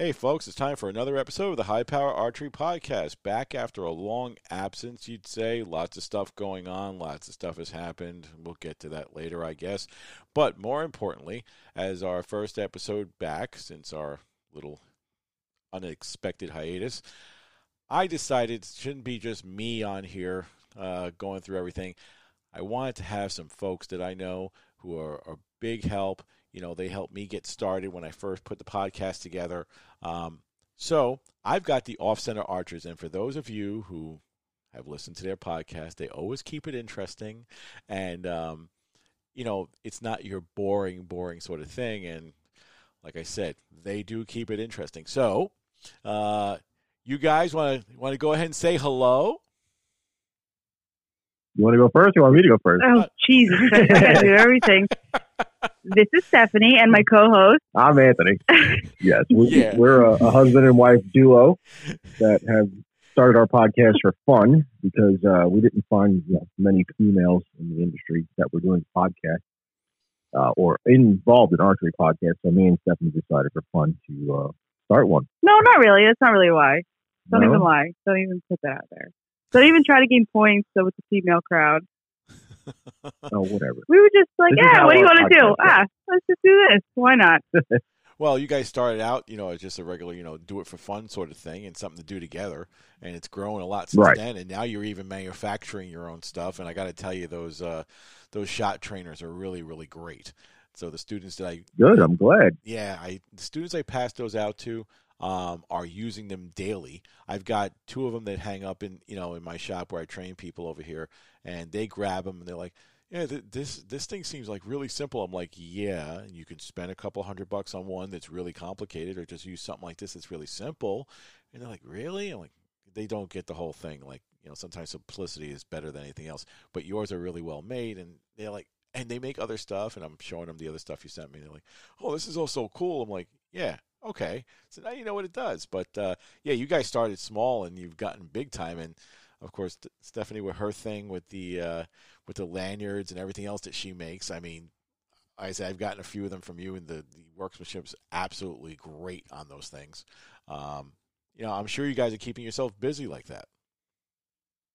Hey, folks, it's time for another episode of the High Power Archery Podcast. Back after a long absence, you'd say. Lots of stuff going on, lots of stuff has happened. We'll get to that later, I guess. But more importantly, as our first episode back since our little unexpected hiatus, I decided it shouldn't be just me on here uh, going through everything. I wanted to have some folks that I know who are, are big help you know, they helped me get started when I first put the podcast together. Um, so I've got the off center archers. And for those of you who have listened to their podcast, they always keep it interesting. And, um, you know, it's not your boring, boring sort of thing. And like I said, they do keep it interesting. So, uh, you guys want to want to go ahead and say hello? You want to go first? Or you want me to go first? Oh, Jesus! I do everything. This is Stephanie and my co-host. I'm Anthony. Yes, we, Yeah. we're a, a husband and wife duo that have started our podcast for fun because uh, we didn't find you know, many females in the industry that were doing podcasts uh, or involved in archery podcasts. So me and Stephanie decided for fun to uh, start one. No, not really. That's not really why. Don't No? even lie. Don't even put that out there. Don't even try to gain points with the female crowd. Oh, whatever. We were just like, This yeah, what do you want to do? Ah, let's just do this. Why not? Well, you guys started out, you know, as just a regular, you know, do it for fun sort of thing and something to do together, and it's grown a lot since Right. then. And now you're even manufacturing your own stuff. And I got to tell you, those uh, those shot trainers are really, really great. So the students that I, Good. I'm glad. yeah, I the students I passed those out to um, are using them daily. I've got two of them that hang up in, you know, in my shop where I train people over here, and they grab them and they're like. Yeah, th- this this thing seems like really simple. I'm like, yeah, and you can spend a couple hundred bucks on one that's really complicated, or just use something like this that's really simple. And they're like, really? I'm like, they don't get the whole thing. Like, you know, sometimes simplicity is better than anything else. But yours are really well made, and they're like, and they make other stuff. And I'm showing them the other stuff you sent me. and They're like, oh, this is all so cool. I'm like, yeah, okay. So now you know what it does. But uh, yeah, you guys started small and you've gotten big time. And of course, St- Stephanie with her thing with the uh, with the lanyards and everything else that she makes. I mean, I say I've gotten a few of them from you, and the the workmanship's absolutely great on those things. Um, you know, I'm sure you guys are keeping yourself busy like that.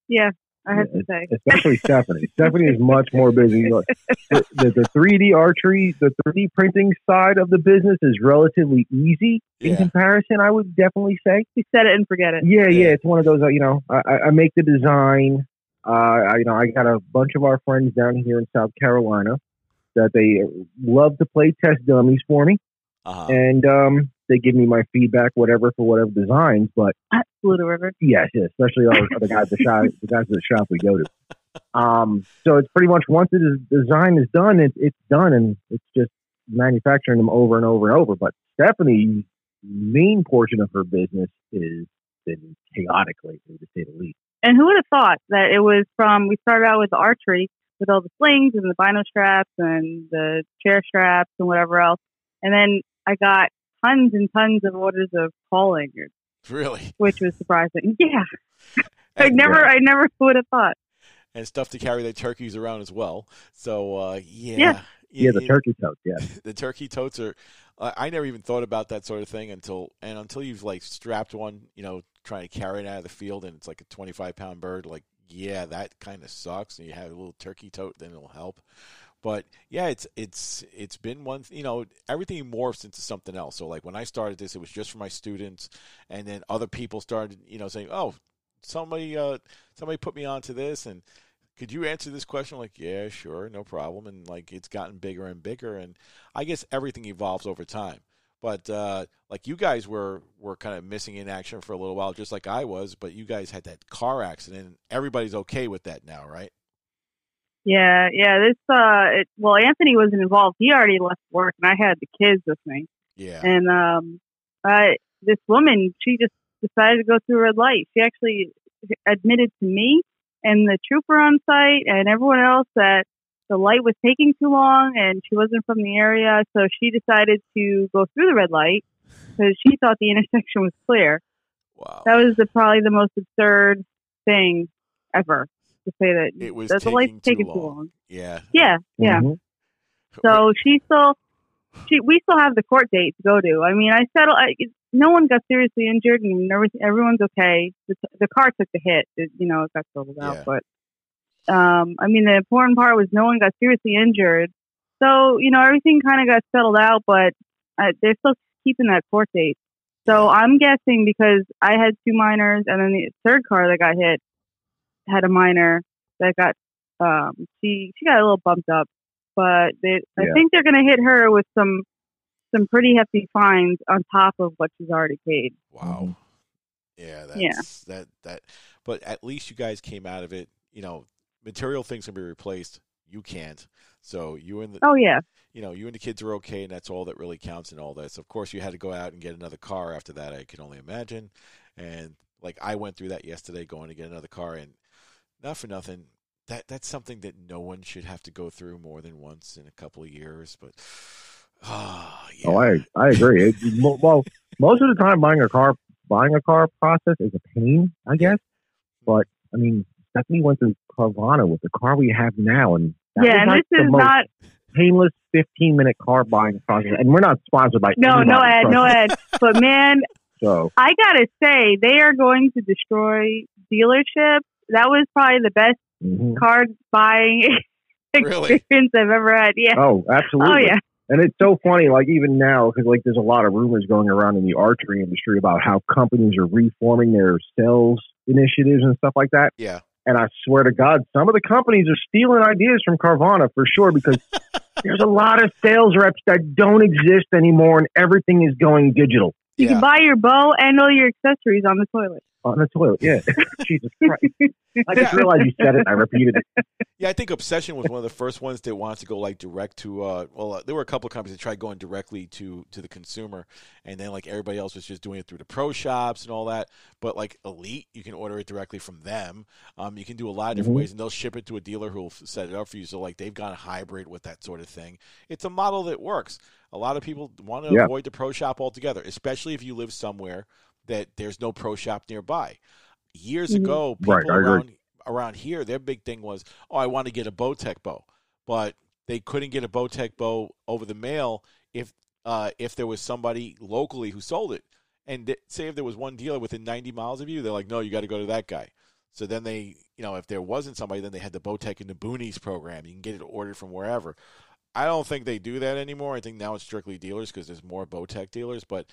Yeah, I have to say. especially Stephanie. Stephanie is much more busy. Look, the, the, the 3D archery, the 3D printing side of the business is relatively easy in comparison. I would definitely say. You set it and forget it. Yeah, Yeah. yeah, it's one of those. uh, You know, I, I- I make the design. Uh, I, you know, I got a bunch of our friends down here in South Carolina that they love to play test dummies for me, Uh-huh. and um, they give me my feedback, whatever for whatever designs. But Blue River. Yes, yes, especially our the guys the shop, the guys at the shop we go to. Um, so it's pretty much once the design is done, it, it's done, and it's just manufacturing them over and over and over. But Stephanie's main portion of her business is been chaotic lately, to say the least. And who would have thought that it was from, we started out with the archery with all the slings and the bino straps and the chair straps and whatever else. And then I got tons and tons of orders of call lanyards, Really, which was surprising. Yeah. I and, never, I never would have thought. and stuff to carry the turkeys around as well. So uh, yeah, Yeah. Yeah, the turkey totes. Yeah, the turkey totes are I I never even thought about that sort of thing until and until you've like strapped one you know trying to carry it out of the field and it's like a 25 pound bird like yeah that kind of sucks and you have a little turkey tote then it'll help but yeah it's it's it's been one th- you know everything morphs into something else. So like when i started this it was just for my students. And then other people started you know saying oh somebody uh somebody put me onto this. And could you answer this question? Like yeah sure no problem. And like it's gotten bigger and bigger. And i guess everything evolves over time. But uh like you guys were were kind of missing in action for a little while just like i was. But you guys had that car accident and everybody's okay with that now right Yeah, yeah. This, uh, it, well, Anthony wasn't involved. He already left work, and I had the kids with me. yeah And um, I, this woman, she just decided to go through a red light. She actually admitted to me and the trooper on site and everyone else that the light was taking too long, and she wasn't from the area, so she decided to go through the red light because she thought the intersection was clear. wow That was the, probably the most absurd thing ever to say that it was that the light's taking too taking too long. long. yeah Yeah, yeah. Mhm. So she still she, we still have the court date to go to. I mean, I settled. I, no one got seriously injured, and everyone's okay. The, the car took the hit. It, you know, it got settled out. Yeah. But um, I mean, the important part was no one got seriously injured. So you know, everything kind of got settled out, but uh, they're still keeping that court date. So I'm guessing because I had two minors, and then the third car that got hit had a minor that got um, she she got a little bumped up, but they, I think they're going to hit her with some some pretty hefty fines on top of what she's already paid. Wow. Yeah, that's Yeah. that that but at least you guys came out of it, you know, material things can be replaced. You can't. So you and the Oh yeah, you know, you and the kids are okay and that's all that really counts in all this. Of course you had to go out and get another car after that, I can only imagine. And like I went through that yesterday going to get another car and not for nothing, that that's something that no one should have to go through more than once in a couple of years, but ah, yeah. Oh, I I agree. It, well, most of the time, buying a car buying a car process is a pain, I guess. But I mean, Stephanie went through Carvana with the car we have now, and that yeah. And like this the is not painless fifteen minute car buying process. And we're not sponsored by no no ad, no ad. But man, So I gotta say they are going to destroy dealerships. That was probably the best mhm. car buying Really? experience I've ever had. Yeah. oh, absolutely. Oh yeah. And it's so funny, like even now, because like there's a lot of rumors going around in the archery industry about how companies are reforming their sales initiatives and stuff like that. Yeah. And I swear to God, some of the companies are stealing ideas from Carvana for sure because there's a lot of sales reps that don't exist anymore and everything is going digital You yeah. can buy your bow and all your accessories on the toilet. On the toilet. Yeah. Jesus Christ. I just realized you said it. and I repeated it. Yeah, I think Obsession was one of the first ones that wanted to go like direct to. Uh, well, uh, there were a couple of companies that tried going directly to to the consumer, and then like everybody else was just doing it through the pro shops and all that. But like Elite, you can order it directly from them. Um, you can do a lot of different Mhm. ways, and they'll ship it to a dealer who will set it up for you. So like they've gone hybrid with that sort of thing. It's a model that works. A lot of people want to Yeah. avoid the pro shop altogether, especially if you live somewhere that there's no pro shop nearby. Years Mhm. ago, people Right, around around here, their big thing was, oh, I want to get a Bowtech bow, but they couldn't get a Bowtech bow over the mail if uh, if there was somebody locally who sold it. And th- say if there was one dealer within 90 miles of you, they're like, no, you got to go to that guy. So then they, you know, if there wasn't somebody, then they had the Bowtech and the Boonies program. You can get it ordered from wherever. I don't think they do that anymore. I think now it's strictly dealers because there's more Bowtech dealers, but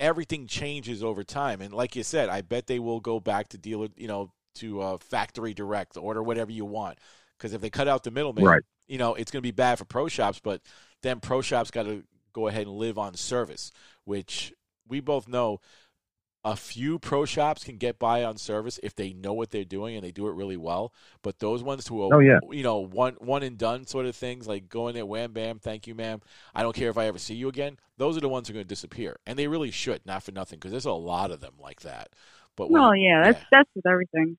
everything changes over time. And like you said, I bet they will go back to dealer, you know, to uh, factory direct, order whatever you want. Because if they cut out the middleman, Right. you know, it's going to be bad for pro shops. But then pro shops got to go ahead and live on service, which we both know a few pro shops can get by on service if they know what they're doing and they do it really well. But those ones who are, Oh, yeah. you know, one one and done sort of things, like go in there, wham bam, thank you, ma'am. I don't care if I ever see you again. Those are the ones who are going to disappear, and they really should, not for nothing, because there's a lot of them like that. But when, Well, yeah, that's that's with everything.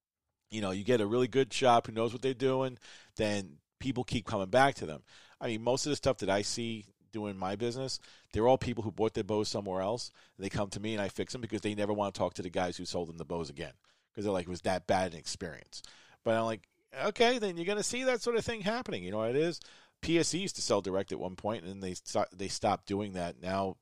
you know, you get a really good shop who knows what they're doing, then people keep coming back to them. I mean, most of the stuff that I see doing my business, they're all people who bought their bows somewhere else. They come to me and I fix them because they never want to talk to the guys who sold them the bows again because they're like, it was that bad an experience. But I'm like, okay, then you're going to see that sort of thing happening. You know what it is? PSE used to sell direct at one point, and they they stopped doing that. Now,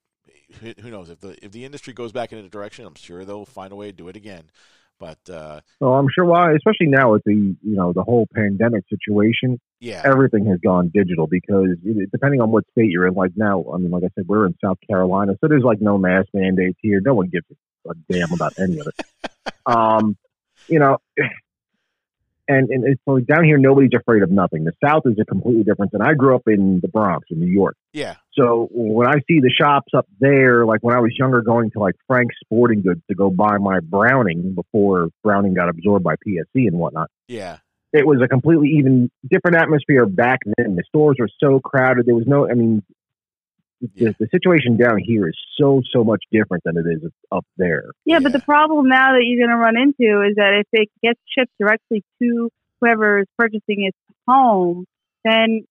who who knows if the if the industry goes back in a direction, I'm sure they'll find a way to do it again. But uh, So I'm sure why, especially now with the you know the whole pandemic situation, yeah, everything has gone digital because depending on what state you're in, like now, I mean, like I said, we're in South Carolina, so there's like no mask mandates here. No one gives a damn about any of it. um, you know, and and it's like down here, nobody's afraid of nothing. The South is a completely different. And I grew up in the Bronx, in New York. yeah, So when I see the shops up there, like when I was younger, going to like Frank's Sporting Goods to go buy my Browning before Browning got absorbed by PSE and whatnot, yeah. it was a completely even different atmosphere back then. The stores were so crowded. There was no, I mean, Yeah. the, the situation down here is so so much different than it is up there. Yeah, but the problem now that you're going to run into is that if it gets shipped directly to whoever is purchasing its home, then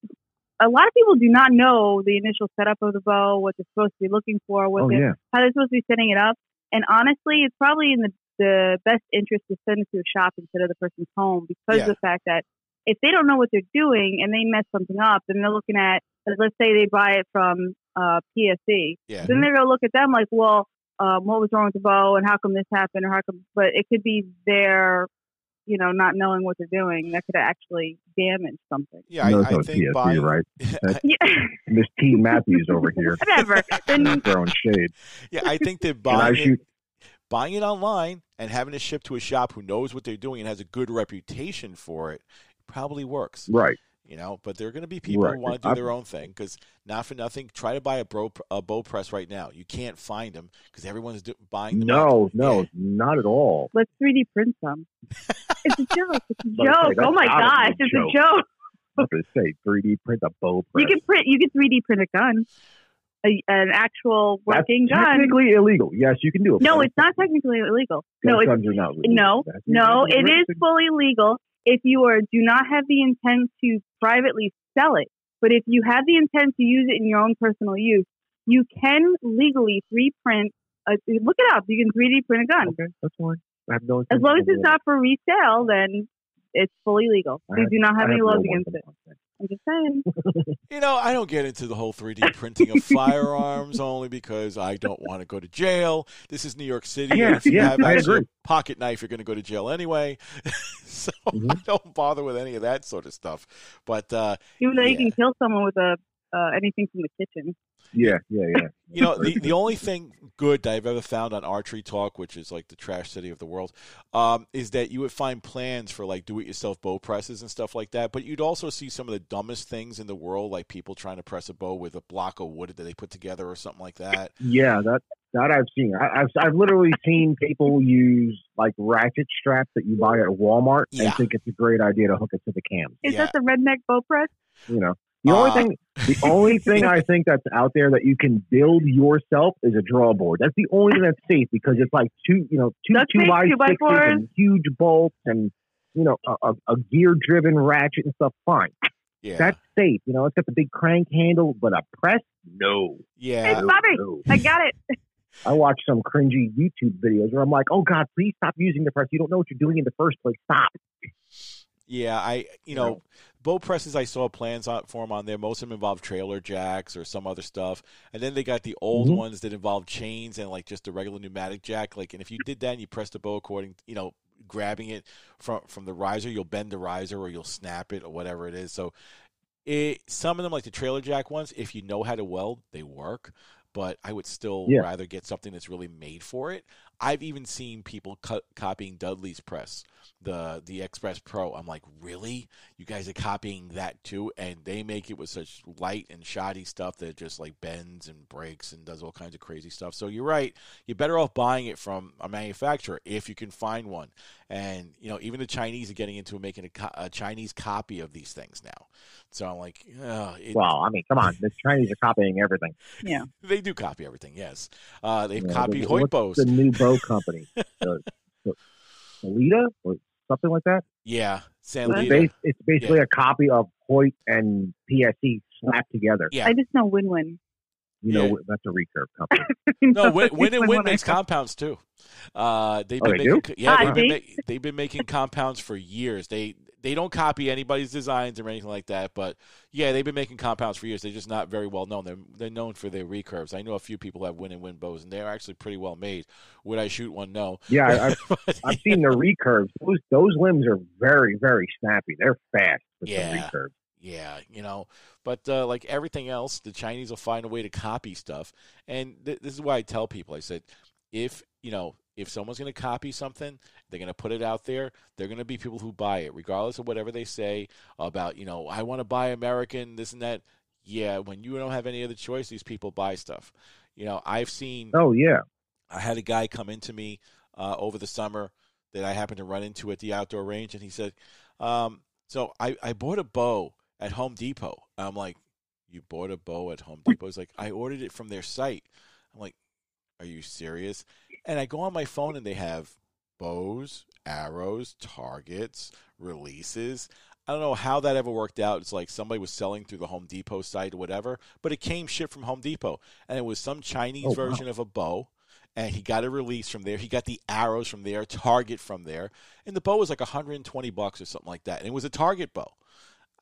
a lot of people do not know the initial setup of the bow, what they're supposed to be looking for, what Oh they're, yeah, how they're supposed to be setting it up. And honestly, it's probably in the, the best interest to send it to a shop instead of the person's home because Yeah. of the fact that if they don't know what they're doing and they mess something up, then they're looking at, let's say they buy it from uh, PSE. Yeah. Then they're gonna look at them like, well, um, what was wrong with the bow, and how come this happened, or how come? But it could be their, you know, not knowing what they're doing that could actually damage something. Yeah, I, No, I it's think PSE, buying, right? Yeah, Miss T Mathews over here whatever. Then throwing shade. yeah, I think that Can buying shoot? it, buying it online and having it shipped to a shop who knows what they're doing and has a good reputation for it probably works. Right. You know, but there are going to be people Right. who want to do I- their own thing because not for nothing. Try to buy a, bro, a bow press right now. You can't find them because everyone's do, buying them. up. No, no, Yeah. not at all. let's 3D print some. It's a joke. It's a joke. Oh my gosh, a it's joke. a joke. I'm going to say 3D print a bow press. You can print. You can 3D print a gun, a, an actual That's working gun. technically illegal. Yes, you can do it. No, it's not technically illegal. No, it's guns are not legal. no, That's- no. It is fully legal if you are do not have the intent to privately sell it. But if you have the intent to use it in your own personal use, you can legally 3D print. A, look it up. You can 3D print a gun. Okay, that's fine. I have no As long as it's not for resale, then it's fully legal. We do not have any no laws one against it. Want that. I'm just saying. You know, I don't get into the whole 3D printing of firearms only because I don't want to go to jail. This is New York City. Yeah, and if you yeah, have I agree. a pocket knife, you're going to go to jail anyway. so Mhm. I don't bother with any of that sort of stuff. But uh, Even though you can kill someone with a uh, anything from the kitchen. Yeah, yeah, yeah. you know, the, the only thing good that I've ever found on Archery Talk, which is like the trash city of the world, um, is that you would find plans for like do-it-yourself bow presses and stuff like that. But you'd also see some of the dumbest things in the world, like people trying to press a bow with a block of wood that they put together or something like that. Yeah, that that I've seen. I, I've I've literally seen people use like ratchet straps that you buy at Walmart Yeah. and think it's a great idea to hook it to the cam. Is Yeah. that the redneck bow press? You know, the only Uh, thing the only thing I think that's out there that you can build yourself is a draw board. That's the only thing that's safe because it's like two you know two two by two sixes and huge bolts and you know a, a, a gear driven ratchet and stuff. Fine, Yeah, that's safe. You know, it's got the big crank handle, but a press, no. yeah. It's Bobby. no. I got it. I watch some cringy YouTube videos where I'm like, oh God, please stop using the press. You don't know what you're doing in the first place. Stop. Yeah, I you know, bow presses I saw plans on, for them on there. Most of them involve trailer jacks or some other stuff, and then they got the old Mhm. ones that involve chains and like just a regular pneumatic jack. Like, and if you did that and you press the bow according, you know, grabbing it from from the riser, you'll bend the riser or you'll snap it or whatever it is. So, it some of them like the trailer jack ones, if you know how to weld, they work. But I would still Yeah. rather get something that's really made for it. I've even seen people cut, copying Dudley's press, the the Express Pro. I'm like, really? You guys are copying that too? And they make it with such light and shoddy stuff that it just like bends and breaks and does all kinds of crazy stuff. So you're right. You're better off buying it from a manufacturer if you can find one. And you know, even the Chinese are getting into making a, co- a Chinese copy of these things now. So I'm like, uh, it, Well, I mean, come on. The Chinese are copying everything. Yeah. they do copy everything. Yes, uh, they've You know, copied the- Hoyt what's bows. The new bow company, the, the Alita or something like that. Yeah, San It's, Lita. bas- it's basically a copy of Hoyt and PSE slapped together. Yeah. I just know win-win. You know, Yeah. that's a recurve company. No, Win, Win and Win Win-win. makes compounds too. Uh, they've Oh, been they making, yeah, Ah, they've been, ma- they've been making compounds for years. They they don't copy anybody's designs or anything like that, but yeah, they've been making compounds for years. They're just not very well known. They're they're known for their recurves. I know a few people have Win and Win bows, and they're actually pretty well made. Would I shoot one? No. Yeah, I've, But, I've seen the recurves. Those those limbs are very very snappy. They're fast with Yeah. the recurves. Yeah, you know, but uh, like everything else, the Chinese will find a way to copy stuff. And th- this is why I tell people: I said, if you know, if someone's going to copy something, they're going to put it out there. They're going to be people who buy it, regardless of whatever they say about, you know, I want to buy American, this and that. Yeah, when you don't have any other choice, these people buy stuff. You know, I've seen. Oh yeah, I had a guy come into me uh, over the summer that I happened to run into at the outdoor range, and he said, um, "So I, I bought a bow at Home Depot." I'm like, "You bought a bow at Home Depot?" He's like, "I ordered it from their site." I'm like, "Are you serious?" And I go on my phone, and they have bows, arrows, targets, releases. I don't know how that ever worked out. It's like somebody was selling through the Home Depot site or whatever, but it came shipped from Home Depot, and it was some Chinese Oh, wow. version of a bow and he got a release from there. He got the arrows from there, target from there, and the bow was like 120 bucks or something like that. And it was a target bow.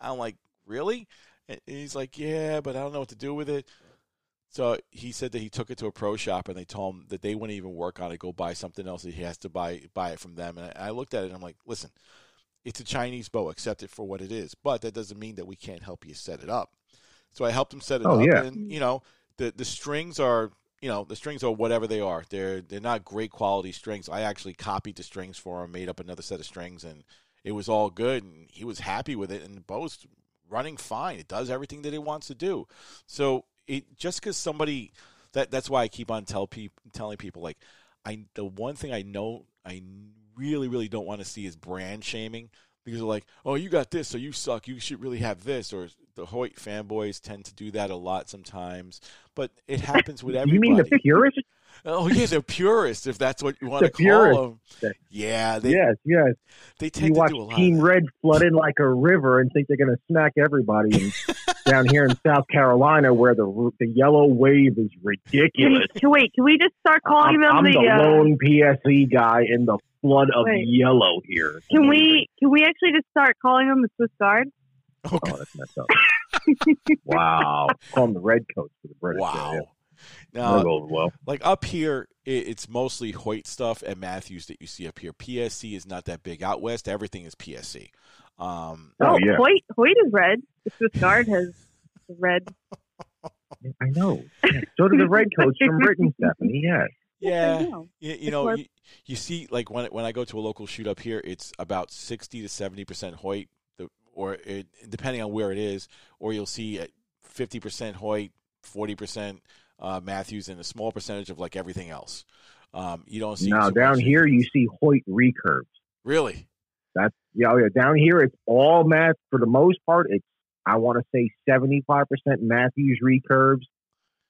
I'm like, really? And he's like, yeah, but I don't know what to do with it. So he said that he took it to a pro shop and they told him that they wouldn't even work on it. Go buy something else. That he has to buy buy it from them. And I, I looked at it and I'm like, listen, it's a Chinese bow. Accept it for what it is. But that doesn't mean that we can't help you set it up. So I helped him set it Oh, up. yeah. And you know, the the strings are you know the strings are whatever they are. They're they're not great quality strings. I actually copied the strings for him, made up another set of strings, and it was all good. And he was happy with it. And the bow's running fine. It does everything that it wants to do. So it just because somebody that that's why I keep on tell people telling people like I the one thing I know I really really don't want to see is brand shaming because they're like oh you got this so you suck you should really have this or the Hoyt fanboys tend to do that a lot sometimes but it happens with everybody. You mean the purist? Oh yeah, they're purists if that's what you want The to call purists. them. Yeah, they yes, yes. they You tend to watch do a lot. Team. Red flood in like a river and think they're going to smack everybody. And down here in South Carolina, where the the yellow wave is ridiculous. can, wait, can we just start calling I'm, them I'm the? the uh, lone PSE guy in the flood of Wait. yellow here. Can we can we actually just start calling them the Swiss Guard? Okay. Oh, that's messed up. wow. Call them the redcoats for the British. Wow. Yeah, Now, yeah. They'll go well. like up here, it, it's mostly Hoyt stuff and Mathews that you see up here. PSE is not that big. Out west, everything is PSE. Um, Oh, yeah. Hoyt Hoyt is red. The Swiss Guard has red. I know. Yeah. So do the redcoats from Britain, Stephanie. Yes. yeah, you, you know, you, you see, like when when I go to a local shoot up here, it's about sixty to seventy percent Hoyt, the, or it, depending on where it is, or you'll see fifty percent Hoyt, forty percent uh, Mathews, and a small percentage of like everything else. Um, you don't see Now so down here, you see Hoyt recurves. really. That's yeah, oh, yeah. Down here, it's all math for the most part. It's I want to say seventy five percent Mathews recurves,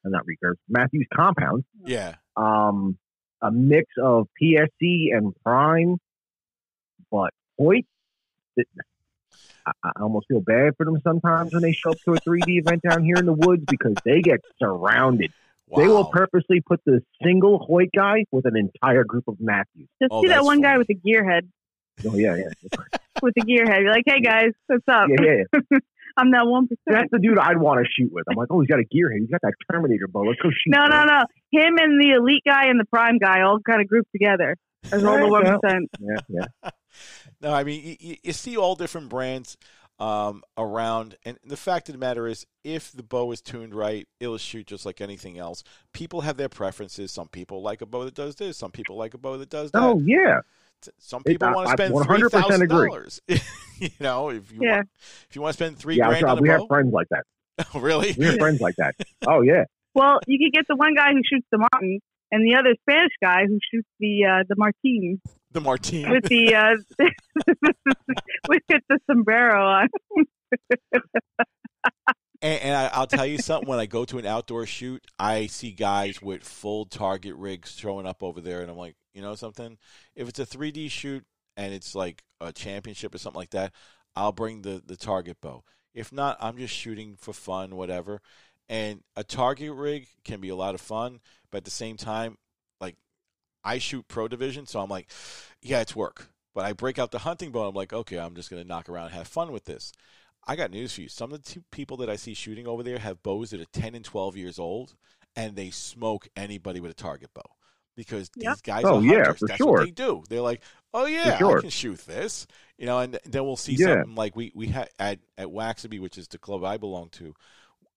and not recurves, Mathews compounds. Yeah, Um, a mix of PSE and Prime, but Hoyt. It, I, I almost feel bad for them sometimes when they show up to a 3D event down here in the woods because they get surrounded. wow. They will purposely put the single Hoyt guy with an entire group of Mathews. Just Oh, see that that's one guy with the gear head. Oh yeah, yeah, With the gear head, you're like, "Hey guys, what's up? yeah, yeah. I'm that one. That's the dude I'd want to shoot with. I'm like, oh, he's got a gearhead. He's got that Terminator bow. Let's go shoot. No, bro. no, no. Him and the elite guy and the prime guy all kind of grouped together as all the one Yeah, yeah. No, I mean you- you, you see all different brands um, around, and the fact of the matter is, if the bow is tuned right, it'll shoot just like anything else. People have their preferences. Some people like a bow that does this. Some people like a bow that does that. Oh yeah. Some people I- want to spend three 100% thousand agree. dollars. you know, if you Yeah. want, if you want to spend three Yeah, grand on a we have friends like that. really? We have friends like that. Oh yeah. Well, you could get the one guy who shoots the Martin and the other Spanish guy who shoots the uh, the Martin The Martine. with the uh, with the sombrero on. And, and I, I'll tell you something. When I go to an outdoor shoot, I see guys with full target rigs showing up over there, and I'm like, you know something? If it's a 3D shoot and it's like a championship or something like that, I'll bring the the target bow. If not, I'm just shooting for fun, whatever. And a target rig can be a lot of fun, but at the same time, like I shoot pro division, so I'm like, yeah, it's work. But I break out the hunting bow. I'm like, okay, I'm just gonna knock around and have fun with this. I got news for you. Some of the two people that I see shooting over there have bows that are 10 and 12 years old, and they smoke anybody with a target bow because Yep. these guys Oh, are yeah, hunters. for That's sure. what they do. They're like, oh yeah, I can shoot this, you know. And then we'll see Yeah. something like we we had at at Waxaby, which is the club I belong to.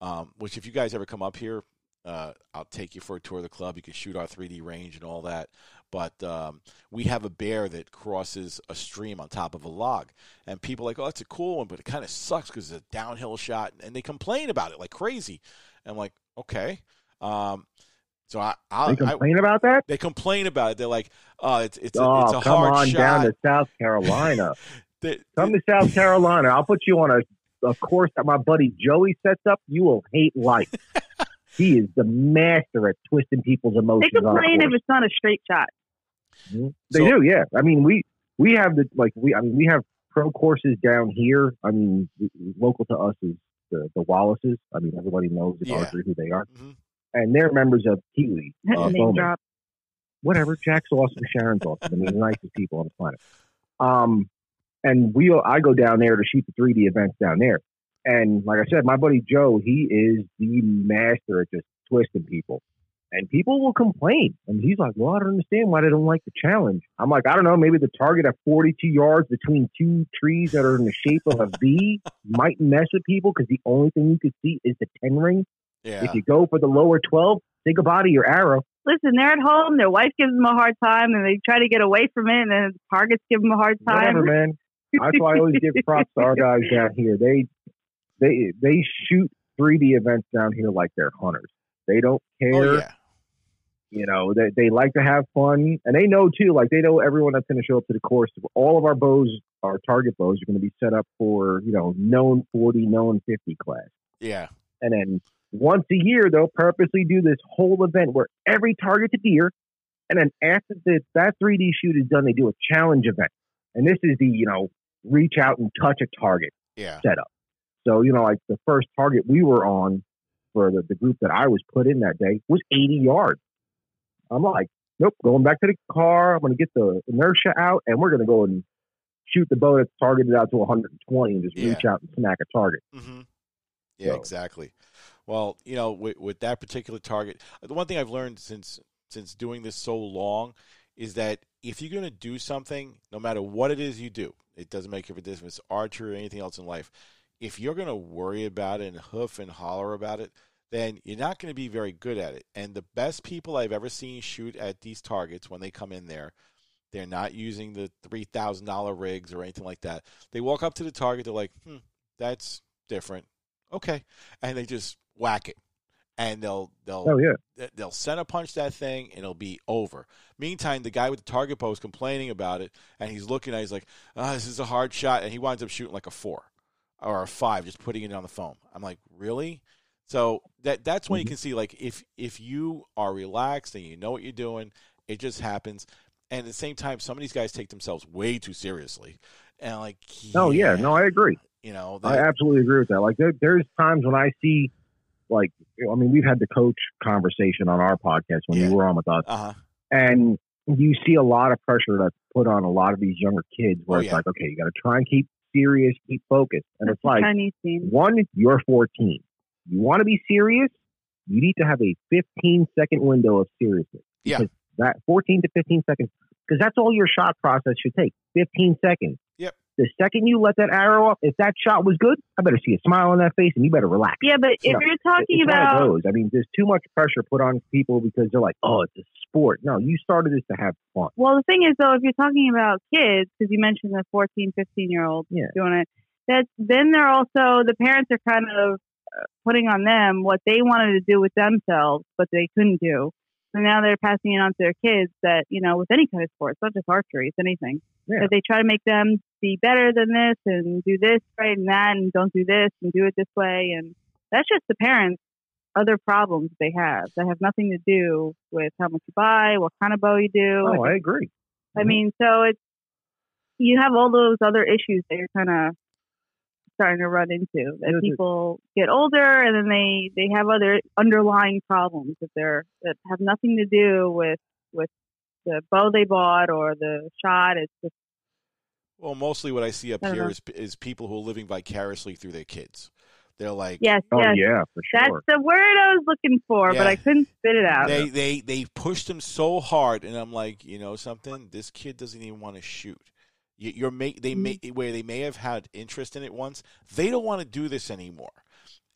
Um, which if you guys ever come up here, uh, I'll take you for a tour of the club. You can shoot our 3D range and all that. But um, we have a bear that crosses a stream on top of a log, and people are like, "Oh, that's a cool one," but it kind of sucks because it's a downhill shot, and they complain about it like crazy. And I'm like, okay. Um, so I, I, They I complain about that? they complain about it. They're like, "Oh, it's it's a, oh, it's a come hard on shot." down to South Carolina. They- come to South Carolina. I'll put you on a, a course that my buddy Joey sets up. You will hate life. he is the master at twisting people's emotions. on a complain if it's not a straight shot. Mhm. They So- do, yeah. I mean, we we have the like we I mean we have pro courses down here. I mean, local to us is the the Wallaces. I mean, everybody knows in Yeah. archery who they are, Mhm. and they're members of Kiwi. Uh, Name Bowman. drop. Whatever. Jack's awesome. Sharon's awesome. I mean, the nicest people on the planet. Um, and we I go down there to shoot the 3D events down there. And like I said, my buddy Joe, he is the master at just twisting people. And people will complain. And he's like, well, I don't understand why they don't like the challenge. I'm like, I don't know. Maybe the target at 42 yards between two trees that are in the shape of a V might mess with people because the only thing you could see is the 10 ring. Yeah. If you go for the lower 12, say goodbye to your arrow. Listen, they're at home. Their wife gives them a hard time, and they try to get away from it, and then the targets give them a hard time. Whatever, man. That's why I always give props to our guys down here. They they they shoot 3D events down here like they're hunters. They don't oh, care. Oh yeah. You know, they they like to have fun, and they know too. Like they know everyone that's going to show up to the course. All of our bows, our target bows, are going to be set up for you know known 40, known 50 class, Yeah. and then once a year they'll purposely do this whole event where every target's a deer, and then after the, that 3D shoot is done, they do a challenge event, and this is the you know reach out and touch a target Yeah. setup. So, you know, like the first target we were on for the, the group that I was put in that day was 80 yards. I'm like, nope, going back to the car. I'm going to get the inertia out and we're going to go and shoot the bow that's targeted out to 120 and just Yeah. reach out and smack a target. Mm-hmm. Yeah, So- exactly. Well, you know, with, with that particular target, the one thing I've learned since since doing this so long is that if you're going to do something, no matter what it is you do, it doesn't make a difference, archery or anything else in life. If you're going to worry about it and hoof and holler about it, then you're not going to be very good at it. And the best people I've ever seen shoot at these targets when they come in there, they're not using the three thousand dollar rigs or anything like that. They walk up to the target, they're like, "Hmm, that's different." Okay, and they just whack it, and they'll they'll Oh, yeah. they'll center punch that thing and it'll be over. Meantime, the guy with the target bow is complaining about it and he's looking at it, he's like, oh, this is a hard shot. And he winds up shooting like a four or a five, just putting it on the foam. I'm like, really? So that that's when you Mhm. can see like if if you are relaxed and you know what you're doing, it just happens. And at the same time, some of these guys take themselves way too seriously. And like, Oh, yeah. No, I agree. you know, I absolutely agree with that. Like there, there's times when I see, like, I mean, we've had the coach conversation on our podcast when Yeah. you were on with us. uh-huh. and you see a lot of pressure that's put on a lot of these younger kids where Oh, it's yeah. like, okay, you got to try and keep serious, keep focused. And That's it's like, the Chinese scene. one, you're 14. You want to be serious, you need to have a 15 second window of seriousness. Yeah. That 14 to 15 seconds, because that's all your shot process should take 15 seconds. The second you let that arrow off, if that shot was good, I better see a smile on that face and you better relax. Yeah, but if you're talking it's one of about those. I mean, there's too much pressure put on people because they're like, oh, it's a sport. No, you started this to have fun. Well, the thing is, though, if you're talking about kids, because you mentioned the 14, 15 year old Yeah. doing it, that then they're also the parents are kind of uh, putting on them what they wanted to do with themselves, but they couldn't do. So now they're passing it on to their kids that you know, with any kind of sport, it's not just archery, it's anything. Yeah. That they try to make them be better than this and do this right and that and don't do this and do it this way, and that's just the parents' other problems they have that have nothing to do with how much you buy, what kind of bow you do. Oh, I agree. I Mhm. mean, so it's you have all those other issues that you're kind of starting to run into. That mm-hmm. people get older and then they they have other underlying problems that they're that have nothing to do with with the bow they bought or the shot. It's just Well, mostly what I see up I here know. is is people who are living vicariously through their kids. They're like, yes, Oh, yes. yeah, for That's the word I was looking for, but I couldn't spit it out. they they they pushed him so hard, and I'm like, you know something, this kid doesn't even want to shoot. You, you're make they may mm-hmm. where they may have had interest in it once, they don't want to do this anymore,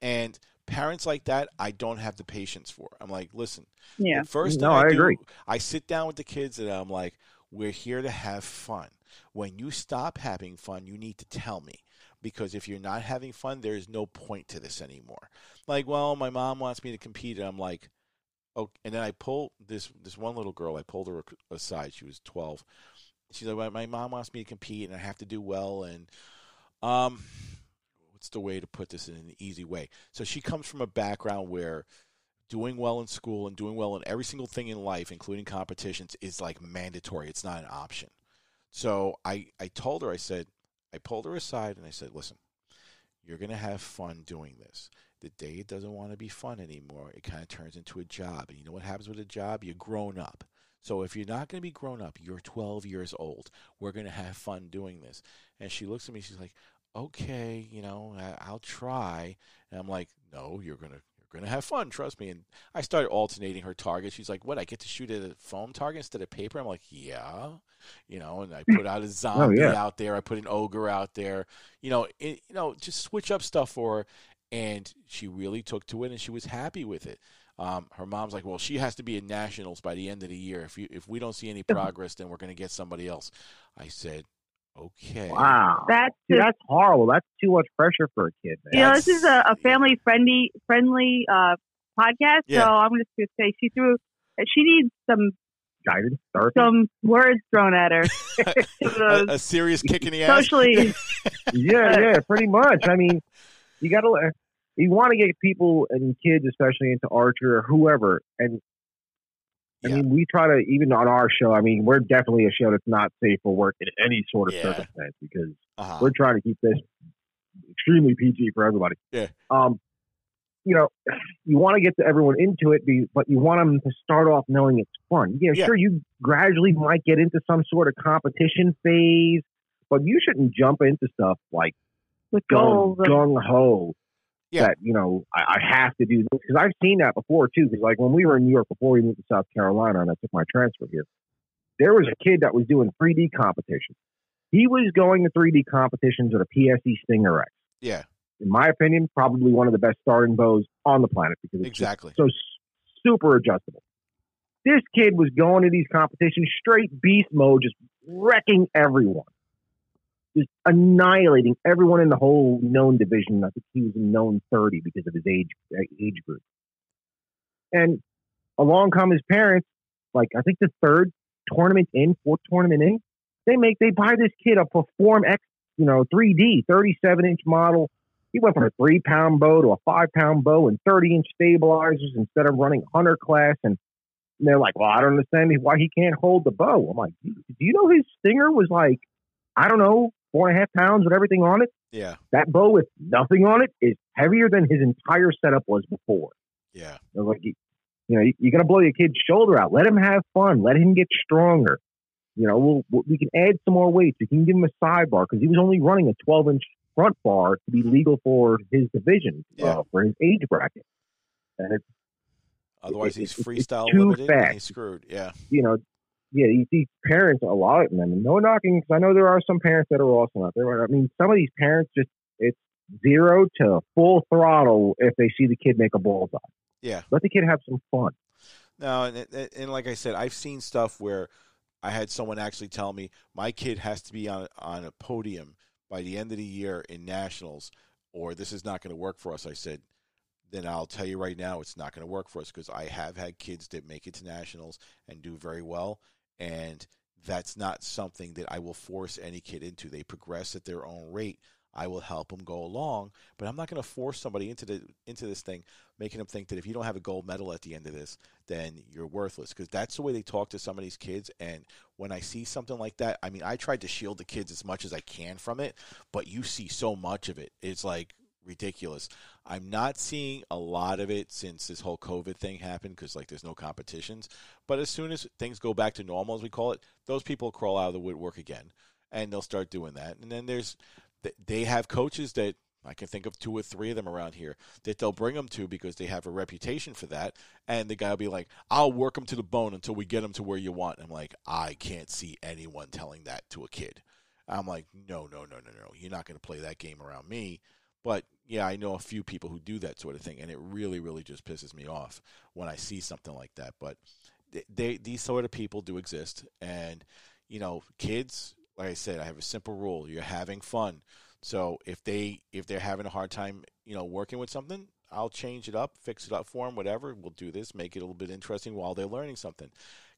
and parents like that, I don't have the patience for. I'm like, listen, yeah. first No, I, I do, agree. I sit down with the kids and I'm like, we're here to have fun. When you stop having fun, you need to tell me. Because if you're not having fun, there is no point to this anymore. Like, well, my mom wants me to compete, and I'm like, oh, and then I pull this this one little girl. I pulled her aside. She was 12. She's like, well, my mom wants me to compete, and I have to do well. And um, what's the way to put this in an easy way? So she comes from a background where doing well in school and doing well in every single thing in life, including competitions, is like mandatory. It's not an option. So I, I told her, I said, I pulled her aside and I said, listen, you're going to have fun doing this. The day it doesn't want to be fun anymore, it kind of turns into a job. And you know what happens with a job? You're grown up. So if you're not going to be grown up, you're 12 years old. We're going to have fun doing this. And she looks at me, she's like, okay, you know, I'll try. And I'm like, no, you're going to you're gonna have fun, trust me. And I started alternating her target. She's like, "What? I get to shoot at a foam target instead of paper?" I'm like, "Yeah." You know, and I put out a oh, zombie yeah. out there. I put an ogre out there. You know, it, you know, just switch up stuff for her. And she really took to it, and she was happy with it. Um, her mom's like, "Well, she has to be in nationals by the end of the year. If you if we don't see any progress, then we're going to get somebody else." I said, "Okay." Wow. That's See, just, that's horrible. That's too much pressure for a kid, man. you know, this is a, a family friendly friendly uh, podcast. Yeah. So I'm just going to say she threw. She needs some Guidance, therapy. some words thrown at her. a, a serious kick in the ass. Socially, yeah, yeah, pretty much. I mean, you got to you want to get people and kids, especially into archer or whoever. And I Yeah. mean, we try to even on our show. I mean, we're definitely a show that's not safe for work in any sort of Yeah. circumstance because Uh-huh. we're trying to keep this extremely PG for everybody. Yeah. Um, you know, you want to get to everyone into it, but you want them to start off knowing it's fun. Yeah, Yeah. sure, you gradually might get into some sort of competition phase, but you shouldn't jump into stuff like with gung, goals. of- gung ho. Yeah. That you know, I, I have to do this because I've seen that before too. Because like when we were in New York before we moved to South Carolina, and I took my transfer here, there was a kid that was doing 3D competitions. He was going to 3D competitions with a PSE Stinger X. Yeah, In my opinion, probably one of the best starting bows on the planet because it's exactly. so super adjustable. This kid was going to these competitions straight beast mode, just wrecking everyone, just annihilating everyone in the whole known division. I think he was in known thirty because of his age uh, age group. And along come his parents, like I think the third tournament in, fourth tournament in, they make they buy this kid a Perform X, you know, 3D, 37 inch model. He went from a three pound bow to a five pound bow and 30 inch stabilizers instead of running hunter class. And they're like, well, I don't understand why he can't hold the bow. I'm like, do you know his stinger was like, I don't know, four and a half pounds with everything on it? Yeah, That bow with nothing on it is heavier than his entire setup was before. yeah, like, you, you know, you're going to blow your kid's shoulder out. Let him have fun. Let him get stronger. You know, we'll, we'll, we can add some more weights. We can give him a sidebar because he was only running a 12 inch front bar to be legal for his division, Yeah. uh, for his age bracket. And it's, Otherwise, it- he's freestyle too limited. And he's screwed. Yeah, you know, yeah, you see parents, a lot of them, no knocking, because I know there are some parents that are awesome out there. I mean, some of these parents just, it's zero to full throttle if they see the kid make a bullseye. yeah. Let the kid have some fun. No, and, and and like I said, I've seen stuff where I had someone actually tell me my kid has to be on on a podium by the end of the year in nationals, or this is not going to work for us. I said, then I'll tell you right now, it's not going to work for us because I have had kids that make it to nationals and do very well, and that's not something that I will force any kid into. They progress at their own rate. I will help them go along, but I'm not going to force somebody into the into this thing, making them think that if you don't have a gold medal at the end of this, then you're worthless. Because that's the way they talk to some of these kids. And when I see something like that, I mean, I tried to shield the kids as much as I can from it, but you see so much of it. It's like ridiculous. I'm not seeing a lot of it since this whole COVID thing happened because like there's no competitions. But as soon as things go back to normal, as we call it, those people crawl out of the woodwork again, and they'll start doing that. And then there's they have coaches that I can think of two or three of them around here that they'll bring them to because they have a reputation for that. And the guy will be like, I'll work them to the bone until we get them to where you want. I'm like, I can't see anyone telling that to a kid. I'm like, no, no, no, no, no. You're not going to play that game around me. But yeah, I know a few people who do that sort of thing, and it really, really just pisses me off when I see something like that. But they, they these sort of people do exist, and you know, kids. Like I said, I have a simple rule: you're having fun. So if they if they're having a hard time, you know, working with something, I'll change it up, fix it up for them, whatever. We'll do this, make it a little bit interesting while they're learning something.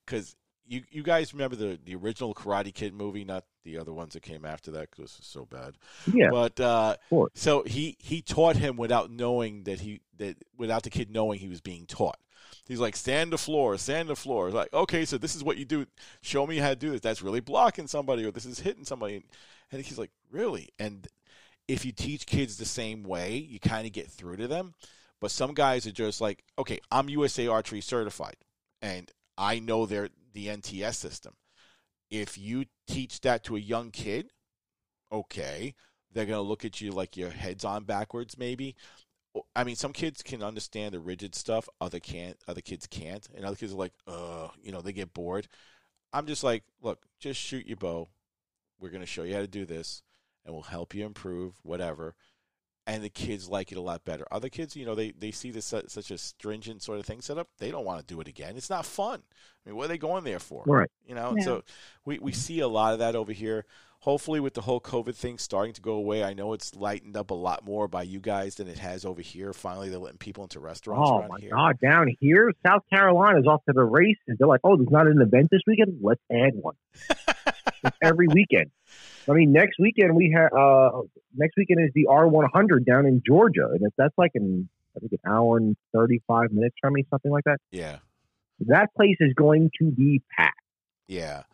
Because you you guys remember the the original Karate Kid movie, not the other ones that came after that because it was so bad. Yeah, But uh, so he he taught him without knowing that he that without the kid knowing he was being taught. He's like, stand the floor, stand the floor. It's like, okay, so this is what you do. Show me how to do this. That's really blocking somebody, or this is hitting somebody. And he's like, really? And if you teach kids the same way, you kind of get through to them. But some guys are just like, okay, I'm USA Archery certified, and I know they're the NTS system. If you teach that to a young kid, okay, they're gonna look at you like your head's on backwards, maybe. I mean, some kids can understand the rigid stuff, other can't. Other kids can't, and other kids are like, uh, you know, they get bored. I'm just like, look, just shoot your bow. We're going to show you how to do this, and we'll help you improve, whatever. And the kids like it a lot better. Other kids, you know, they, they see this su- such a stringent sort of thing set up. They don't want to do it again. It's not fun. I mean, what are they going there for? Right. You know, Yeah. so we, we see a lot of that over here. Hopefully, with the whole COVID thing starting to go away, I know it's lightened up a lot more by you guys than it has over here. Finally, they're letting people into restaurants Oh around my here. God! Down here, South Carolina is off to the races. They're like, "Oh, there's not an event this weekend. Let's add one." it's every weekend. I mean, next weekend we have. Uh, next weekend is the R100 down in Georgia, and if that's like an I think an hour and 35 minutes from me, something like that. Yeah, That place is going to be packed. yeah.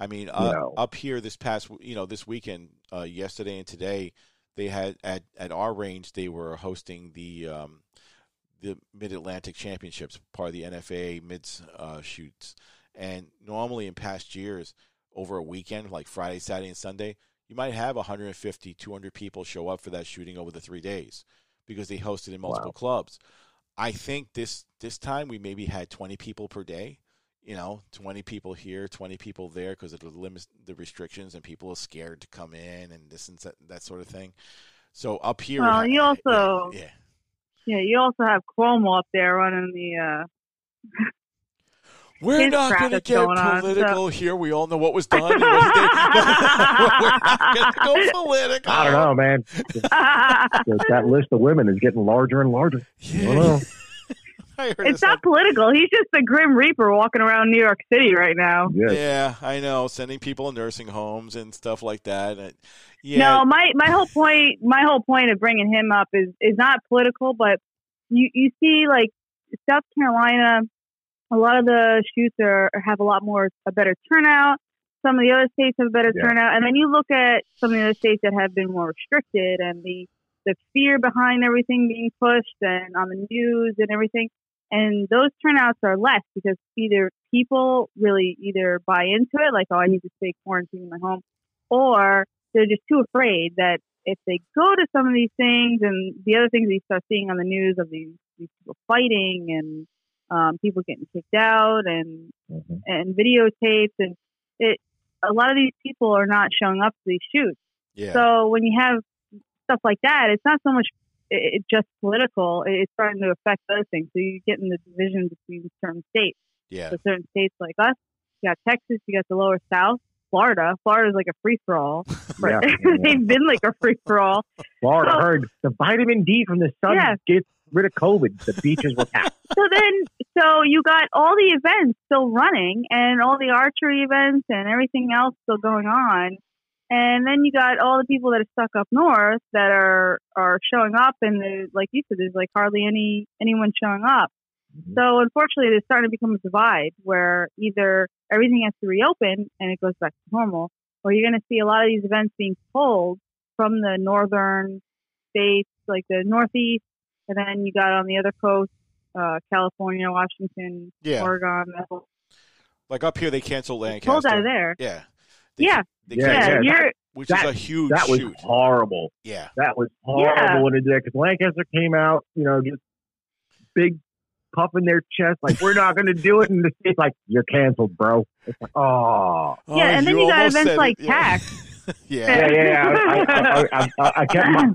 I mean, uh, know. up here this past, you know, this weekend, uh, yesterday and today, they had at at our range they were hosting the um, the Mid Atlantic Championships, part of the NFA mids uh, shoots. And normally in past years, over a weekend, like Friday, Saturday, and Sunday, you might have 150, 200 people show up for that shooting over the three days because they hosted in multiple Wow. clubs. I think this this time we maybe had 20 people per day. You know, 20 people here, 20 people there because of the limits, the restrictions, and people are scared to come in and this and that, that sort of thing. So up here, Well, you also- yeah, yeah. Yeah, you also have Cuomo up there running the. uh We're his not crap going to get going on, so- political here. We all know what was done. It wasn't? We're not going to go political. I don't know, man. that, that list of women is getting larger and larger. I don't know. I it's this not political. He's just the Grim Reaper walking around New York City right now. Yeah. Yeah, I know. Sending people to nursing homes and stuff like that. And, yeah, No, my my whole point my whole point of bringing him up is is not political, but you you see like South Carolina, a lot of the shoots are have a lot more a better turnout. Some of the other states have a better Yeah. turnout, and then you look at some of the other states that have been more restricted and the the fear behind everything being pushed and on the news and everything. And those turnouts are less because either people really either buy into it, like, oh, I need to stay quarantined in my home, or they're just too afraid that if they go to some of these things and the other things you start seeing on the news of these, these people fighting and um, people getting kicked out and Mhm. and videotapes and it a lot of these people are not showing up to these shoots. yeah, So when you have stuff like that, it's not so much it, it just political. It- It's starting to affect other things. So you get in the division between certain states. yeah, So certain states like us, you got Texas, you got the lower South, Florida. Florida's like a free for all. Yeah, yeah, yeah. They've been like a free for all. Florida So- heard the vitamin D from the sun Yeah. gets rid of COVID. The beaches were packed. So then, so you got all the events still running and all the archery events and everything else still going on. And then you got all the people that are stuck up north that are are showing up, and there's, like you said, there's like hardly any anyone showing up. Mhm. So unfortunately, there's starting to become a divide where either everything has to reopen and it goes back to normal, or you're going to see a lot of these events being pulled from the northern states, like the northeast, and then you got on the other coast, uh, California, Washington, yeah. Oregon, that Like up here, they canceled pulled Lancaster. out of there. Yeah, They- Yeah. they Yeah, Yeah, yeah. you're which That- is a huge That was shoot. horrible. Yeah, That was horrible when it did because Lancaster came out, you know, just big puff in their chest, like we're not going to do it, and the state's like, "You're canceled, bro." It's like, oh, Oh, Yeah, and then you got events like it. yeah. Yeah. yeah, yeah. yeah. I, I, I, I, I kept my.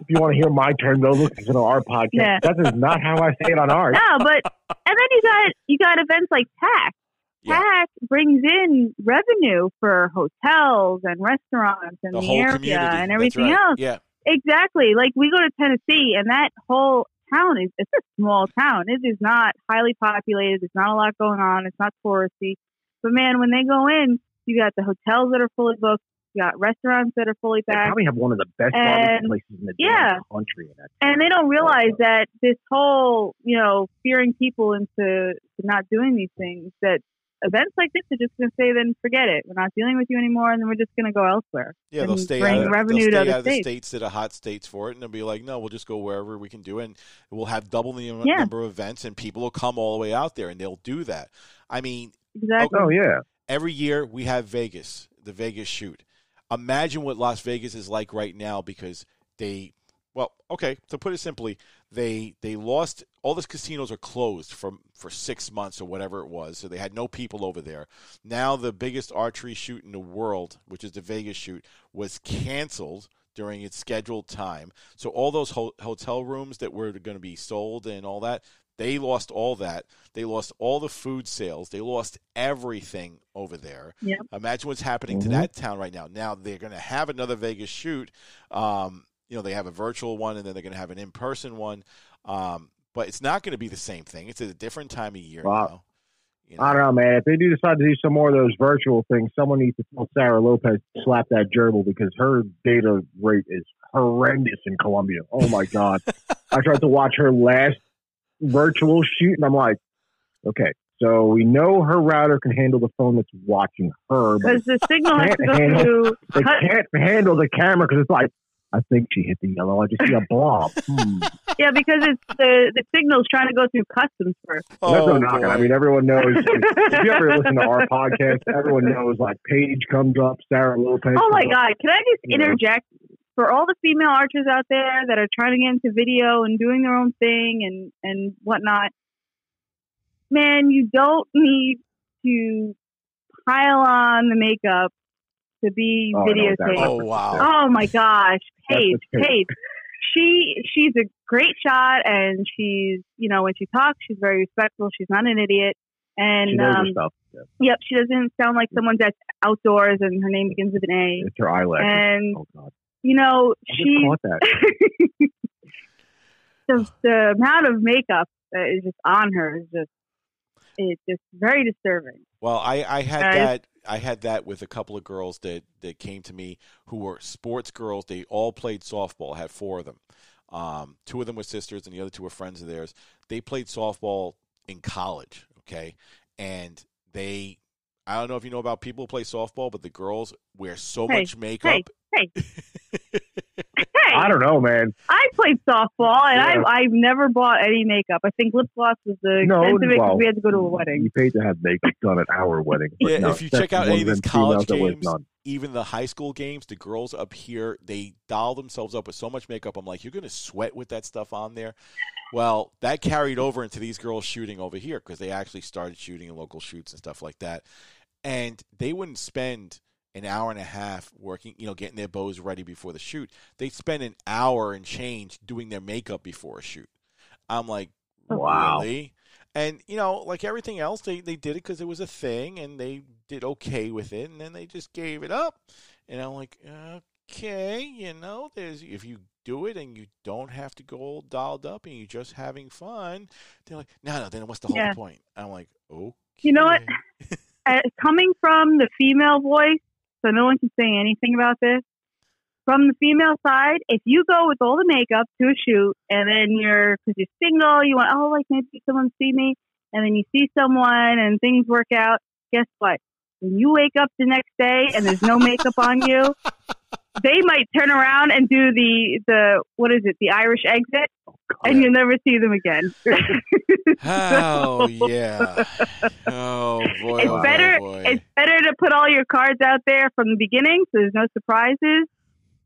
If you want to hear my turn, go listen to our podcast. Yeah. That is not how I say it on ours. no, but and then you got you got events like TAC. Yeah. TAC brings in revenue for hotels and restaurants and the the, whole area community and everything right. else. Yeah, Exactly. Like we go to Tennessee and that whole town is it's a small town. It is not highly populated. There's not a lot going on. It's not touristy. But man, when they go in, you got the hotels that are fully booked. You got restaurants that are fully They backed. probably have one of the best And- places in the yeah. country. In that and they don't realize that this whole, you know, fearing people into to not doing these things, that events like this are just going to say, then forget it. We're not dealing with you anymore, and then we're just going to go elsewhere. yeah. They'll stay bring out of, revenue they'll stay other out of the states. states that are hot states for it, and they'll be like, no, we'll just go wherever we can do it, and we'll have double the Yeah. number of events, and people will come all the way out there, and they'll do that. I mean, Exactly. Oh yeah, every year we have Vegas, the Vegas shoot. Imagine what Las Vegas is like right now because they, well, okay, to put it simply, they they lost all these casinos are closed for for six months or whatever it was, so they had no people over there. Now the biggest archery shoot in the world, which is the Vegas shoot, was canceled during its scheduled time. So all those ho- hotel rooms that were going to be sold and all that, they lost all that. They lost all the food sales. They lost everything over there. Yep. Imagine what's happening Mhm. to that town right now. Now they're going to have another Vegas shoot. Um, you know, they have a virtual one and then they're going to have an in-person one. Um, but it's not going to be the same thing. It's at a different time of year Wow. now. You I don't know, man. If they do decide to do some more of those virtual things, someone needs to tell Sara Lopez to slap that gerbil because her data rate is horrendous in Colombia. Oh my god! I tried to watch her last virtual shoot, and I'm like, okay, so we know her router can handle the phone that's watching her, Because the signal has to Can't go handle- through. they cut- can't handle the camera because it's like, I think she hit the yellow. I just see a blob. Hmm. Yeah, because it's the the signal's trying to go through customs first. That's no Oh, knocking. boy. I mean, everyone knows. if you ever listen to our podcast, everyone knows like Paige comes up, Sara Lopez. Oh my comes up. God! Can I just interject? know. Interject for all the female archers out there that are trying to get into video and doing their own thing and and whatnot? Man, you don't need to pile on the makeup to be Oh, I know videotaped. Oh wow. Oh my gosh, That's Paige, Paige. Paige. She she's a great shot, and she's you know when she talks, she's very respectful. She's not an idiot, and She knows um, stuff. Yeah. yep, she doesn't sound like someone that's outdoors and her name begins with an A. It's her eyelashes. And oh God, you know I she caught that. the the amount of makeup that is just on her is just it's just very disturbing. Well, I, I had Guys. that I had that with a couple of girls that, that came to me who were sports girls. They all played softball. I had four of them. Um, two of them were sisters, and the other two were friends of theirs. They played softball in college. Okay, and they I don't know if you know about people who play softball, but the girls wear so Hey, much makeup. Hey, I don't know, man. I played softball and Yeah. I I've never bought any makeup. I think lip gloss was the No, expensive because well, we had to go to a wedding. You paid to have makeup done at our wedding. Yeah, no, if you check out any of these college females that wears games, even the high school games, the girls up here, they doll themselves up with so much makeup. I'm like, you're going to sweat with that stuff on there. Well, that carried over into these girls shooting over here because they actually started shooting in local shoots and stuff like that. And they wouldn't spend an hour and a half working, you know, getting their bows ready before the shoot. They'd spend an hour and change doing their makeup before a shoot. I'm like, Wow. really? And you know, like everything else, they they did it because it was a thing, and they did okay with it, and then they just gave it up. And I'm like, okay, you know, there's if you do it and you don't have to go all dolled up and you're just having fun, they're like, no, no, then what's the whole Yeah. point? I'm like, okay. You know what? uh, coming from the female voice, so no one can say anything about this. From the female side, if you go with all the makeup to a shoot and then you're, because you're single, you want, oh, like maybe someone see me, and then you see someone and things work out, guess what? When you wake up the next day and there's no makeup on you, they might turn around and do the, the what is it, the Irish exit, and you'll never see them again. Oh yeah. Oh boy. It's oh, better- boy. it's better to put all your cards out there from the beginning so there's no surprises.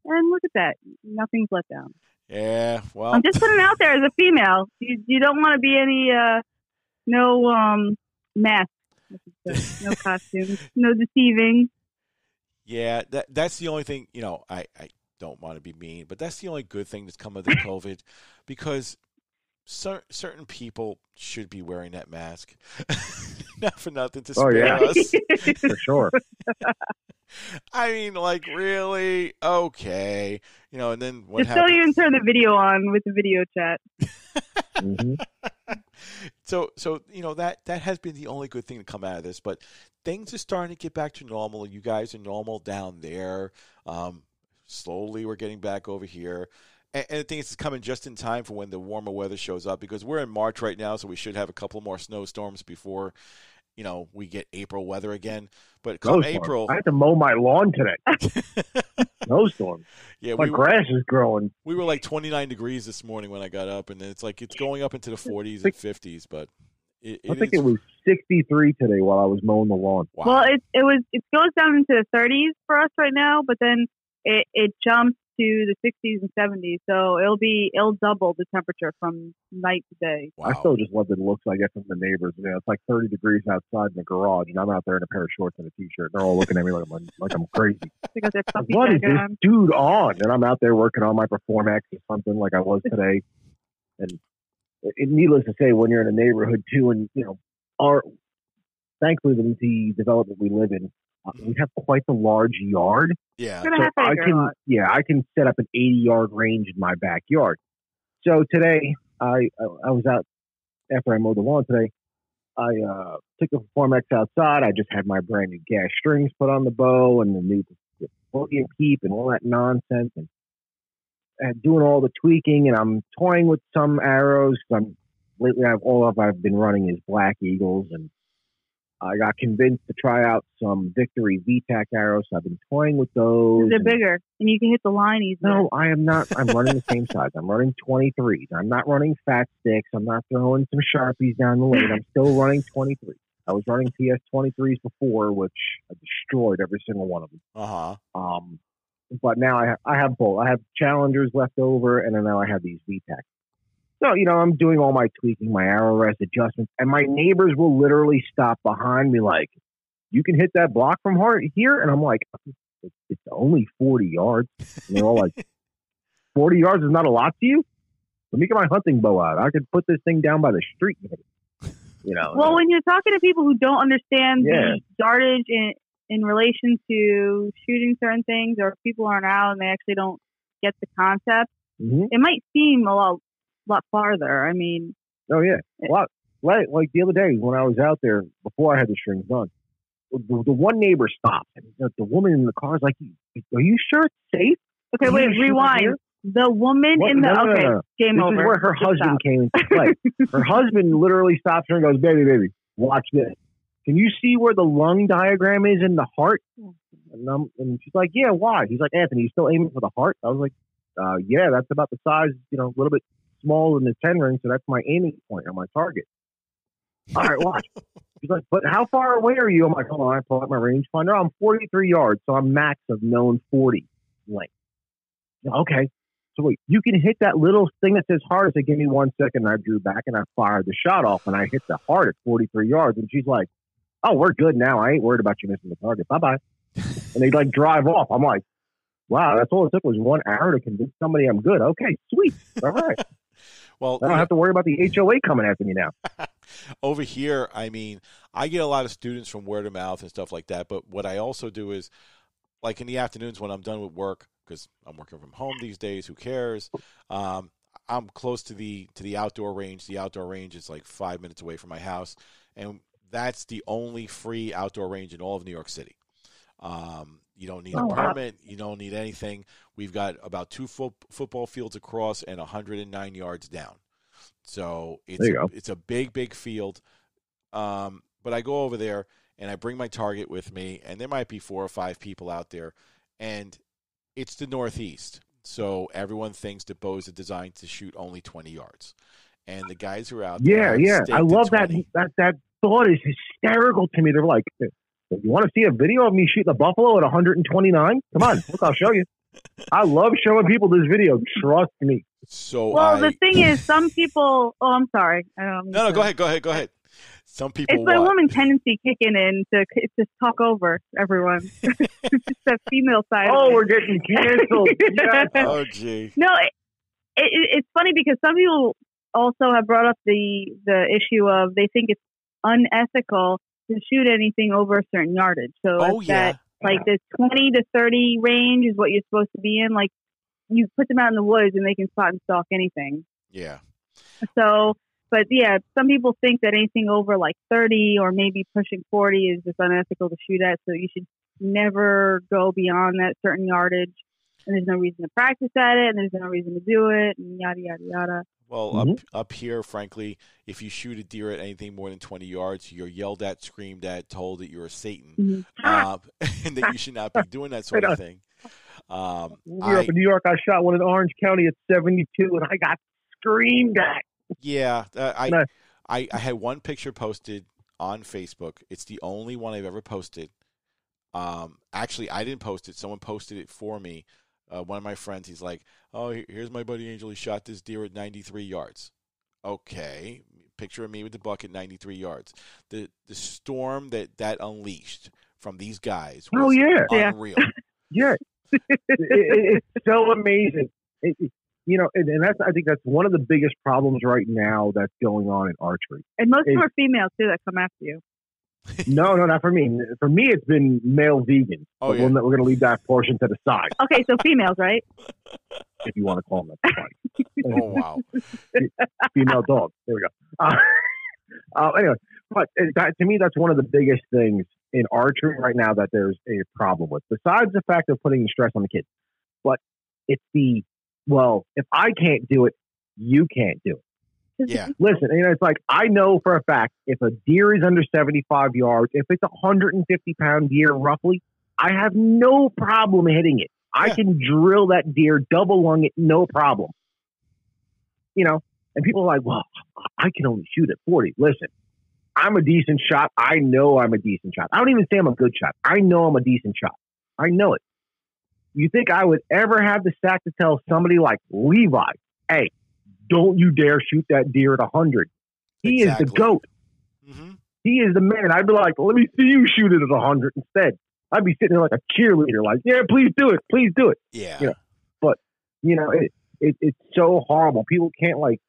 And look at that. Nothing's let down. Yeah. Well. I'm just putting it out there as a female. You, you don't want to be any, uh, no um, mask, I should say. no costumes, no deceiving. Yeah, that that's the only thing. You know, I I don't want to be mean, but that's the only good thing that's come of the COVID, because cer- certain people should be wearing that mask. Not for nothing to Oh, spare yeah. us. for sure. I mean, like really? Okay, you know, and then what just don't happens? even turn the video on with the video chat. hmm so so you know that that has been the only good thing to come out of this but things are starting to get back to normal. You guys are normal down there. Um, slowly we're getting back over here. And, and the thing is it's coming just in time for when the warmer weather shows up because we're in march right now so we should have a couple more snowstorms before you know we get april weather again but come Snowstorm. april I had to mow my lawn today. Snowstorm. yeah My we, grass is growing. we were like 29 degrees this morning when i got up and it's like it's going up into the 40s and 50s but it, I think is- it was 63 today while I was mowing the lawn. wow. Well, it it was it goes down into the 30s for us right now, but then it it jumps to the 60s and 70s. So it'll be it'll double the temperature from night to day. Wow. I still just love the looks I get from the neighbors. You know, it's like 30 degrees outside in the garage, and I'm out there in a pair of shorts and a t-shirt. They're all looking at me like I'm like I'm crazy. They got their puppy what is this on. dude on? And I'm out there working on my Performax or something like I was today. And it, needless to say, when you're in a neighborhood too, and you know, our thankfully the, the development we live in, we have quite the large yard. yeah. So I can, yeah, I can set up an 80 yard range in my backyard. So today, I I I was out after I mowed the lawn today. I uh, took the Performax outside. I just had my brand new gas strings put on the bow and the new podium peep and all that nonsense and, and doing all the tweaking. And I'm toying with some arrows. I'm lately I've all of I've been running is Black Eagles and I got convinced to try out some Victory VTAC arrows. So I've been toying with those. They're and- bigger, and you can hit the line easier. no, I am not. I'm running the same size. I'm running 23s. I'm not running fat sticks. I'm not throwing some Sharpies down the lane. I'm still running 23s. I was running PS 23s before, which I destroyed every single one of them. Uh huh. Um, but now I have, I have both. I have Challengers left over, and then now I have these VTAC. So, you know, I'm doing all my tweaking, my arrow rest adjustments, and my neighbors will literally stop behind me like, you can hit that block from here? And I'm like, it's, only 40 yards. And they're all like, 40 yards is not a lot to you? Let me get my hunting bow out. I could put this thing down by the street. and hit it." You know, Well, when you're talking to people who don't understand Yeah. the yardage in in relation to shooting certain things, or people aren't out and they actually don't get the concept, Mhm. it might seem a lot lot farther. I mean, Oh yeah, a lot. Like, like the other day when I was out there before I had the strings done, the, the one neighbor stopped. And the, the woman in the car is like, "Are you sure it's safe?" okay, wait, gonna shoot it rewind. The woman What? in the No, no, okay, no. game This over. is where her Just husband stop. came into play. her husband literally stops her and goes, "Baby, baby, watch this. Can you see where the lung diagram is in the heart?" And, um, and she's like, "Yeah, why?" He's like, "Anthony, you still aiming for the heart?" I was like, uh, "Yeah, that's about the size, you know, a little bit smaller than the ten ring, so that's my aiming point or my target." All right, watch. He's like, "But how far away are you?" I'm like, "Hold on, I pull out my rangefinder. I'm 43 yards, so I'm max of known 40 length." Okay. So wait, you can hit that little thing that says. I said, give me one second. And I drew back and I fired the shot off and I hit the heart at 43 yards. And she's like, oh, we're good now. I ain't worried about you missing the target. Bye bye. and they like drive off. I'm like, wow, that's all it took was one arrow to convince somebody I'm good. Okay, sweet. All right. Well, I don't have to worry about the HOA coming after me now. over here, I mean, I get a lot of students from word of mouth and stuff like that. But what I also do is, like in the afternoons when I'm done with work, because I'm working from home these days. Who cares? Um, I'm close to the to the outdoor range. The outdoor range is like five minutes away from my house, and that's the only free outdoor range in all of New York City. Um, you don't need Oh, a wow. permit. You don't need anything. We've got about two fo- football fields across and 109 yards down. So it's a, go. it's a big, big field. Um, but I go over there and I bring my target with me, and there might be four or five people out there, and it's the Northeast. So everyone thinks that bows are designed to shoot only 20 yards. And the guys who are out Yeah, there, yeah. yeah. I love that. That that thought is hysterical to me. They're like, you want to see a video of me shooting a buffalo at 129? Come on, look, I'll show you. I love showing people this video. Trust me. So Well, I, the thing is, some people. Oh, I'm sorry. I don't no, no, to- go ahead, go ahead, go ahead. Some people It's my what? woman tendency kicking in to to talk over everyone. it's just that female side. Oh, of we're getting canceled. Yes. Oh, gee. No, it, it, it's funny because some people also have brought up the the issue of they think it's unethical to shoot anything over a certain yardage. So Oh, yeah. that like the twenty to thirty range is what you're supposed to be in. Like you put them out in the woods and they can spot and stalk anything. Yeah. So, but yeah, some people think that anything over like 30 or maybe pushing 40 is just unethical to shoot at. So you should never go beyond that certain yardage. And there's no reason to practice at it, and there's no reason to do it, and yada yada yada. Well, Mhm. up up here, frankly, if you shoot a deer at anything more than 20 yards, you're yelled at, screamed at, told that you're a Satan, Mhm. um, and that you should not be doing that sort of thing. Um, We were I, up in New York. I shot one in Orange County at 72, and I got screamed at. yeah, uh, I, No. I, I had one picture posted on Facebook. It's the only one I've ever posted. Um, actually, I didn't post it. Someone posted it for me. Uh, one of my friends, he's like, "Oh, here's my buddy Angel. He shot this deer at 93 yards." Okay, picture of me with the buck at 93 yards. The the storm that that unleashed from these guys was Oh yeah, Yeah. unreal. yeah. it, it, it's so amazing. It, it- you know, and, and that's I think that's one of the biggest problems right now that's going on in archery. and most of Hey. them are females too that come after you. No, no, not for me. For me, it's been male vegan. Oh, but yeah. we're, we're going to leave that portion to the side, Okay, so females, right? if you want to call them that. Oh wow. female dog. There we go. Uh, uh, anyway, but uh, that, to me, that's one of the biggest things in archery right now that there's a problem with. Besides the fact of putting the stress on the kids, but it's the well, if I can't do it, you can't do it. Yeah. Listen, you know, it's like I know for a fact if a deer is under 75 yards, if it's a 150 pound deer roughly, I have no problem hitting it. I Yeah. can drill that deer, double lung it, no problem. You know, and people are like, well, I can only shoot at 40. Listen, I'm a decent shot. I know I'm a decent shot. I don't even say I'm a good shot. I know I'm a decent shot. I know it. You think I would ever have the sack to tell somebody like Levi, hey, don't you dare shoot that deer at 100. He is the Exactly. goat. hmm He is the man. I'd be like, let me see you shoot it at 100 instead. I'd be sitting there like a cheerleader, like, yeah, please do it. Please do it. Yeah. Yeah. But you know, it, it, it's so horrible. People can't, like,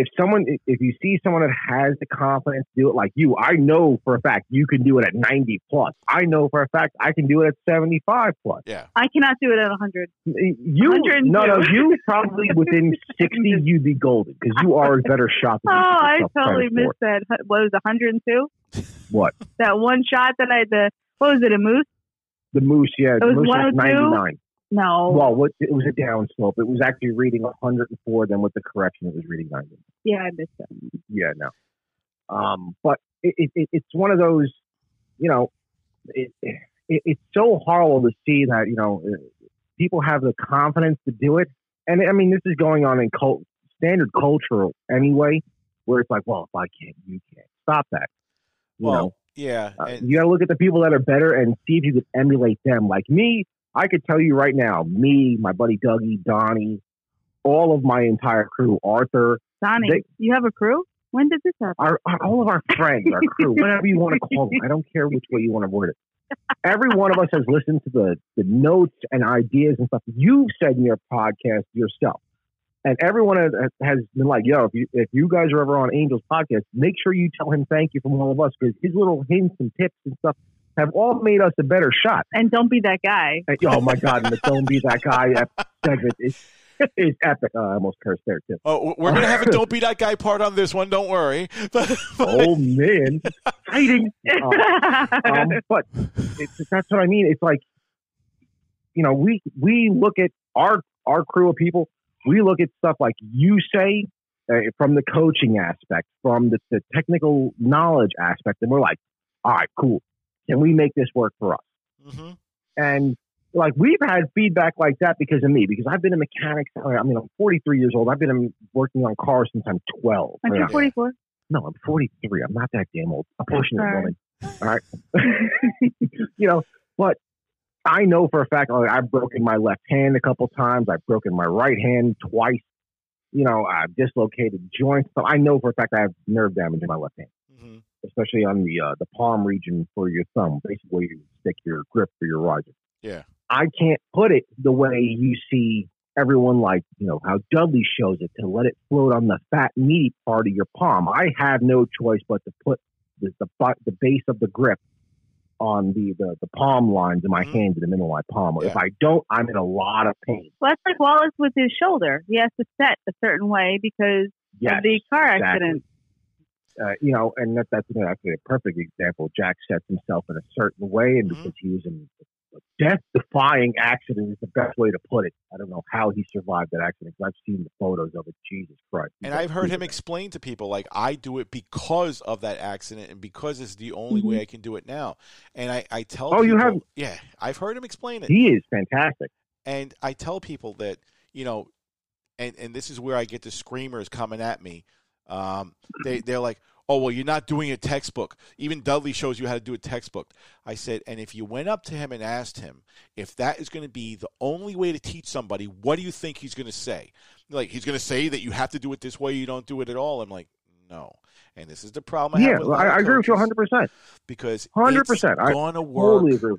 if someone, if- if you see someone that has the confidence to do it like you, I know for a fact you can do it at 90 plus. I know for a fact I can do it at 75 plus. Yeah. I cannot do it at 100. You, 102. no, no, you probably within 60, you'd be golden because you are a better shot Oh, than you give I totally credit for. missed that. What was it, 102? What? That one shot that I the what was it a moose? The moose, yeah, the was moose was 102? 99. No. Well, what, it was a down slope. It was actually reading 104. Then with the correction, it was reading 90. yeah, I missed that. Yeah, no. Um, but it, it, it, it's one of those, you know, it, it, it's so horrible to see that you know uh, people have the confidence to do it, and I mean this is going on in cult, standard cultural anyway, where it's like, well, if I can't, you can't. Stop that. You Well, know, yeah. uh, you got to look at the people that are better and see if you could emulate them. Like me, I could tell you right now, me, my buddy Dougie, Donnie, all of my entire crew, Arthur, Donnie, They- you have a crew? When did this happen? our, our all of our friends, our crew, whatever you want to call them. I don't care which way you want to word it. Every one of us has listened to the the notes and ideas and stuff you've said in your podcast yourself. And everyone has, has been like, "Yo, if you if you guys are ever on Angel's podcast, make sure you tell him thank you from all of us because his little hints and tips and stuff have all made us a better shot." And don't be that guy. And, oh my God, and the "Don't Be That Guy" ep- segment is is epic. Uh, I almost cursed there too. oh, we're gonna have a "Don't be that guy" part on this one. Don't worry. But, but- Oh man, fighting. um, but it's, that's what I mean. It's like, you know, we we look at our our crew of people. We look at stuff like you say uh, from the coaching aspect, from the, the technical knowledge aspect, and we're like, all right, cool. Can we make this work for us? Mhm. And like we've had feedback like that because of me, because I've been a mechanic. I mean, I'm 43 years old. I've been um, working on cars since I'm 12. Aren't you 44? No, I'm 43. I'm not that damn old. I'm pushing it, Sorry. woman. All right. you know, but I know for a fact like, I've broken my left hand a couple times. I've broken my right hand twice. You know, I've dislocated joints. So I know for a fact I have nerve damage in my left hand. Especially on the uh, the palm region for your thumb, basically where you stick your grip for your riser. Yeah. I can't put it the way you see everyone like, you know, how Dudley shows it to let it float on the fat, meaty part of your palm. I have no choice but to put the the, the base of the grip on the, the, the palm lines of my Mhm. hand in the middle of my palm. If I don't, I'm in a lot of pain. Well, that's like Wallace with his shoulder. He has to set a certain way because Yes, of the car exactly. Uh, you know, and that, that's actually a perfect example. Jack sets himself in a certain way, and Mhm. because he was in a death-defying accident is the best way to put it. I don't know how he survived that accident because I've seen the photos of it. Jesus Christ! And I've heard him explain to people like I do it because of that accident and because it's the only way I can do it now. And I, I tell Mm-hmm. Oh, you have- yeah, I've heard him explain it. He is fantastic. and I tell people that you know, and and this is where I get the screamers coming at me. Um, they they're like, oh well you're not doing a textbook even dudley shows you how to do a textbook i said and if you went up to him and asked him if that is going to be the only way to teach somebody what do you think he's going to say like he's going to say that you have to do it this way you don't do it at all i'm like no and this is the problem I yeah, well, I, I agree with you 100. percent because 100%. it's I going to work Totally agree.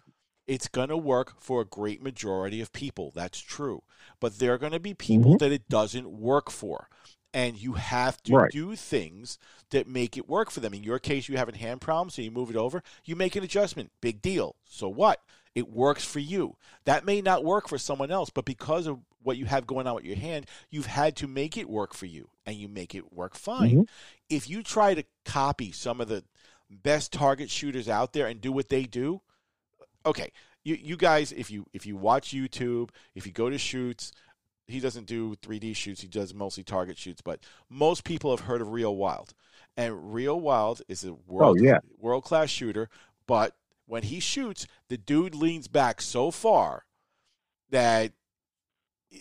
It's going to work for a great majority of people. That's true. But there are going to be people that it doesn't work for. And you have to Right. do things that make it work for them. In your case, you have a hand problem, so you move it over. You make an adjustment. Big deal. So what? It works for you. That may not work for someone else, but because of what you have going on with your hand, you've had to make it work for you, and you make it work fine. Mm-hmm. If you try to copy some of the best target shooters out there and do what they do, okay, you you guys, if you if you watch YouTube, if you go to shoots, he doesn't do 3D shoots. He does mostly target shoots. But most people have heard of Reo Wilde, and Reo Wilde is a world Oh, yeah. world class shooter. But when he shoots, the dude leans back so far that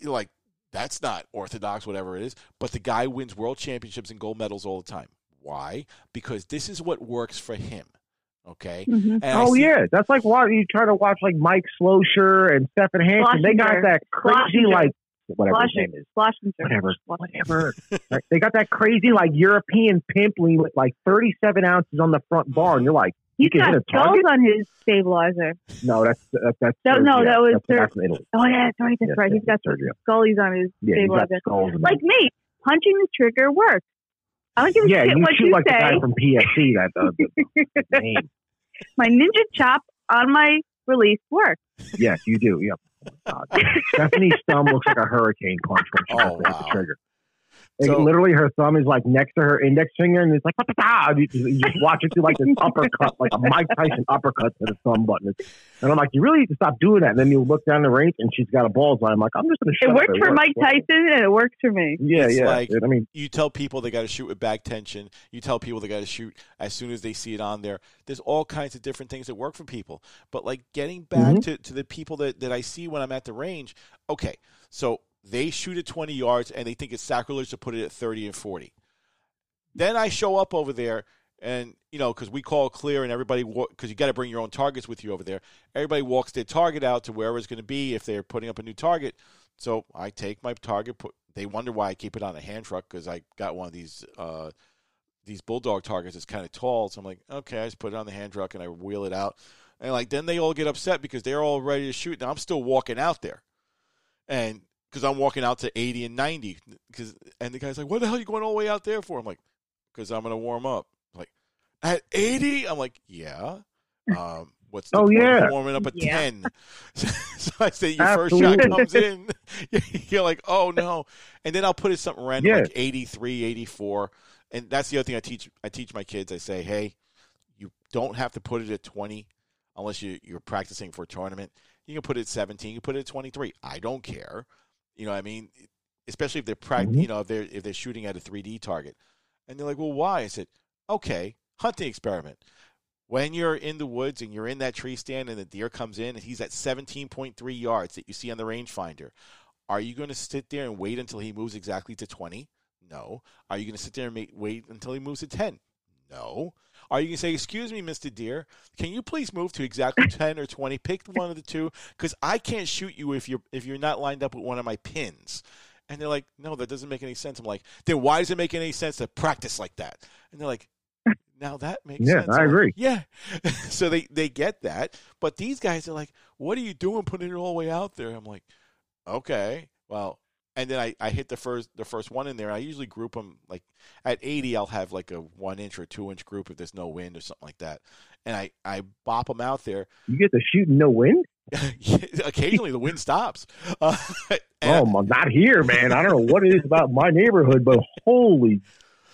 like that's not orthodox, whatever it is. But the guy wins world championships and gold medals all the time. Why? Because this is what works for him. Okay. hmm oh see- yeah, that's like why you try to watch like Mike Schloesser and Stephan Hansen. They got that crazy Schlesinger. like whatever his name is. Schlesinger. Whatever, whatever. Right? They got that crazy like European pimpling with like 37 ounces on the front bar, and you're like, He's you can got hit a skulls target. on his stabilizer. No, that's that's that's That- no, that was that's the from Italy. Oh yeah, that's right. That's Yeah, right. He's got Sergio. scullies on his Yeah, stabilizer. Like me, punching the trigger works. I don't give a yeah, shit you what shoot you like the say. guy from PSE. That uh, the, the. My ninja chop on my release works. Yes, you do. Yep. Stephanie's thumb looks like a hurricane punch when she Oh, puts the wow. Trigger. Like, So- literally, her thumb is like next to her index finger, and it's like, "Bah-bah-bah," you, you just watch it do like this uppercut, like a Mike Tyson uppercut to the thumb button. And I'm like, you really need to stop doing that. And then you look down the range, and she's got a bullseye. I'm like, I'm just going to shut It up. works for works. Mike Tyson and it works for me. Yeah, It's yeah. like- I mean, you tell people they got to shoot with back tension. You tell people they got to shoot as soon as they see it on there. There's all kinds of different things that work for people. But like getting back Mhm. to, to the people that, that I see when I'm at the range, okay, so they shoot at 20 yards and they think it's sacrilege to put it at 30 and 40. Then I show up over there and, you know, because we call clear and everybody, because you got to bring your own targets with you over there. Everybody walks their target out to wherever it's going to be if they're putting up a new target. So I take my target, put they wonder why I keep it on a hand truck because I got one of these uh, these bulldog targets that's kind of tall. So I'm like, okay, I just put it on the hand truck and I wheel it out. And like then they all get upset because they're all ready to shoot. Now I'm still walking out there, and because I'm walking out to 80 and 90, because and the guy's like, what the hell are you going all the way out there for? I'm like, because I'm gonna warm up. Like at 80, I'm like, yeah. Um, what's the Oh, point of yeah. warming up at Yeah. 10? so I say your first shot comes in, you're like, oh no, and then I'll put it something random Yeah. like 83, 84, and that's the other thing I teach. I teach my kids. I say, hey, you don't have to put it at 20 unless you, you're practicing for a tournament. You can put it at 17. You can put it at 23. I don't care. You know, what I mean, especially if they're prac- Mhm. you know, if they're if they're shooting at a 3D target, and they're like, well, why? I said, okay, hunting experiment. When you're in the woods and you're in that tree stand and the deer comes in and he's at 17.3 yards that you see on the rangefinder, are you going to sit there and wait until he moves exactly to 20? No. Are you going to sit there and ma- wait until he moves to 10? No. Are you going to say, "Excuse me, Mr. Deer, can you please move to exactly 10 or 20? Pick one of the two cuz I can't shoot you if you're if you're not lined up with one of my pins." And they're like, "No, that doesn't make any sense." I'm like, "Then why does it make any sense to practice like that?" And they're like, "Now that makes Yeah, sense." I I'm like, agree. yeah. so they they get that, but these guys are like, "What are you doing putting it all the way out there?" I'm like, "Okay, well." And then I, I hit the first the first one in there. I usually group them like at 80. I'll have like a one inch or two inch group if there's no wind or something like that. And I I bop them out there. you get to shoot in no wind. Occasionally the wind stops. Uh, and Oh, my, not here, man. I don't know what it is about my neighborhood, but holy,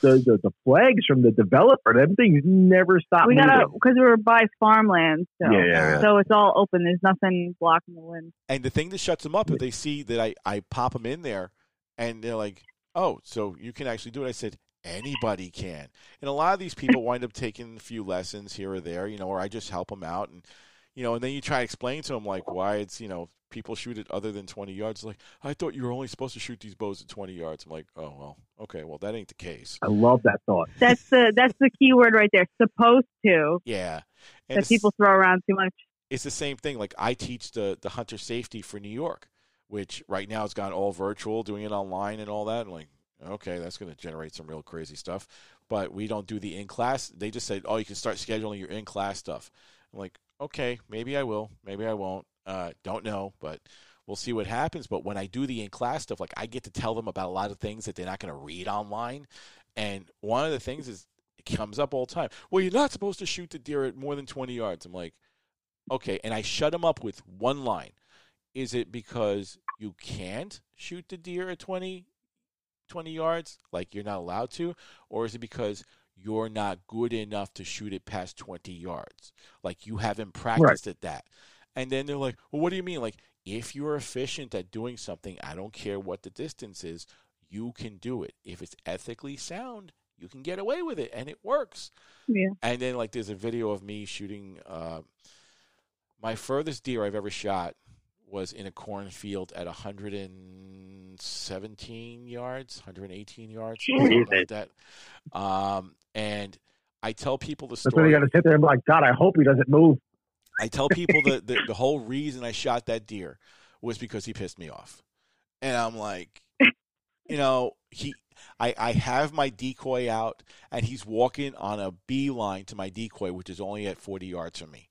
the the, the flags from the developer, them things never stop we gotta because we were by farmland, so Yeah, yeah, yeah. so it's all open. There's nothing blocking the wind. And the thing that shuts them up if they see that I, I pop them in there and they're like, oh, so you can actually do it. I said, anybody can. And a lot of these people wind up taking a few lessons here or there, you know, or I just help them out. And, you know, and then you try to explain to them, like, why it's, you know, people shoot it other than 20 yards. Like, I thought you were only supposed to shoot these bows at 20 yards. I'm like, oh, well, okay, well, that ain't the case. I love that thought. That's the that's the key word right there. Supposed to Yeah. And that people throw around too much. it's the same thing. Like, I teach the, the hunter safety for New York, which right now has gone all virtual, doing it online and all that. I'm like, okay, that's going to generate some real crazy stuff. But we don't do the in class. They just said, oh, you can start scheduling your in class stuff. I'm like, okay, maybe I will, maybe I won't. Uh, don't know, but we'll see what happens. But when I do the in class stuff, like I get to tell them about a lot of things that they're not going to read online. And one of the things is it comes up all the time. Well, you're not supposed to shoot the deer at more than 20 yards. I'm like, okay. And I shut them up with one line. Is it because you can't shoot the deer at 20, 20 yards, like you're not allowed to? Or is it because you're not good enough to shoot it past 20 yards? Like you haven't practiced at that. And then they're like, well, what do you mean? Like, if you're efficient at doing something, I don't care what the distance is, you can do it. If it's ethically sound, you can get away with it and it works. Yeah. And then, like, there's a video of me shooting. Uh, my furthest deer I've ever shot was in a cornfield at 117 yards, 118 yards, something like that. Um, and I tell people the That's when story. you got to sit there and be like, God, I hope he doesn't move. I tell people that the, the whole reason I shot that deer was because he pissed me off. And I'm like, you know, he I, I have my decoy out and he's walking on a beeline to my decoy, which is only at 40 yards from me.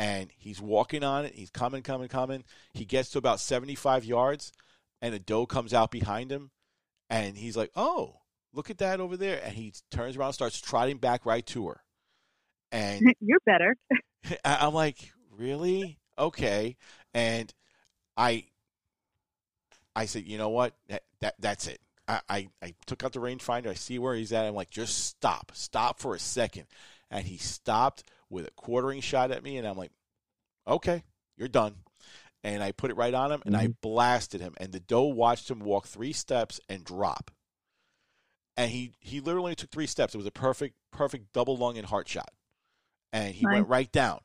And he's walking on it. He's coming, coming, coming. He gets to about 75 yards and a doe comes out behind him. And he's like, oh, look at that over there. And he turns around and starts trotting back right to her. And You're better. I'm like, really? Okay. And I, I said, you know what? That, that that's it. I, I, I took out the rangefinder. I see where he's at. I'm like, just stop, stop for a second. And he stopped with a quartering shot at me, and I'm like, okay, you're done. And I put it right on him, and I mm-hmm. blasted him. And the doe watched him walk three steps and drop. And he he literally took three steps. It was a perfect perfect double lung and heart shot and he Nice. went right down.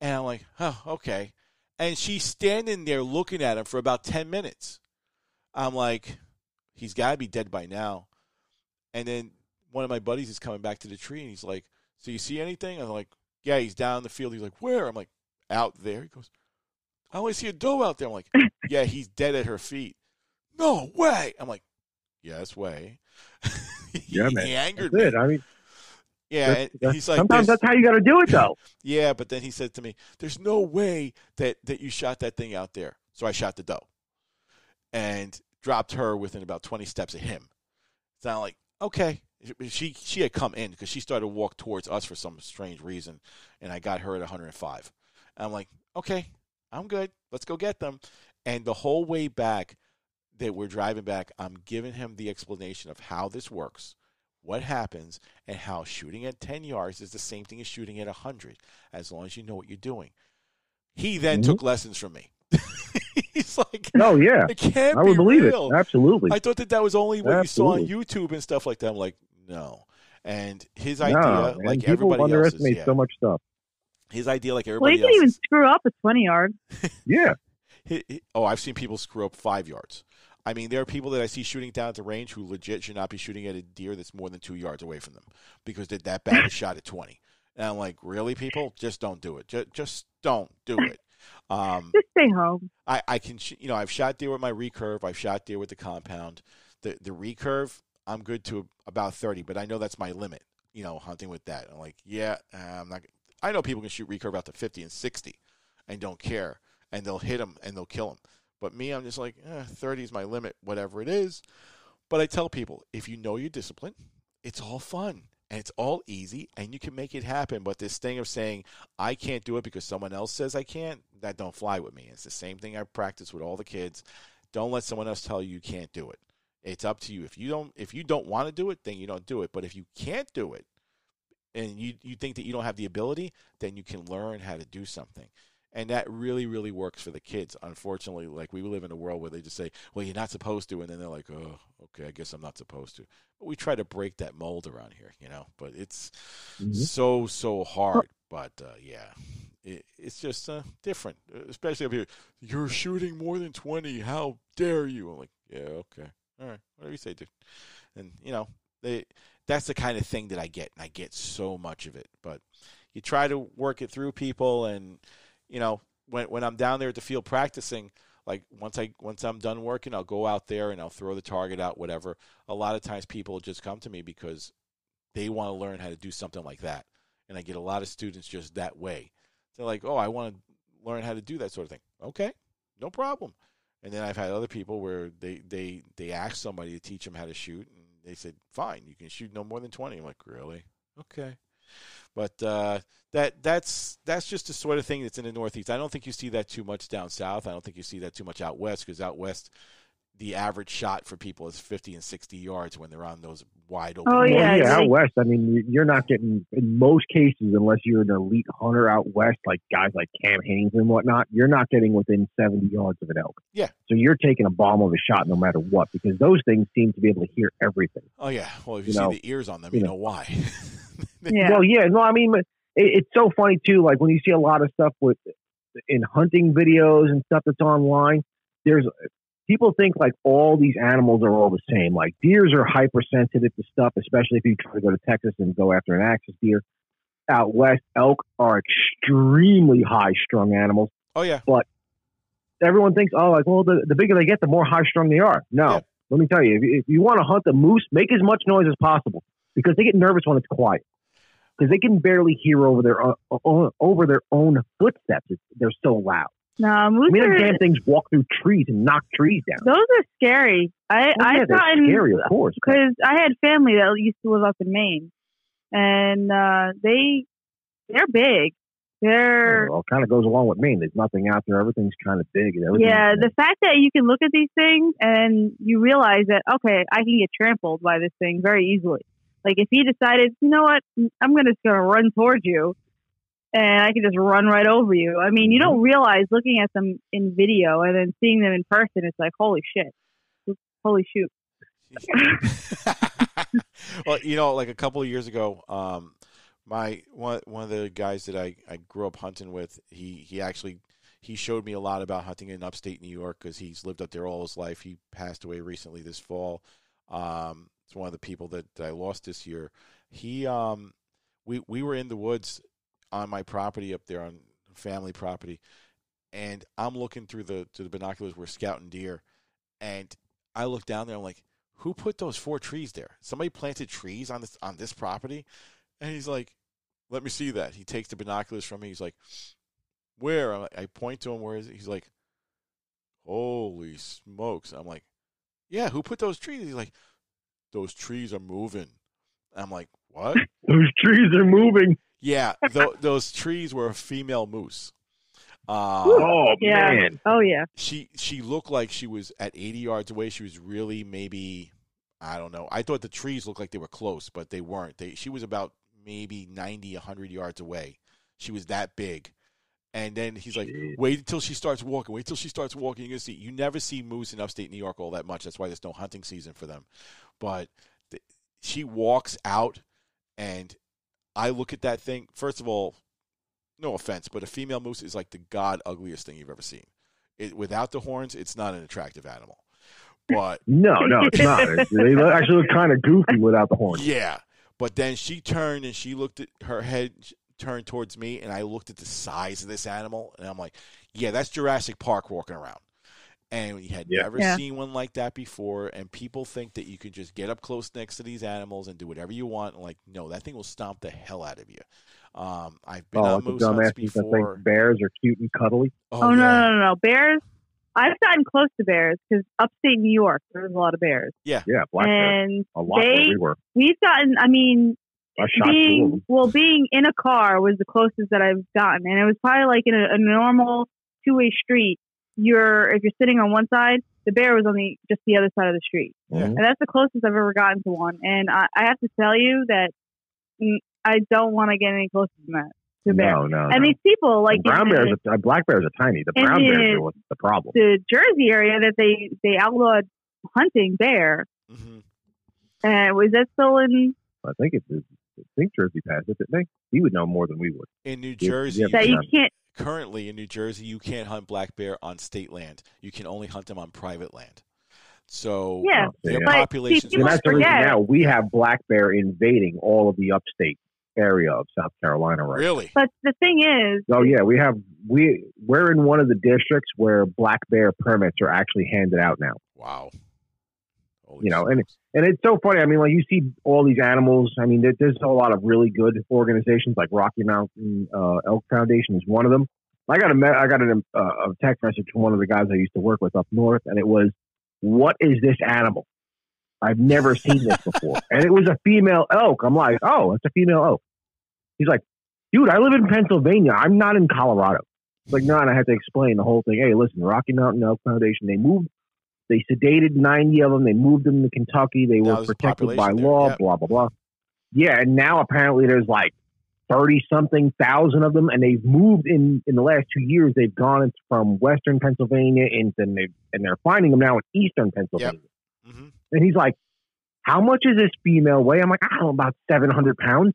And I'm like, oh, okay. And she's standing there looking at him for about 10 minutes. I'm like, he's got to be dead by now. And then one of my buddies is coming back to the tree and he's like, so you see anything? I'm like, yeah, he's down in the field. He's like, where? I'm like, out there. He goes, I only see a doe out there. I'm like, yeah, he's dead at her feet. No way. I'm like, yes way. Yeah, man. he angered That's me. it. I mean, Yeah, that's- and he's like, sometimes that's how you got to do it, though. yeah, but then he said to me, "There's no way that that you shot that thing out there." So I shot the doe, and dropped her within about 20 steps of him. So I'm like, okay. She she had come in because she started to walk towards us for some strange reason, and I got her at 105. And I'm like, okay, I'm good. Let's go get them. And the whole way back that we're driving back, I'm giving him the explanation of how this works, what happens, and how shooting at 10 yards is the same thing as shooting at 100, as long as you know what you're doing. He then Mhm. took lessons from me. He's like, Oh, yeah. it can't I be would believe real. it. Absolutely. I thought that that was only what you saw on YouTube and stuff like that. I'm like, no. And his idea, man, like people everybody else's, underestimate yeah. so much stuff. his idea, like Well, everybody you can even screw up a 20 yard. Yeah. He- he- oh, I've seen people screw up five yards. I mean, there are people that I see shooting down at the range who legit should not be shooting at a deer that's more than two yards away from them because they're that bad a shot at 20. And I'm like, really, people? Just don't do it. Just, just don't do it. Um, Just stay home. I, I can, sh- you know, I've shot deer with my recurve. I've shot deer with the compound. The the recurve, I'm good to about 30, but I know that's my limit, you know, hunting with that. I'm like, yeah, uh, I'm not. I know people can shoot recurve out to 50 and 60 and don't care, and they'll hit them and they'll kill them. But me, I'm just like, eh, 30 is my limit, whatever it is. But I tell people, if you know your discipline, it's all fun and it's all easy and you can make it happen. But this thing of saying, I can't do it because someone else says I can't, that don't fly with me. It's the same thing I practice with all the kids. Don't let someone else tell you you can't do it. It's up to you. If you don't if you don't want to do it, then you don't do it. But if you can't do it and you, you think that you don't have the ability, then you can learn how to do something. and that really really works for the kids. Unfortunately, like we live in a world where they just say, "Well, you're not supposed to," and then they're like, "Oh, okay, I guess I'm not supposed to." But we try to break that mold around here, you know. But it's Mhm. so so hard. But uh, yeah, it, it's just uh, different, especially up here. You're shooting more than twenty. How dare you? I'm like, yeah, okay, all right, whatever you say, dude. And you know, they that's the kind of thing that I get, and I get so much of it. But you try to work it through people, and you know, when when I'm down there at the field practicing, like once I once I'm done working, I'll go out there and I'll throw the target out, whatever. A lot of times people just come to me because they want to learn how to do something like that, and I get a lot of students just that way. They're like, "Oh, I want to learn how to do that sort of thing." Okay, no problem. And then I've had other people where they they they ask somebody to teach them how to shoot, and they said, "Fine, you can shoot no more than 20. I'm like, "Really? Okay." But uh, that that's that's just the sort of thing that's in the Northeast. I don't think you see that too much down south. I don't think you see that too much out west because out west, the average shot for people is 50 and 60 yards when they're on those wide open. Oh, Well, yeah, yeah, out west. I mean, you- you're not getting in most cases, unless you're an elite hunter out west, like guys like Cam Hanes and whatnot. You're not getting within 70 yards of an elk. Yeah. So you're taking a bomb of a shot no matter what, because those things seem to be able to hear everything. Oh yeah. Well, if you, You see know, the ears on them, you you know. know why. Yeah. Well, yeah, no, I mean, it, it's so funny too. Like when you see a lot of stuff with in hunting videos and stuff that's online, there's people think like all these animals are all the same. Like deers are hypersensitive to stuff, especially if you try to go to Texas and go after an axis deer. Out west, elk are extremely high strung animals. oh yeah. But everyone thinks, oh, like, well, the, the bigger they get, the more high strung they are. No, Yeah. let me tell you, if, if you want to hunt a moose, make as much noise as possible because they get nervous when it's quiet. Because they can barely hear over their uh, own over their own footsteps. They're so loud. No, moose I mean, them damn things walk through trees and knock trees down. those are scary. I yeah, I've they're scary, of course. because I had family that used to live up in Maine, and uh, they they're big. They're Well, it kind of goes along with Maine. There's nothing out there. Everything's kind of big. everything's- yeah. The fact that you can look at these things and you realize that okay, I can get trampled by this thing very easily. Like if he decided, you know what, I'm gonna just gonna run towards you, and I can just run right over you. I mean, you don't realize looking at them in video and then seeing them in person, it's like holy shit, holy shoot. well, you know, like a couple of years ago, um, my one one of the guys that I, I grew up hunting with, he he actually he showed me a lot about hunting in upstate New York because he's lived up there all his life. He passed away recently this fall. Um, it's one of the people that I lost this year. He um, we we were in the woods on my property up there on family property, and I'm looking through the the binoculars. We're scouting deer, and I look down there. I'm like, who put those four trees there? Somebody planted trees on this on this property, and he's like, "Let me see that." He takes the binoculars from me. He's like, "Where?" Like- I point to him. Where is it? He's like, "Holy smokes!" I'm like, "Yeah, who put those trees?" He's like, "Those trees are moving." I'm like, "What?" Those trees are moving. Yeah, th- those trees were a female moose. Uh, Oh, Yeah. man. Oh yeah, she she looked like she was at 80 yards away. She was really maybe I don't know. I thought the trees looked like they were close, but they weren't. They she was about maybe 90 100 yards away. She was that big. And then he's like, Jeez. "Wait until she starts walking. Wait till she starts walking. You're gonna see. You never see moose in upstate New York all that much. That's why there's no hunting season for them. But th- she walks out, and I look at that thing. First of all, no offense, but a female moose is like the god ugliest thing you've ever seen. It, without the horns, it's not an attractive animal. But No, no, it's not. They actually look kind of goofy without the horns. yeah, but then she turned and she looked at her head turned towards me, and I looked at the size of this animal, and I'm like, yeah, that's Jurassic Park walking around. And we had Yeah. never Yeah. seen one like that before, and people think that you can just get up close next to these animals and do whatever you want. And like, no, that thing will stomp the hell out of you. Um, I've been Oh, on like moose hunts before. think bears are cute and cuddly. Oh, no, no, no, no. Bears. I've gotten close to bears because upstate New York, there's a lot of bears, Yeah, yeah, black bears. A lot they- everywhere. we've gotten. I mean, I shot two of being well, being in a car was the closest that I've gotten, and it was probably like in a, a normal two way street. You're if you're sitting on one side, the bear was on the just the other side of the street, Yeah. And that's the closest I've ever gotten to one. And I, I have to tell you that I don't want to get any closer than that. to a bear. No, no. And no. these people, like brown in the, bears, are, black bears are tiny. The brown bears the- are what's the problem. the Jersey area that they they outlawed hunting bear. hmm And was that still in I think it's. I think Jersey passed it, didn't they? He would know more than we would. In New Jersey, yeah, that you can't? Currently in New Jersey, you can't hunt black bear on state land. You can only hunt them on private land. So Yeah, um, their yeah. But, see, populations and that's the reason forget- now we have black bear invading all of the upstate area of South Carolina right really. But the thing is, Oh yeah, we have we we're in one of the districts where black bear permits are actually handed out now. Wow. Holy You know, and smokes. And it's so funny. I mean, like you see all these animals. I mean, there, there's a lot of really good organizations, like Rocky Mountain uh, Elk Foundation is one of them. I got a me- I got a, uh, a text message from one of the guys I used to work with up north, and it was, "What is this animal? I've never seen this before." and it was a female elk. I'm like, "Oh, it's a female elk." He's like, "Dude, I live in Pennsylvania. I'm not in Colorado." It's like, no, and I had to explain the whole thing. Hey, listen, Rocky Mountain Elk Foundation. They moved they sedated 90 of them. They moved them to Kentucky. They Now were protected by there, law, yep. blah, blah, blah. Yeah, and now apparently there's like 30 something thousand of them, and they've moved in in the last two years. They've gone from western Pennsylvania into, and, they, and they're finding them now in eastern Pennsylvania. hmm And he's like, How much is this female weigh? I'm like, I don't know, about 700 pounds.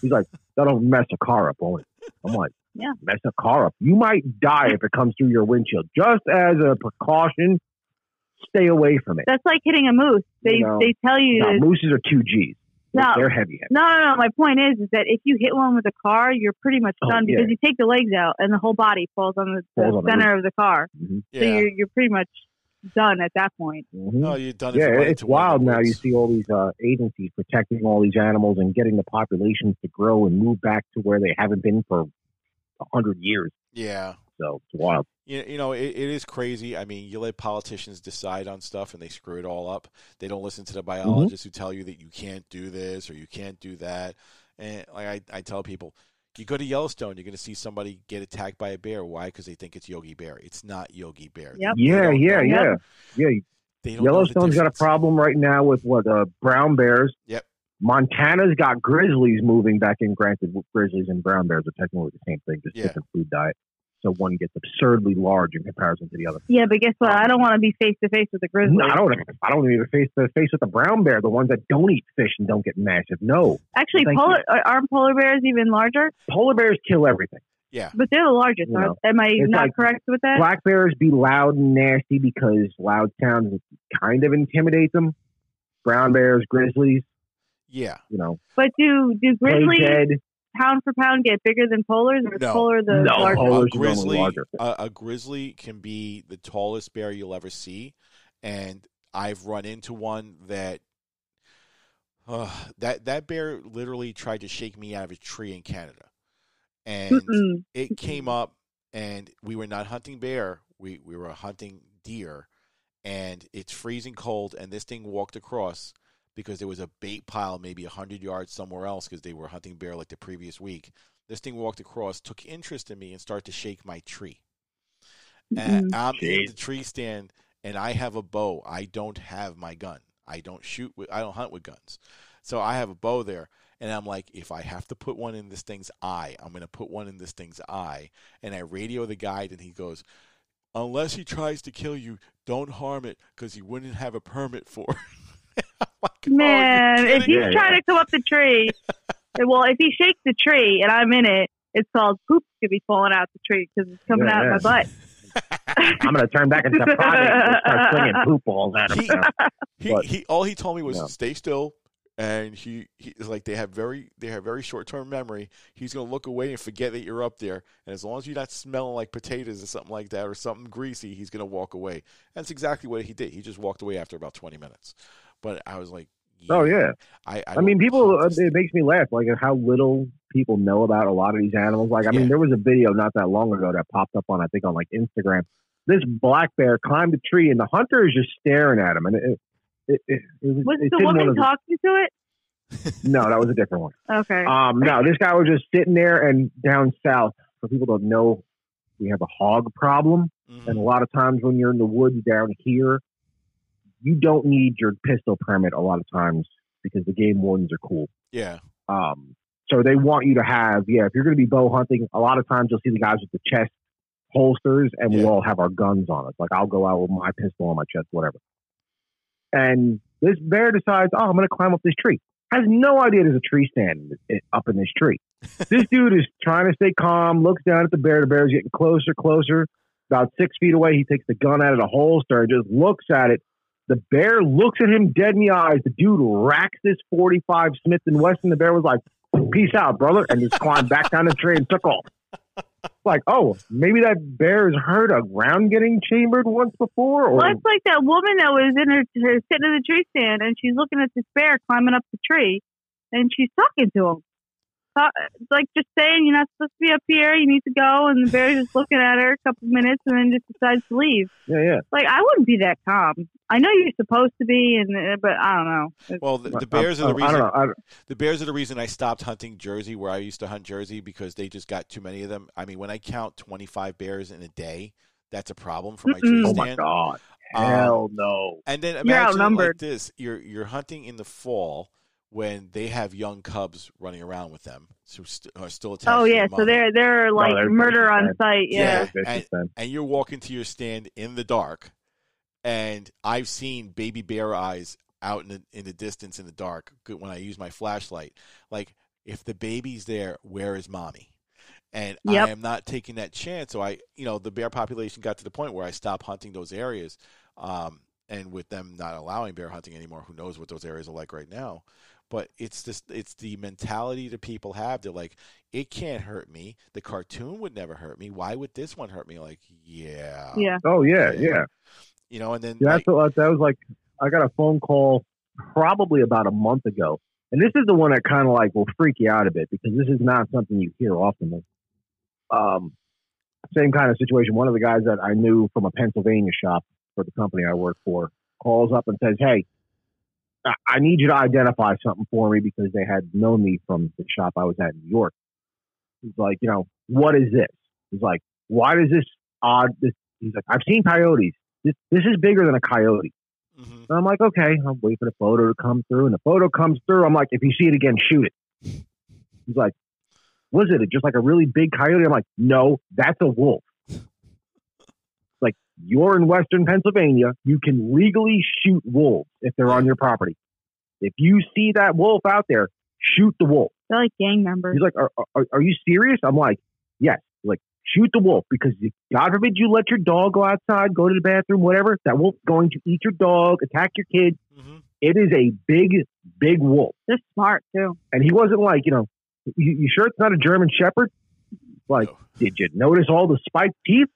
He's like, That'll mess a car up, won't it? I'm like, Yeah. Mess a car up. You might die if it comes through your windshield. Just as a precaution, stay away from it. that's like hitting a moose. They You know, they tell you No, to, mooses are two G's. No. They're heavy. heavy. no, no, no. My point is, is that if you hit one with a car, you're pretty much Oh, done yeah. because you take the legs out and the whole body falls on the, the Falls on the center of the car. Mhm. Yeah. So you're you're pretty much done at that point. Mhm. oh, you've done yeah, for it's to one in wild now. You see all these uh, agencies protecting all these animals and getting the populations to grow and move back to where they haven't been for a hundred years. Yeah. So it's wild. You, you know, it, it is crazy. I mean, you let politicians decide on stuff and they screw it all up. They don't listen to the biologists who tell you that you can't do this or you can't do that. And like I, I tell people, you go to Yellowstone, you're going to see somebody get attacked by a bear. Why? Because they think it's Yogi Bear. It's not Yogi Bear. Yep. They Yeah, yeah, yeah, yeah. They don't know the Yellowstone's got a problem right now with what uh, brown bears. Yep. Montana's got grizzlies moving back in. Granted, grizzlies and brown bears are technically the same thing, just Yeah. different food diet. So one gets absurdly large in comparison to the other. Yeah, but guess what? I don't want to be face to face with a grizzly. No, I don't. I don't even face to face with the brown bear, the ones that don't eat fish and don't get massive. No, Actually, Thank polar are- aren't polar bears even larger? polar bears kill everything. Yeah. But they're the largest. You aren't- know, Am I not like correct with that? Black bears be loud and nasty because loud sounds kind of intimidate them. Brown bears, grizzlies, Yeah. you know, But do do play grizzlies dead. Pound for pound get bigger than polars, or is No. polar the No, largest? polar- a are grizzly, larger. a, a grizzly can be the tallest bear you'll ever see, and I've run into one that uh, that that bear literally tried to shake me out of a tree in Canada, and Mm-mm. it came up, and we were not hunting bear, we we were hunting deer, and it's freezing cold, and this thing walked across because there was a bait pile maybe 100 yards somewhere else because they were hunting bear like the previous week. This thing walked across, took interest in me, and started to shake my tree. And mm-hmm. I'm in the tree stand, and I have a bow. I don't have my gun. I don't shoot with. I don't hunt with guns. So I have a bow there, and I'm like, if I have to put one in this thing's eye, I'm going to put one in this thing's eye. And I radio the guide, and he goes, unless he tries to kill you, don't harm it because he wouldn't have a permit for. it." I'm "Oh, Man, if he's Yeah, trying yeah. to come up the tree, well, if he shakes the tree and I'm in it, it's called poop could be falling out the tree because it's coming Yeah, out yeah. of my butt. I'm going to turn back into primate and start slinging poop balls at him. He- He, But- he all he told me was Yeah. stay still, and he he is like they have very they have very short term memory. He's gonna look away and forget that you're up there, and as long as you're not smelling like potatoes or something like that or something greasy, he's gonna walk away. That's exactly what he did. He just walked away after about twenty minutes. But I was like, Oh yeah, I I, I mean, people. hunt Uh, this it thing. makes me laugh, like how little people know about a lot of these animals. Like, I Yeah. mean, there was a video not that long ago that popped up on, I think, on like Instagram. This black bear climbed a tree, and the hunter is just staring at him, and it. it, it, it was, Was it's the woman of the- talking to it? No, that was a different one. Okay. Um, no, this guy was just sitting there, and down south, for people don't know, we have a hog problem. Mhm. And a lot of times when you're in the woods down here, you don't need your pistol permit a lot of times because the game wardens are cool. yeah, Um, So they want you to have, yeah, if you're going to be bow hunting, a lot of times you'll see the guys with the chest holsters and we all have our guns on us. Like I'll go out with my pistol on my chest, whatever. And this bear decides, oh, I'm going to climb up this tree. Has no idea there's a tree stand up in this tree. this dude is trying to stay calm, looks down at the bear. The bear's getting closer, closer. About six feet away, he takes the gun out of the holster and just looks at it. The bear looks at him dead in the eyes. The dude racks this 45 Smith and Wesson. The bear was like, "Peace out, brother," and just climbed back down the tree and took off. Like, oh, maybe that bear has heard a round getting chambered once before, or Well, it's like that woman that was in her, her sitting in the tree stand, and she's looking at this bear climbing up the tree, and she's talking to him. Ta- like just saying, you're not supposed to be up here. You need to go, and the bear's just looking at her a couple minutes, and then just decides to leave. yeah, yeah. Like I wouldn't be that calm. I know you're supposed to be, and uh, but I don't know. It's- Well, the, the Bears I, are the I reason. don't know. I, The Bears are the reason I stopped hunting Jersey, where I used to hunt Jersey, because they just got too many of them. I mean, when I count 25 bears in a day, that's a problem for my tree Mm-mm. oh my stand. god, Um, hell no. And then You're imagine like this: you're you're hunting in the fall when they have young cubs running around with them, who st- are still attached. oh yeah, the so they're they're like they're murder on man. sight. Yeah. Yeah. And- and you're walking to your stand in the dark, and I've seen baby bear eyes out in the in the distance in the dark when I use my flashlight. Like if the baby's there, where is mommy? And Yep. I am not taking that chance. So I, you know, the bear population got to the point where I stopped hunting those areas, um, and with them not allowing bear hunting anymore, who knows what those areas are like right now? But it's just it's the mentality that people have. They're like, it can't hurt me. The cartoon would never hurt me. Why would this one hurt me? Like, yeah, Yeah. Oh yeah, Yeah. yeah. you know. And then Yeah, like, that's what, that was like I got a phone call probably about a month ago, and this is the one that kind of like will freak you out a bit because this is not something you hear often. Um, same kind of situation. One of the guys that I knew from a Pennsylvania shop for the company I work for calls up and says, "Hey, I- need you to identify something for me because they had known me from the shop I was at in New York." He's like, "You know, what is this?" He's like, "Why does this odd?" This he's like, "I've seen coyotes." this, this is bigger than a coyote. mhm. And I'm like, okay, I'm waiting for the photo to come through. And the photo comes through. I'm like, if you see it again, shoot it. He's like, was it just like a really big coyote? I'm like, no, that's a wolf. Like, you're in Western Pennsylvania. You can legally shoot wolves if they're on your property. If you see that wolf out there, shoot the wolf. They're like gang members. He's like, are, are, are you serious? I'm like, yes. He's like, shoot the wolf because if- God forbid you let your dog go outside, go to the bathroom, whatever. That wolf's going to eat your dog, attack your kid. Mhm. It is a big, big wolf. They're smart too. And he wasn't like, you know, you, you sure it's not a German Shepherd? Like, No. did you notice all the spiked teeth?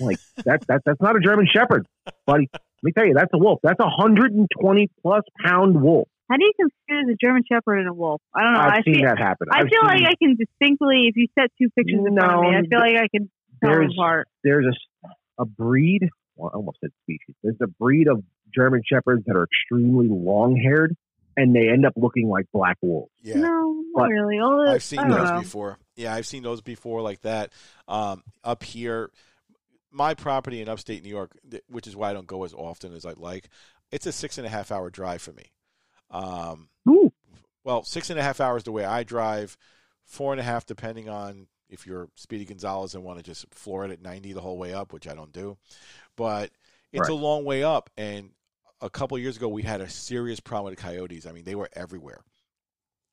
Like, that, that that's not a German Shepherd, buddy. Let me tell you, that's a wolf. That's a 120 plus pound wolf. How do you confuse a German Shepherd and a wolf? I don't know. I've I seen feel, that happen. I I've feel like seen- I can distinctly, if you set two pictures in front of me, I feel like I can tell them there's apart. there's a, s- a breed, well, I almost said species. There's a breed of German Shepherds that are extremely long haired and they end up looking like black wolves. Yeah. No, not But really. All the, I've seen those know. before. Yeah, I've seen those before like that. Um, up here, my property in upstate New York, which is why I don't go as often as I'd like, it's a six and a half hour drive for me. Um, Ooh. well, six and a half hours the way I drive, four and a half depending on if you're Speedy Gonzalez and want to just floor it at 90 the whole way up, which I don't do. But it's a long way up. And a couple years ago, we had a serious problem with coyotes. I mean, they were everywhere.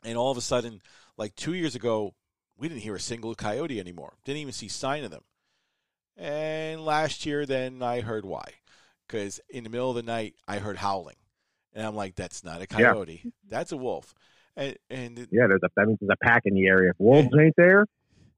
And all of a sudden, like two years ago, we didn't hear a single coyote anymore. Didn't even see sign of them. And last year, then I heard why. Because in the middle of the night, I heard howling. And I'm like, that's not a Yeah. coyote. That's a wolf. And, and Yeah, there's a, that means there's a pack in the area. If wolves ain't there,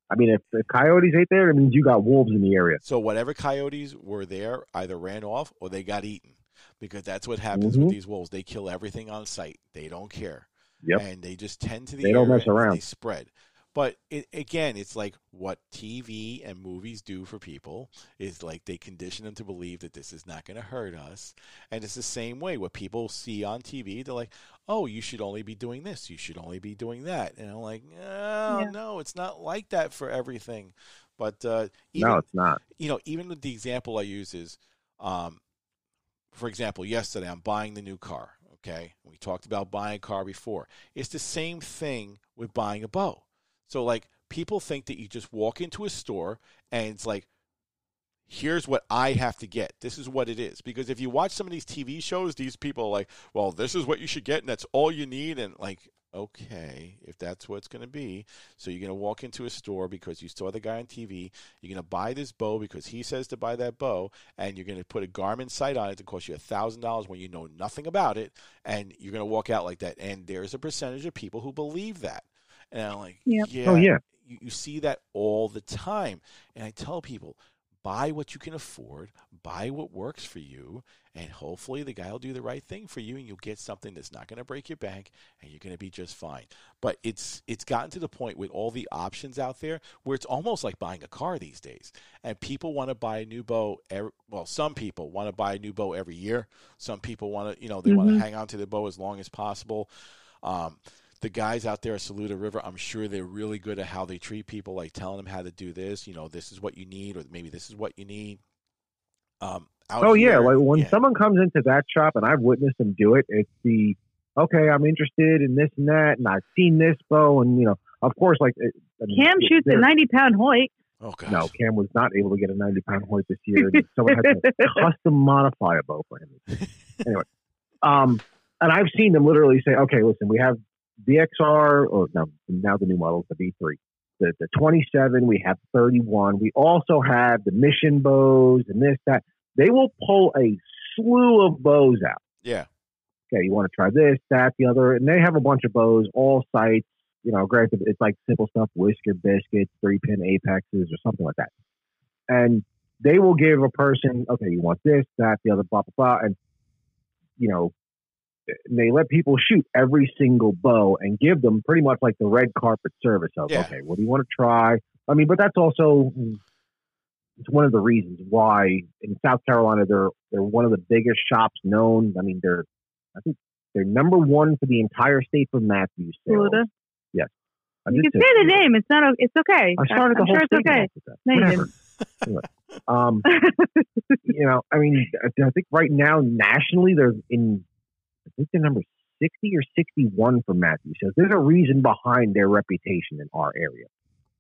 I mean, if, if coyotes ain't there, it means you got wolves in the area. So whatever coyotes were there either ran off or they got eaten, because that's what happens Mhm. with these wolves. They kill everything on sight. They don't care, Yep. and they just tend to the They don't mess around. They spread. But it, again, it's like what TV and movies do for people is like they condition them to believe that this is not going to hurt us, and it's the same way. What people see on TV, they're like, "Oh, you should only be doing this. You should only be doing that," and I'm like, "No, Yeah. no, it's not like that for everything." But uh, even no, it's not. you know, even with the example I use is, um, for example, yesterday I'm buying the new car. Okay, we talked about buying a car before. It's the same thing with buying a bow. So like people think that you just walk into a store and it's like here's what I have to get. This is what it is. Because if you watch some of these TV shows, these people are like, well, this is what you should get and that's all you need. And like, okay, if that's what it's going to be. So you're going to walk into a store because you saw the guy on TV. You're going to buy this bow because he says to buy that bow. And you're going to put a Garmin sight on it to cost you $1,000 when you know nothing about it. And you're going to walk out like that. And there's a percentage of people who believe that. And I'm like, Yep. yeah. Oh yeah. You, you see that all the time. And I tell people, buy what you can afford, buy what works for you, and hopefully the guy will do the right thing for you and you'll get something that's not going to break your bank and you're going to be just fine. But it's it's gotten to the point with all the options out there where it's almost like buying a car these days. And people want to buy a new bow every, well, some people want to buy a new bow every year. Some people want to, you know, they want to hang on to the bow as long as possible. Um, the guys out there at Saluda River, I'm sure they're really good at how they treat people, like telling them how to do this. You know, this is what you need, or maybe this is what you need. Um, out Oh yeah, like when yeah. someone comes into that shop and I've witnessed them do it, it's the okay, I'm interested in this and that, and I've seen this bow, and you know, of course, like it, I mean, Cam it- shoots a 90 pound Hoyt. oh gosh, No, Cam was not able to get a 90 pound Hoyt this year. and Someone had to custom modify a bow for him. Anyway, um, and I've seen them literally say, okay, listen, we have the XR, or no, now the new model, is the V3, the, the 27, we have 31. We also have the mission bows and this, that. They will pull a slew of bows out. yeah, Okay, you want to try this, that, the other, and they have a bunch of bows, all sights. You know, granted, it's like simple stuff, whisker biscuits, three pin apexes, or something like that. And they will give a person, okay, you want this, that, the other, blah, blah, blah. And, you know, they let people shoot every single bow and give them pretty much like the red carpet service of, Yeah. okay, what do you want to try? I mean, but that's also it's one of the reasons why in South Carolina they're they're one of the biggest shops known. I mean, they're I think they're number one for the entire state for Mathews sales. Saluda. I You can say the name. It's not. o- It's okay. I started the I'm whole sure it's okay. No, you Um, you know, I mean, I I think right now nationally they're in. I think they're number sixty or sixty-one for Mathews. So there's a reason behind their reputation in our area,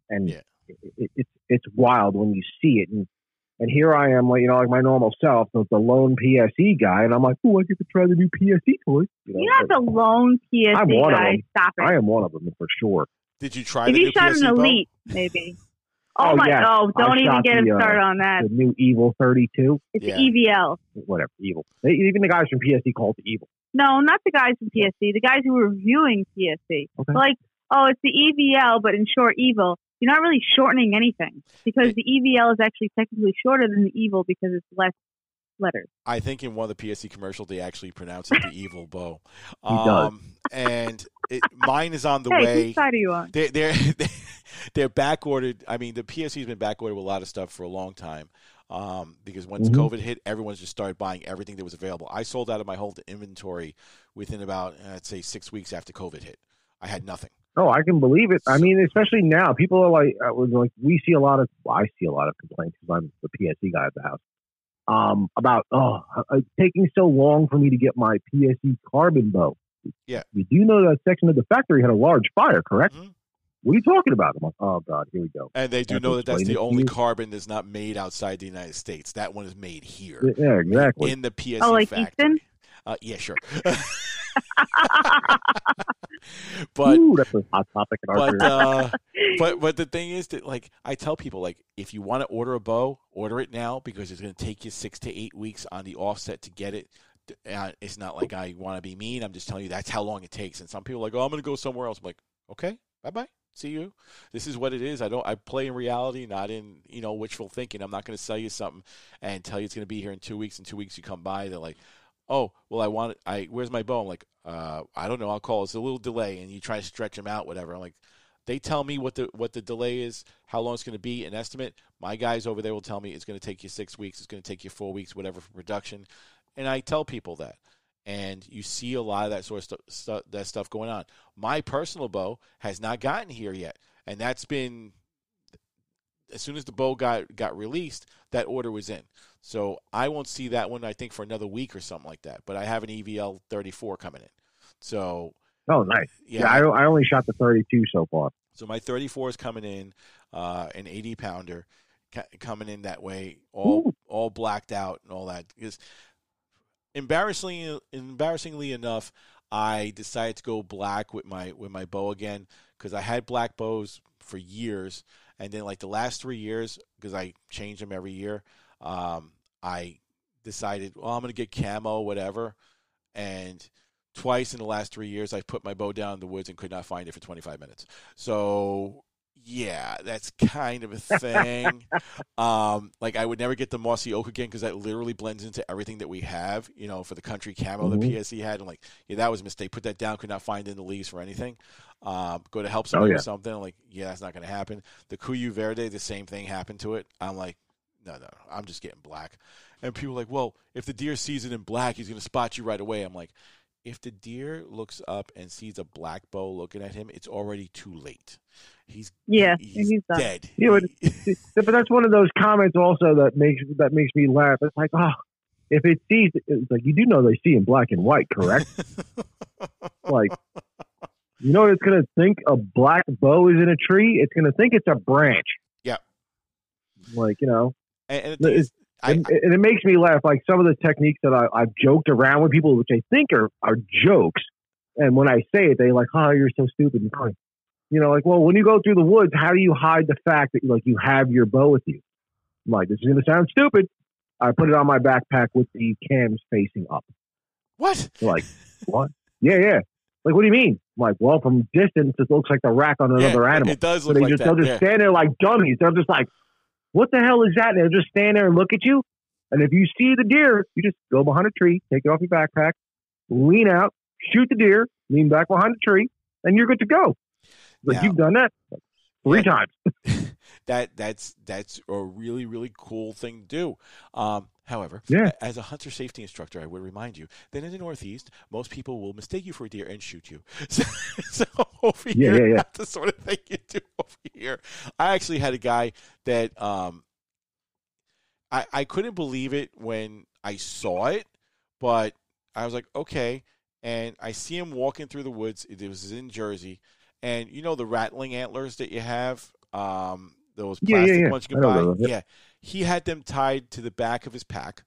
and Yeah. it, it, it's it's wild when you see it. And and here I am, like you know, like my normal self, the, the lone PSE guy, and I'm like, oh, I get to try the new PSE toy. You know, You're not the lone PSE I'm one of guy. them. Stop it. I am one of them for sure. Did you try if the you new shot PSE an bow? elite, maybe. Oh, Oh, my! yes. Oh, don't even shot get him the, uh, started on that. The new Evil 32, It's Yeah. the EVL. whatever, Evil. They, even the guys from PSE call it the Evil. No, not the guys from PSE. The guys who were reviewing PSE. Okay. Like, oh, it's the EVL, but in short, evil. You're not really shortening anything because the EVL is actually technically shorter than the evil because it's less letters. I think in one of the PSE commercials they actually pronounce it the evil bow. He does. Um, and it, mine is on the hey, way. whose side are you on? They're they're they're back ordered. I mean, the PSE's been back ordered with a lot of stuff for a long time. Um, because once Mhm. COVID hit, everyone's just started buying everything that was available. I sold out of my whole inventory within about I'd say six weeks after COVID hit. I had nothing. Oh, I can believe it. I mean, especially now, people are like, uh, was like, we see a lot of, well, I see a lot of complaints because I'm the PSE guy at the house, um, about, oh, uh, it's taking so long for me to get my PSE carbon bow. Yeah. You do know that section of the factory had a large fire, correct? Mhm. What are you talking about? I'm like, oh, God, here we go. And they do Have to know that that's the only you. carbon that's not made outside the United States. That one is made here Yeah, exactly. in the PSE Oh, like factory. Easton? Uh, yeah, sure. but Ooh, that's a hot topic in our but uh, but but the thing is that like I tell people like if you want to order a bow, order it now because it's going to take you six to eight weeks on the offset to get it. Uh, it's not like I want to be mean. I'm just telling you that's how long it takes. And some people are like, oh, I'm going to go somewhere else. I'm like, okay, bye bye. See you. This is what it is. I don't. I play in reality, not in you know wishful thinking. I'm not going to sell you something and tell you it's going to be here in two weeks. In two weeks, you come by. They're like, oh, well, I want it. I where's my bow? I'm like, uh, I don't know. I'll call. It's a little delay, and you try to stretch them out, whatever. I'm like, they tell me what the what the delay is, how long it's going to be, an estimate. My guys over there will tell me it's going to take you six weeks, it's going to take you four weeks, whatever for production, and I tell people that. And you see a lot of that sort of stu- stu- that stuff going on. My personal bow has not gotten here yet, and that's been as soon as the bow got got released, that order was in. So I won't see that one. I think for another week or something like that. But I have an EVL 34 coming in. So Oh, nice. yeah, Yeah, I, I only shot the 32 so far. so my 34 is coming in, uh, an 80 pounder ca- coming in that way, all Ooh. all blacked out and all that. Because embarrassingly, embarrassingly enough, I decided to go black with my with my bow again because I had black bows for years, and then like the last three years, because I change them every year, um, I decided, well, I'm gonna get camo, whatever, and twice in the last three years, I put my bow down in the woods and could not find it for 25 minutes. So yeah, that's kind of a thing. um, like I would never get the mossy oak again because that literally blends into everything that we have. You know, for the country camo Mhm. the PSE had, and like yeah, that was a mistake. Put that down, could not find in the leaves for anything. Um, go to help somebody yeah. with something, I'm like yeah, that's not going to happen. The Kuiu Verde, the same thing happened to it. I'm like, no, no, I'm just getting black. And people are like, well, if the deer sees it in black, he's going to spot you right away. I'm like, if the deer looks up and sees a black bow looking at him, it's already too late. He's Yeah, he's, he's done. dead. You would- but that's one of those comments also that makes that makes me laugh. It's like, oh, if it sees, it's like you do know they see in black and white, correct? like, you know, what it's gonna think a black bow is in a tree. It's gonna think it's a branch. Yep. Like you know, and, and is, I, and, and it makes me laugh. Like some of the techniques that I, I've joked around with people, which I think are are jokes, and when I say it, they like, "Oh, you're so stupid." And funny. You know, like, well, when you go through the woods, how do you hide the fact that like you have your bow with you? I'm like, this is going to sound stupid. I put it on my backpack with the cams facing up. what? They're like, what? Yeah, yeah. Like, what do you mean? I'm like, well, from distance, it looks like the rack on another Yeah, animal. It does So look they like just that. they'll just yeah. stand there like dummies. They're just like, "What the hell is that?" And they'll just stand there and look at you. And if you see the deer, you just go behind a tree, take it off your backpack, lean out, shoot the deer, lean back behind the tree, and you're good to go. Like Now- you've done that three Yeah. times. that that's that's a really really cool thing to do. Um, however, Yeah. as a hunter safety instructor, I would remind you that in the Northeast, most people will mistake you for a deer and shoot you. So, so over Yeah, here, yeah, yeah. that's the sort of thing you do over here. I actually had a guy that um, I I couldn't believe it when I saw it, but I was like, okay. And I see him walking through the woods. It was in Jersey, and you know the rattling antlers that you have, um, those Yeah, yeah, plastic yeah. ones you can buy. those, yep. Yeah, he had them tied to the back of his pack,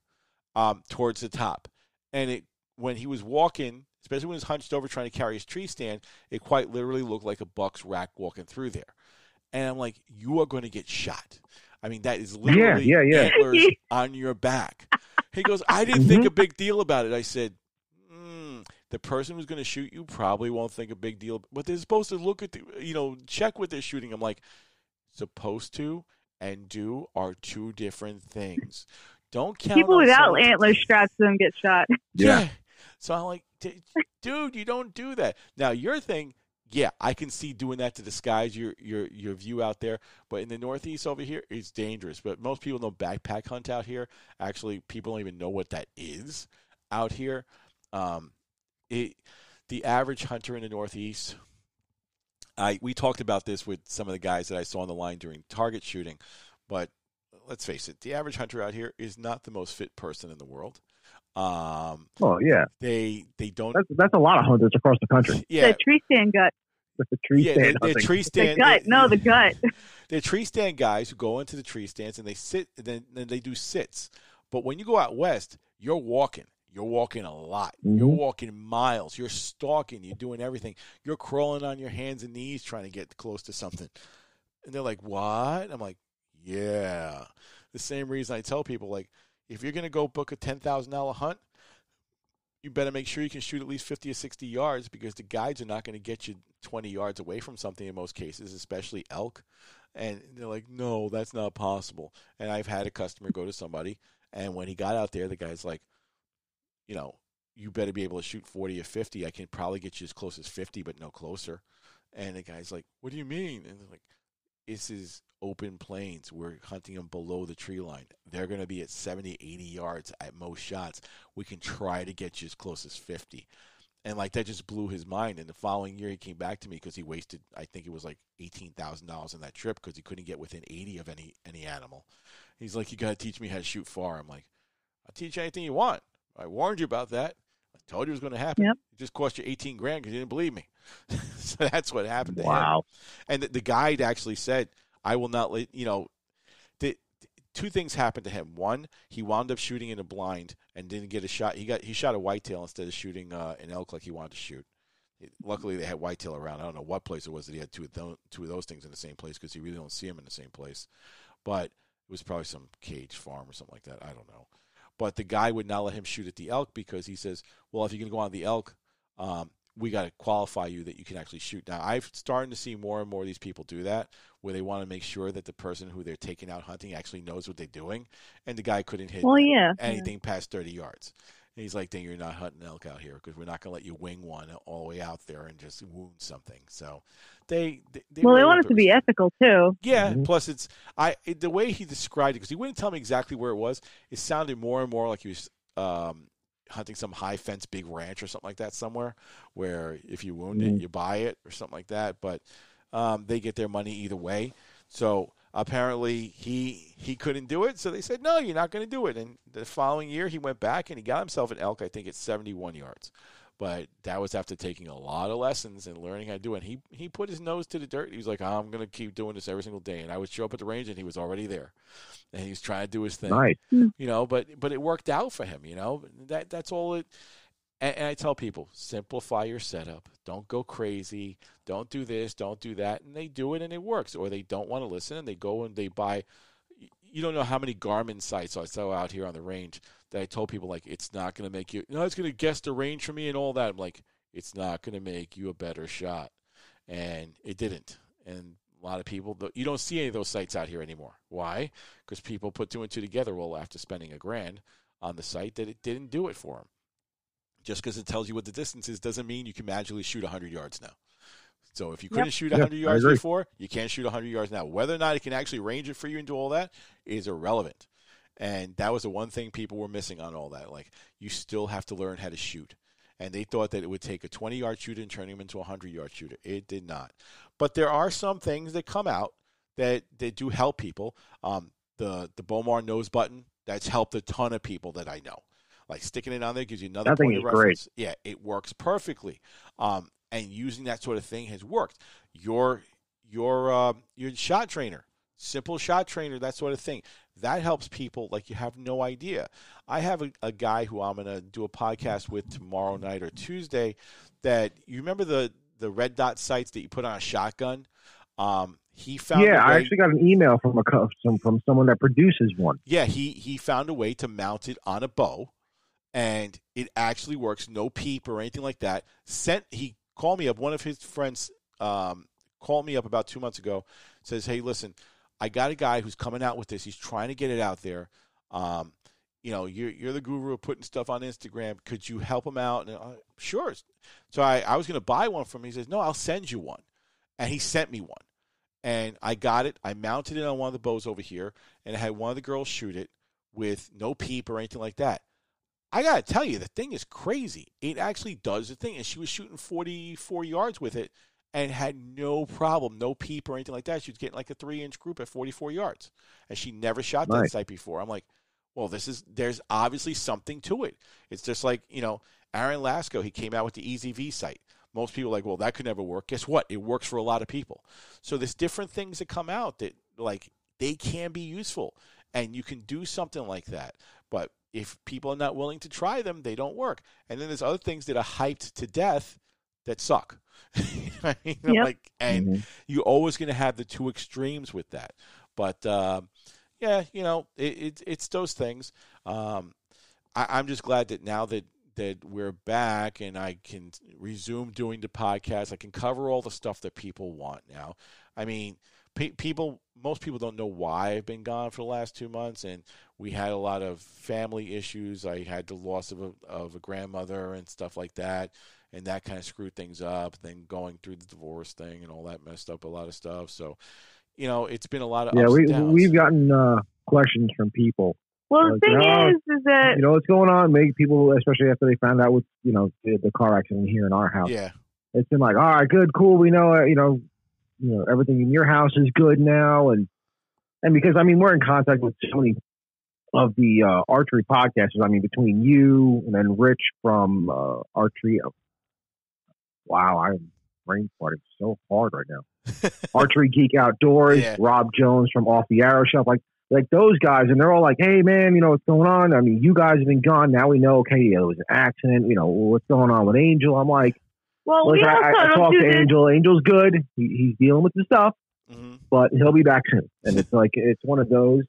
um, towards the top, and it when he was walking, especially when he was hunched over trying to carry his tree stand, it quite literally looked like a buck's rack walking through there. And I'm like, you are going to get shot. I mean, that is literally yeah, yeah. antlers on your back. He goes, I didn't think a big deal about it. I said, the person who's going to shoot you probably won't think a big deal, but they're supposed to look at the, you know, check what they're shooting. I'm like, supposed to and do are two different things. Don't count People without someone- antler straps them get shot. yeah. So I'm like, "D- dude, you don't do that. Now your thing, yeah, I can see doing that to disguise your your your view out there, but in the Northeast over here, it's dangerous. But most people don't backpack hunt out here. Actually, people don't even know what that is out here. Um, it the average hunter in the Northeast. I we talked about this with some of the guys that I saw on the line during target shooting, but let's face it, the average hunter out here is not the most fit person in the world. Um, Oh yeah, they they don't. that's that's a lot of hunters across the country. Yeah, The tree stand gut. The tree yeah. stand They're, they're tree The stand. gut. they- No, the gut. They're tree stand guys who go into the tree stands and they sit. And then, then they do sits. But when you go out west, you're walking. You're walking a lot. You're Mhm. walking miles. You're stalking. You're doing everything. You're crawling on your hands and knees trying to get close to something. And they're like, "What?" I'm like, "Yeah." The same reason I tell people, like, if you're gonna go book a ten thousand dollar hunt, you better make sure you can shoot at least 50 or 60 yards because the guides are not going to get you 20 yards away from something in most cases, especially elk. And they're like, no, that's not possible. And I've had a customer go to somebody, and when he got out there, the guy's like, you know, you better be able to shoot 40 or 50. I can probably get you as close as 50, but no closer. And the guy's like, what do you mean? And they're like, this is open plains. We're hunting them below the tree line. They're going to be at 70, 80 yards at most shots we can try to get you as close as 50 and like that just blew his mind. And the following year, he came back to me because he wasted, I think it was like eighteen thousand dollars on that trip because he couldn't get within eighty of any any animal. He's like, "You got to teach me how to shoot far." I'm like, "I'll teach you anything you want." I warned you about that. I told you it was going to happen. Yep. It just cost you eighteen grand because you didn't believe me. so that's what happened to him. Wow. And the, the guide actually said, "I will not let you know." The, two things happened to him. One, he wound up shooting in a blind and didn't get a shot. He got he shot a whitetail instead of shooting uh, an elk like he wanted to shoot. Luckily, they had whitetail around. I don't know what place it was that he had two of those, two of those things in the same place because you really don't see them in the same place. But it was probably some cage farm or something like that. I don't know. But the guy would not let him shoot at the elk because he says, "Well, if you're going to go on the elk, um, we got to qualify you that you can actually shoot." Now, I've starting to see more and more of these people do that, where they want to make sure that the person who they're taking out hunting actually knows what they're doing, and the guy couldn't hit Well, yeah. anything past 30 yards. And he's like, "Dang, you're not hunting elk out here because we're not going to let you wing one all the way out there and just wound something. So they, they, they Well, they a want little it to be ethical too. yeah. Mhm. Plus, it's I it, the way he described it because he wouldn't tell me exactly where it was. It sounded more and more like he was um, hunting some high fence big ranch or something like that somewhere, where if you wound it, Mhm. you buy it or something like that. But um, they get their money either way. So apparently he he couldn't do it. So they said, no, you're not going to do it. And the following year, he went back and he got himself an elk. I think it's 71 yards. But that was after taking a lot of lessons and learning how to do it. And he he put his nose to the dirt. He was like, I'm going to keep doing this every single day. And I would show up at the range and he was already there. And he was trying to do his thing Nice. you know but but it worked out for him you know that that's all it and, and i tell people simplify your setup. Don't go crazy. Don't do this don't do that. And they do it and it works. Or they don't want to listen and they go and they buy you don't know how many garmin sights i saw out here on the range that i told people like it's not going to make you no it's going to guess the range for me and all that. I'm like it's not going to make you a better shot. And it didn't. And a lot of people you don't see any of those sights out here anymore. Why? Because people put two and two together well after spending a grand on the sight that it didn't do it for them just because it tells you what the distance is doesn't mean you can magically shoot 100 yards now. So if you couldn't Yep. shoot 100 I yards before you can't shoot 100 yards now. Whether or not it can actually range it for you and do all that is irrelevant. And that was the one thing people were missing on all that like you still have to learn how to shoot. And they thought that it would take a 20 yard shooter and turn him into a 100 yard shooter. It did not. But there are some things that come out that that do help people. Um, the the Bomar nose button that's helped a ton of people that I know. Like sticking it on there gives you another That thing point of is great. reference. Yeah, it works perfectly. Um, and using that sort of thing has worked. Your your uh, your shot trainer, simple shot trainer, that sort of thing. That helps people like you have no idea. I have a, a guy who I'm gonna do a podcast with tomorrow night or Tuesday. That you remember the the red dot sights that you put on a shotgun. Um, he found Yeah, I actually got an email from a some from someone that produces one. yeah, he he found a way to mount it on a bow, and it actually works. No peep or anything like that. Sent he called me up. One of his friends um, called me up about two months ago. Says, "Hey, listen, I got a guy who's coming out with this. He's trying to get it out there. Um, you know, you're you're the guru of putting stuff on Instagram. Could you help him out?" And uh, sure. So I I was going to buy one from him. He says, "No, I'll send you one," and he sent me one and I got it. I mounted it on one of the bows over here, and I had one of the girls shoot it with no peep or anything like that. I gotta tell you, the thing is crazy. It actually does the thing, and she was shooting 44 yards with it, and had no problem, no peep or anything like that. She was getting like a three-inch group at 44 yards, and she never shot that Nice. sight before. I'm like, well, this is there's obviously something to it. It's just like you know, Aaron Lasco. He came out with the EZV sight. Most people are like, well, that could never work. Guess what? It works for a lot of people. So there's different things that come out that like they can be useful, and you can do something like that. But if people are not willing to try them, they don't work. And then there's other things that are hyped to death that suck. You know what I mean? Yep. Like, and Mhm. you're always going to have the two extremes with that. But um, yeah, you know, it, it, it's those things. Um, I, I'm just glad that now that that we're back and I can resume doing the podcast, I can cover all the stuff that people want now. I mean, pe- people, most people don't know why I've been gone for the last two months, and we had a lot of family issues. I had the loss of a, of a grandmother and stuff like that, and that kind of screwed things up. Then going through the divorce thing and all that messed up a lot of stuff. So, you know, it's been a lot of Yeah, ups we and downs. we've gotten uh, questions from people Well, the thing no, is, is that You know what's going on? Maybe people, especially after they found out with you know the, the car accident here in our house, Yeah. it's been like, all right, good, cool. We know, uh, you know, you know, everything in your house is good now, and and because I mean, we're in contact with so many of the uh, archery podcasters. I mean, between you and then Rich from uh, Archery. Wow, I'm brain farting so hard right now. Archery Geek Outdoors, Yeah. Rob Jones from Off the Arrow Shop, like like those guys, and they're all like, "Hey, man, you know what's going on? I mean, you guys have been gone. Now we know. Okay, yeah, it was an accident. You know what's going on with Angel." I'm like, well, Look, we I, also I, I don't talked do to this. Angel. Angel's good. He, he's dealing with the stuff, hmm but he'll be back soon. And it's like it's one of those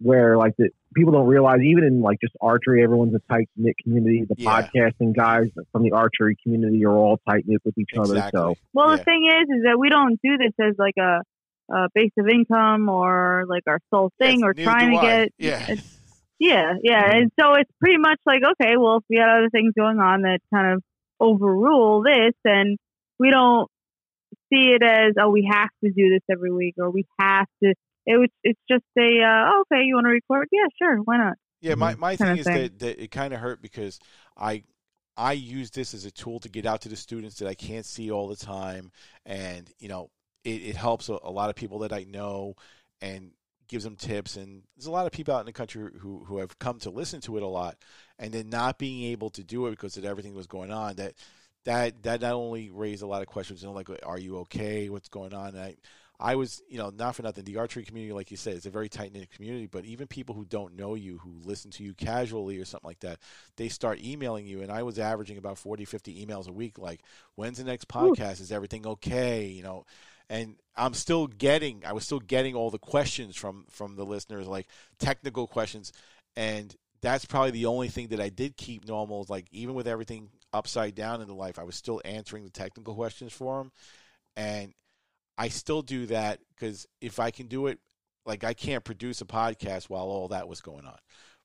where like the people don't realize even in like just archery, everyone's a tight knit community. The Yeah. podcasting guys from the archery community are all tight knit with each other. So Well, Yeah. the thing is, is that we don't do this as like a, a base of income or like our sole thing Yes, or trying to I. get. Yeah. it's- yeah, yeah, and so it's pretty much like okay, well, if we had other things going on that kind of overrule this, and we don't see it as oh, we have to do this every week or we have to. It was. It's just a uh, oh, okay. You want to record? Yeah, sure. Why not? Yeah, my, Mhm. my thing is thing. that, that it kind of hurt because I I use this as a tool to get out to the students that I can't see all the time, and you know it, it helps a, a lot of people that I know and gives them tips. And there's a lot of people out in the country who who have come to listen to it a lot, and then not being able to do it because of everything that was going on. That that that not only raised a lot of questions, you know, like are you okay? What's going on? And I I was, you know, not for nothing. The archery community, like you said, is a very tight knit community. But even people who don't know you, who listen to you casually or something like that, they start emailing you. And I was averaging about 40, 50 emails a week. Like, when's the next podcast? Is everything okay? You know, and I'm still getting, I was still getting all the questions from from the listeners, like technical questions. And that's probably the only thing that I did keep normal. is, Like, even with everything upside down in the life, I was still answering the technical questions for them. And I still do that because if I can do it, like I can't produce a podcast while all that was going on.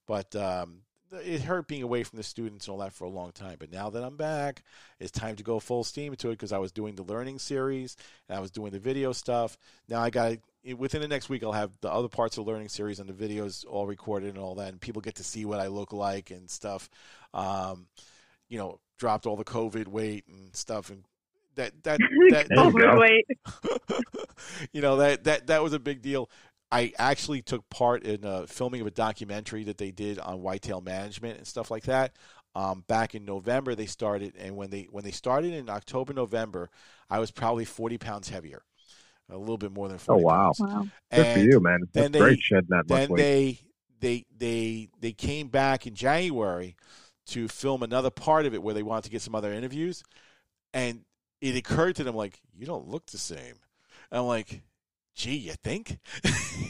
But um, it hurt being away from the students and all that for a long time. But now that I'm back, it's time to go full steam into it because I was doing the learning series and I was doing the video stuff. Now I got within the next week I'll have the other parts of the learning series and the videos all recorded and all that, and people get to see what I look like and stuff. Um, you know, dropped all the COVID weight and stuff and. That that that, There you oh, you know that that that was a big deal. I actually took part in a filming of a documentary that they did on whitetail management and stuff like that. Um, back in November, they started, and when they when they started in October, November, I was probably forty pounds heavier, a little bit more than Oh, forty. wow. pounds. Wow. good for you, man. That's then they- great shedding that much then weight. they they they they came back in January to film another part of it where they wanted to get some other interviews, and it occurred to them like you don't look the same. And I'm like, gee, you think?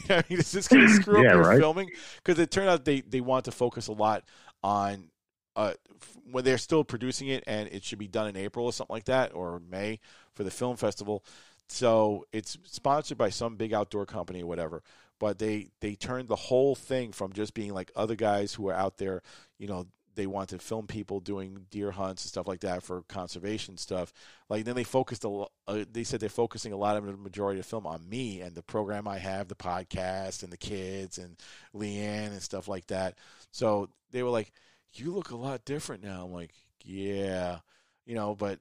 I mean, is this going to screw Yeah, up your right. filming? Because it turned out they they want to focus a lot on. Uh, f- when they're still producing it, and it should be done in April or something like that, or May for the film festival. So it's sponsored by some big outdoor company or whatever but they they turned the whole thing from just being like other guys who are out there you know they want to film people doing deer hunts and stuff like that for conservation stuff. Like then they focused a lo- uh, they said they're focusing a lot of the majority of the film on me and the program i have the podcast and the kids and leanne and stuff like that. So they were like you look a lot different now. I'm like yeah you know but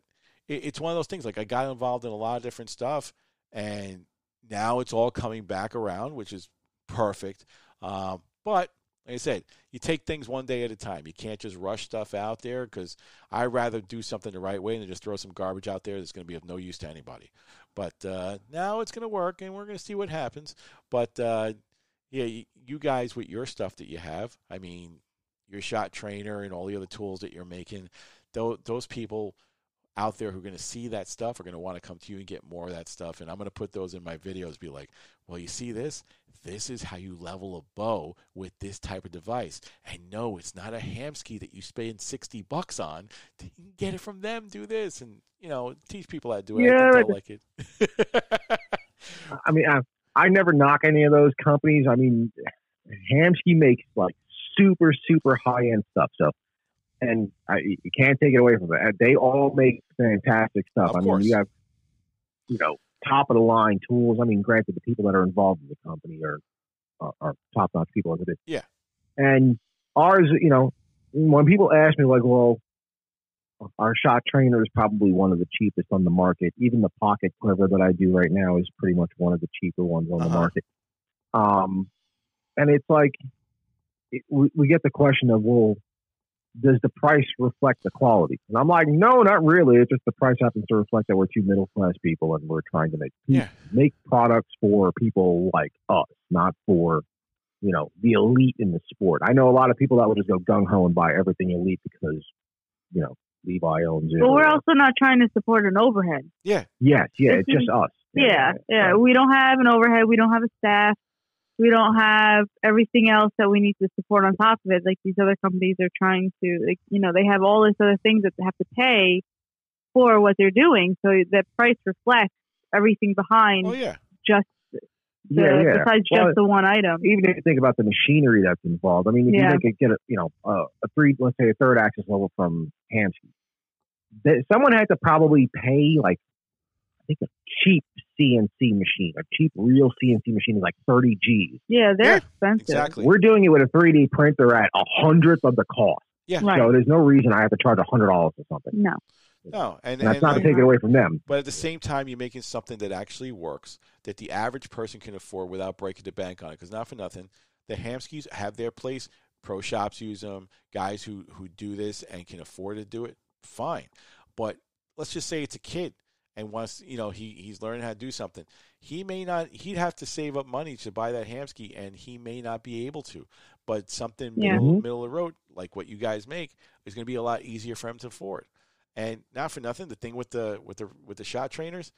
it, it's one of those things like i got involved in a lot of different stuff and now it's all coming back around, which is perfect. Um, but like I said, you take things one day at a time. You can't just rush stuff out there because I'd rather do something the right way than just throw some garbage out there that's going to be of no use to anybody. But uh, now it's going to work, and we're going to see what happens. But uh, yeah, you, you guys with your stuff that you have, I mean, your shot trainer and all the other tools that you're making, those, those people out there who are going to see that stuff are going to want to come to you and get more of that stuff. And I'm going to put those in my videos. Be like, well, you see this? This is how you level a bow with this type of device. And no, it's not a Hamskea that you spend 60 bucks on. You can get it from them. Do this, and you know, teach people how to do it. Yeah, I think they'll like it. I mean, I, I never knock any of those companies. I mean, Hamskea makes like super, super high end stuff. So, and I, you can't take it away from it. They all make fantastic stuff. Of I mean, course. you have, you know, top of the line tools. I mean, granted, the people that are involved in the company are are, are top notch people as it is. Yeah. And ours, you know, when people ask me like, well, our shot trainer is probably one of the cheapest on the market. Even the pocket quiver that I do right now is pretty much one of the cheaper ones on the Uh-huh. market. Um, and it's like it, we, we get the question of, well, does the price reflect the quality? And I'm like, no, not really. It's just the price happens to reflect that we're two middle class people and we're trying to make Yeah. make products for people like us, not for you know the elite in the sport. I know a lot of people that will just go gung ho and buy everything elite because you know Levi owns it. But we're or- also not trying to support an overhead. Yeah. yes, yeah, this it's just us. Yeah, yeah. We don't have an overhead. We don't have a staff. We don't have everything else that we need to support on top of it. Like these other companies are trying to, like, you know, they have all this other things that they have to pay for what they're doing. So the price reflects everything behind Oh yeah. just the, Yeah, yeah. besides Well, just the one item. even if you think about the machinery that's involved, I mean, if Yeah. you think get a you know uh, a three, let's say a third axis level from Hamskea, someone had to probably pay like I think a cheap CNC machine, a cheap real CNC machine is like thirty G's. Yeah, they're Yeah, expensive. Exactly. We're doing it with a three D printer at a hundredth of the cost, yeah. Right. so there's no reason I have to charge a hundred dollars or something. No. No, and, And that's and not to take it away from them. But at the same time, you're making something that actually works, that the average person can afford without breaking the bank on it. Because not for nothing, the Hamskeas have their place. Pro shops use them. Guys who who do this and can afford to do it, fine. But let's just say it's a kid and wants, you know, he he's learning how to do something. He may not. He'd have to save up money to buy that Hamskea, and he may not be able to. But something Yeah. middle, Mhm. middle of the road, like what you guys make, is going to be a lot easier for him to afford. And not for nothing, the thing with the with the with the shot trainers,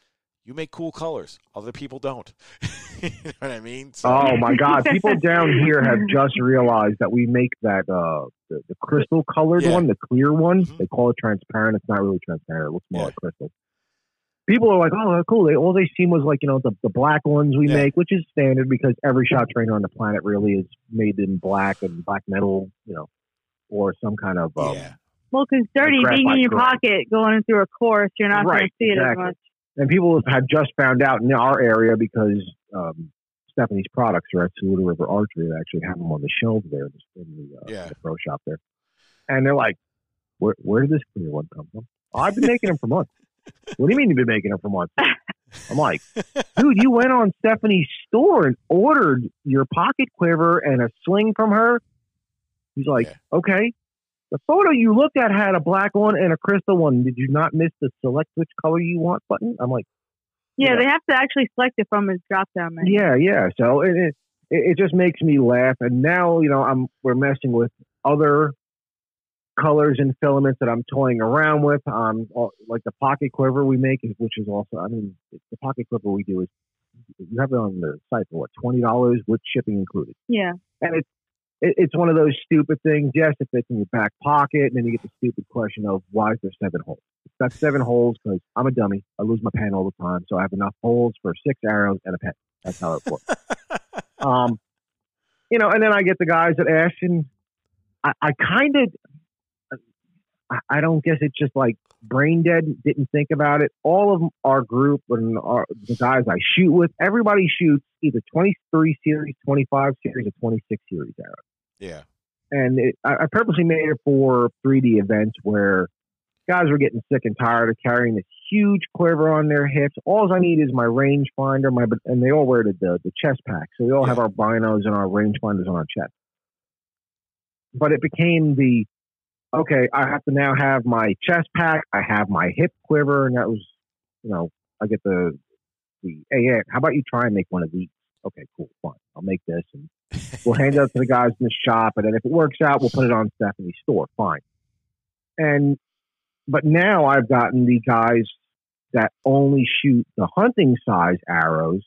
you make cool colors. Other people don't. you know what I mean? So, Oh my God! People down here have just realized that we make that uh, the, the crystal colored Yeah. one, the clear one. Mhm. They call it transparent. It's not really transparent. It looks more Yeah. like crystal. People are like, "Oh, cool." They, all they seen was like you know the, the black ones we Yeah. make, which is standard because every shot trainer on the planet really is made in black and black metal, you know, or some kind of um, yeah, Well, because dirty being in your grade. pocket going through a course, you're not going to Right, see it exactly. as much. and people have just found out in our area because um, Stephanie's products are at Saluda River Archery. They actually have them on the shelves there in the, uh, Yeah. the pro shop there. And they're like, where, where did this clear one come from? "Oh, I've been making them for months. What do you mean you've been making them for months? I'm like, dude, you went on Stephanie's store and ordered your pocket quiver and a sling from her. He's like, Yeah. okay. The photo you looked at had a black one and a crystal one. Did you not miss the select which color you want button? I'm like, Yeah, Yeah. they have to actually select it from his drop down menu. yeah, yeah. So it, it it just makes me laugh. And now you know I'm we're messing with other colors and filaments that I'm toying around with. Um, all- like the pocket quiver we make, is- which is also I mean the pocket quiver we do is you have it on the site for what twenty dollars with shipping included, Yeah. and it's it, it's one of those stupid things. Yes, it fits in your back pocket, and then you get the stupid question of why is there seven holes? It's got seven holes because I'm a dummy. I lose my pen all the time, so I have enough holes for six arrows and a pen. That's how it works. um, you know, and then I get the guys that ask, and I, I kind of, I, don't guess it's just like brain dead. Didn't think about it. All of our group and our, the guys I shoot with, everybody shoots either 23 series, 25 series, or 26 series arrows yeah, and it, I, I purposely made it for 3D events where guys were getting sick and tired of carrying this huge quiver on their hips. All I need is my rangefinder, my and they all wear the the, the chest pack, so we all have our binos and our rangefinders on our chest. But it became the okay. I have to now have my chest pack. I have my hip quiver, and that was, you know, I get the the hey, hey, how about you try and make one of these? Okay, cool, fine. I'll make this and We'll hand it out to the guys in the shop, and then if it works out, we'll put it on Stephanie's store. Fine. And but now I've gotten the guys that only shoot the hunting size arrows,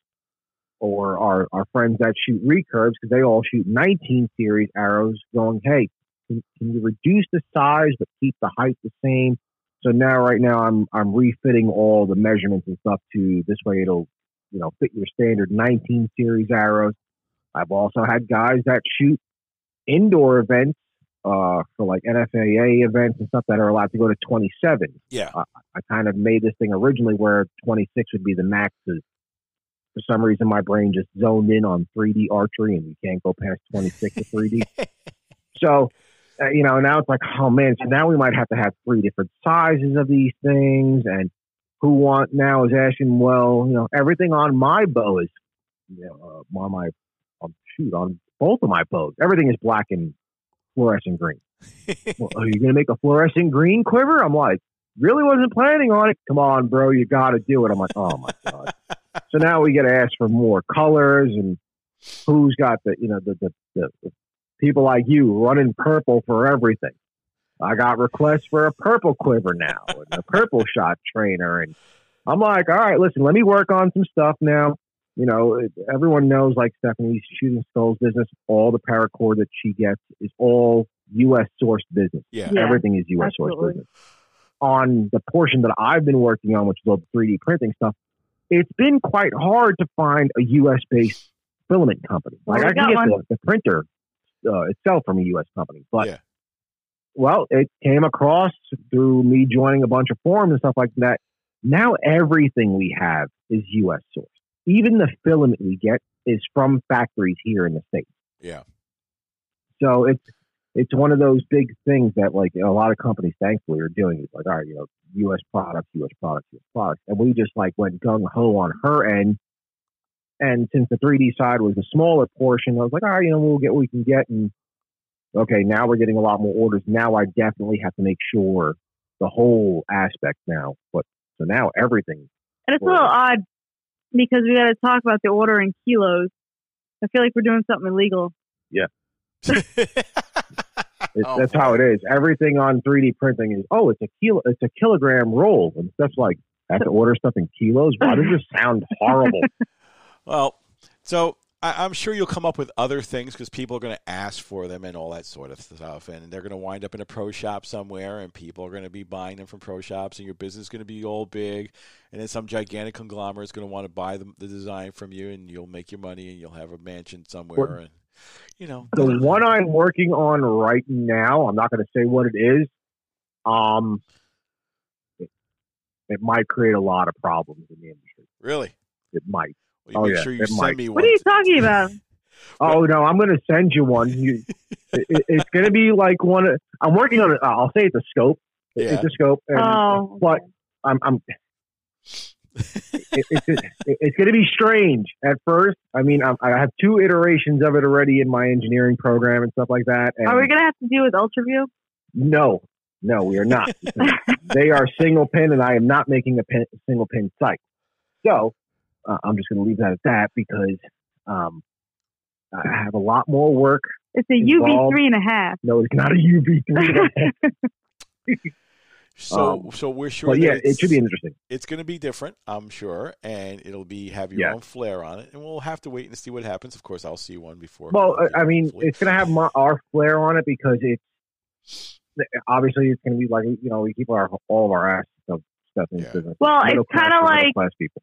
or our our friends that shoot recurves because they all shoot 19 series arrows. Going, hey, can, can you reduce the size but keep the height the same? So now, right now, I'm I'm refitting all the measurements and stuff to this way. It'll you know fit your standard 19 series arrows. I've also had guys that shoot indoor events uh, for like NFAA events and stuff that are allowed to go to 27. yeah, I kind of made this thing originally where 26 would be the max. For some reason, my brain just zoned in on 3D archery, and you can't go past 26 to 3D. So, uh, you know, now it's like, oh man, so now we might have to have three different sizes of these things. And who want now is asking, well, you know, everything on my bow is, you know, uh, on my, um, shoot, on both of my bows, everything is black and fluorescent green. well, are you going to make a fluorescent green quiver? I'm like, really wasn't planning on it. Come on, bro, you got to do it. I'm like, oh my god. so now we got to ask for more colors and who's got the you know the, the the, the people like you running purple for everything. I got requests for a purple quiver now and a purple shot trainer, and I'm like, all right, listen, let me work on some stuff now. You know, everyone knows like Stephanie's shooting skulls business. All the paracord that she gets is all U.S. sourced business. Yeah. Yeah, Everything is U.S. sourced business. On the portion that I've been working on, which is all the 3D printing stuff, it's been quite hard to find a U.S. based filament company. Like we I can got get one. the, the printer uh, itself from a U.S. company, but Yeah. well, it came across through me joining a bunch of forums and stuff like that. Now everything we have is U.S. sourced. Even the filament we get is from factories here in the states. Yeah. So it's it's one of those big things that like a lot of companies thankfully are doing. It's like, all right, you know, U.S. products, U.S. products, U.S. products, and we just like went gung ho on her end. And since the 3D side was a smaller portion, I was like, all right, you know, we'll get what we can get. And okay, now we're getting a lot more orders. Now I definitely have to make sure the whole aspect now. But so now everything. And it's a little odd because we got to talk about the order in kilos. I feel like we're doing something illegal. It, Oh, that's how it is. Everything on 3D printing is oh, it's a kilo, it's a kilogram roll, and stuff like I have to order stuff in kilos. Why does this sound horrible? Well, so I, I'm sure you'll come up with other things because people are going to ask for them and all that sort of stuff, and they're going to wind up in a pro shop somewhere, and people are going to be buying them from pro shops, and your business is going to be all big, and then some gigantic conglomerate is going to want to buy the, the design from you, and you'll make your money, and you'll have a mansion somewhere, and you know. the one I'm working on right now, I'm not going to say what it is. Um, it, it might create a lot of problems in the industry. Really? It might. Well, you Oh, make yeah, sure you it send might. me one. What are you talking about? Oh no, I'm going to send you one. You, it, it's going to be like one. of- I'm working on it. Uh, I'll say it's a scope. Yeah. It's a scope. And, Oh, but I'm, I'm it, it's it's going to be strange at first. I mean, I, I have two iterations of it already in my engineering program and stuff like that. And are we gonna have to deal with Ultraview? no, no, we are not. they are single pin, and I am not making a pin, single pin site. So uh, I'm just going to leave that at that because um, I have a lot more work. It's a UV Involved. three and a half. No, it's not a UV three. so, Um, so we're sure. but yeah, it it's- should be interesting. it's going to be different, I'm sure, and it'll be have your Yeah. own flair on it, and we'll have to wait and see what happens. Of course, I'll see one before. Well, I- I mean, hopefully. it's going to have my, our flair on it because it's obviously it's going to be like you know we keep our all of our ass stuff stuff in Yeah. business. Well, it's kind of like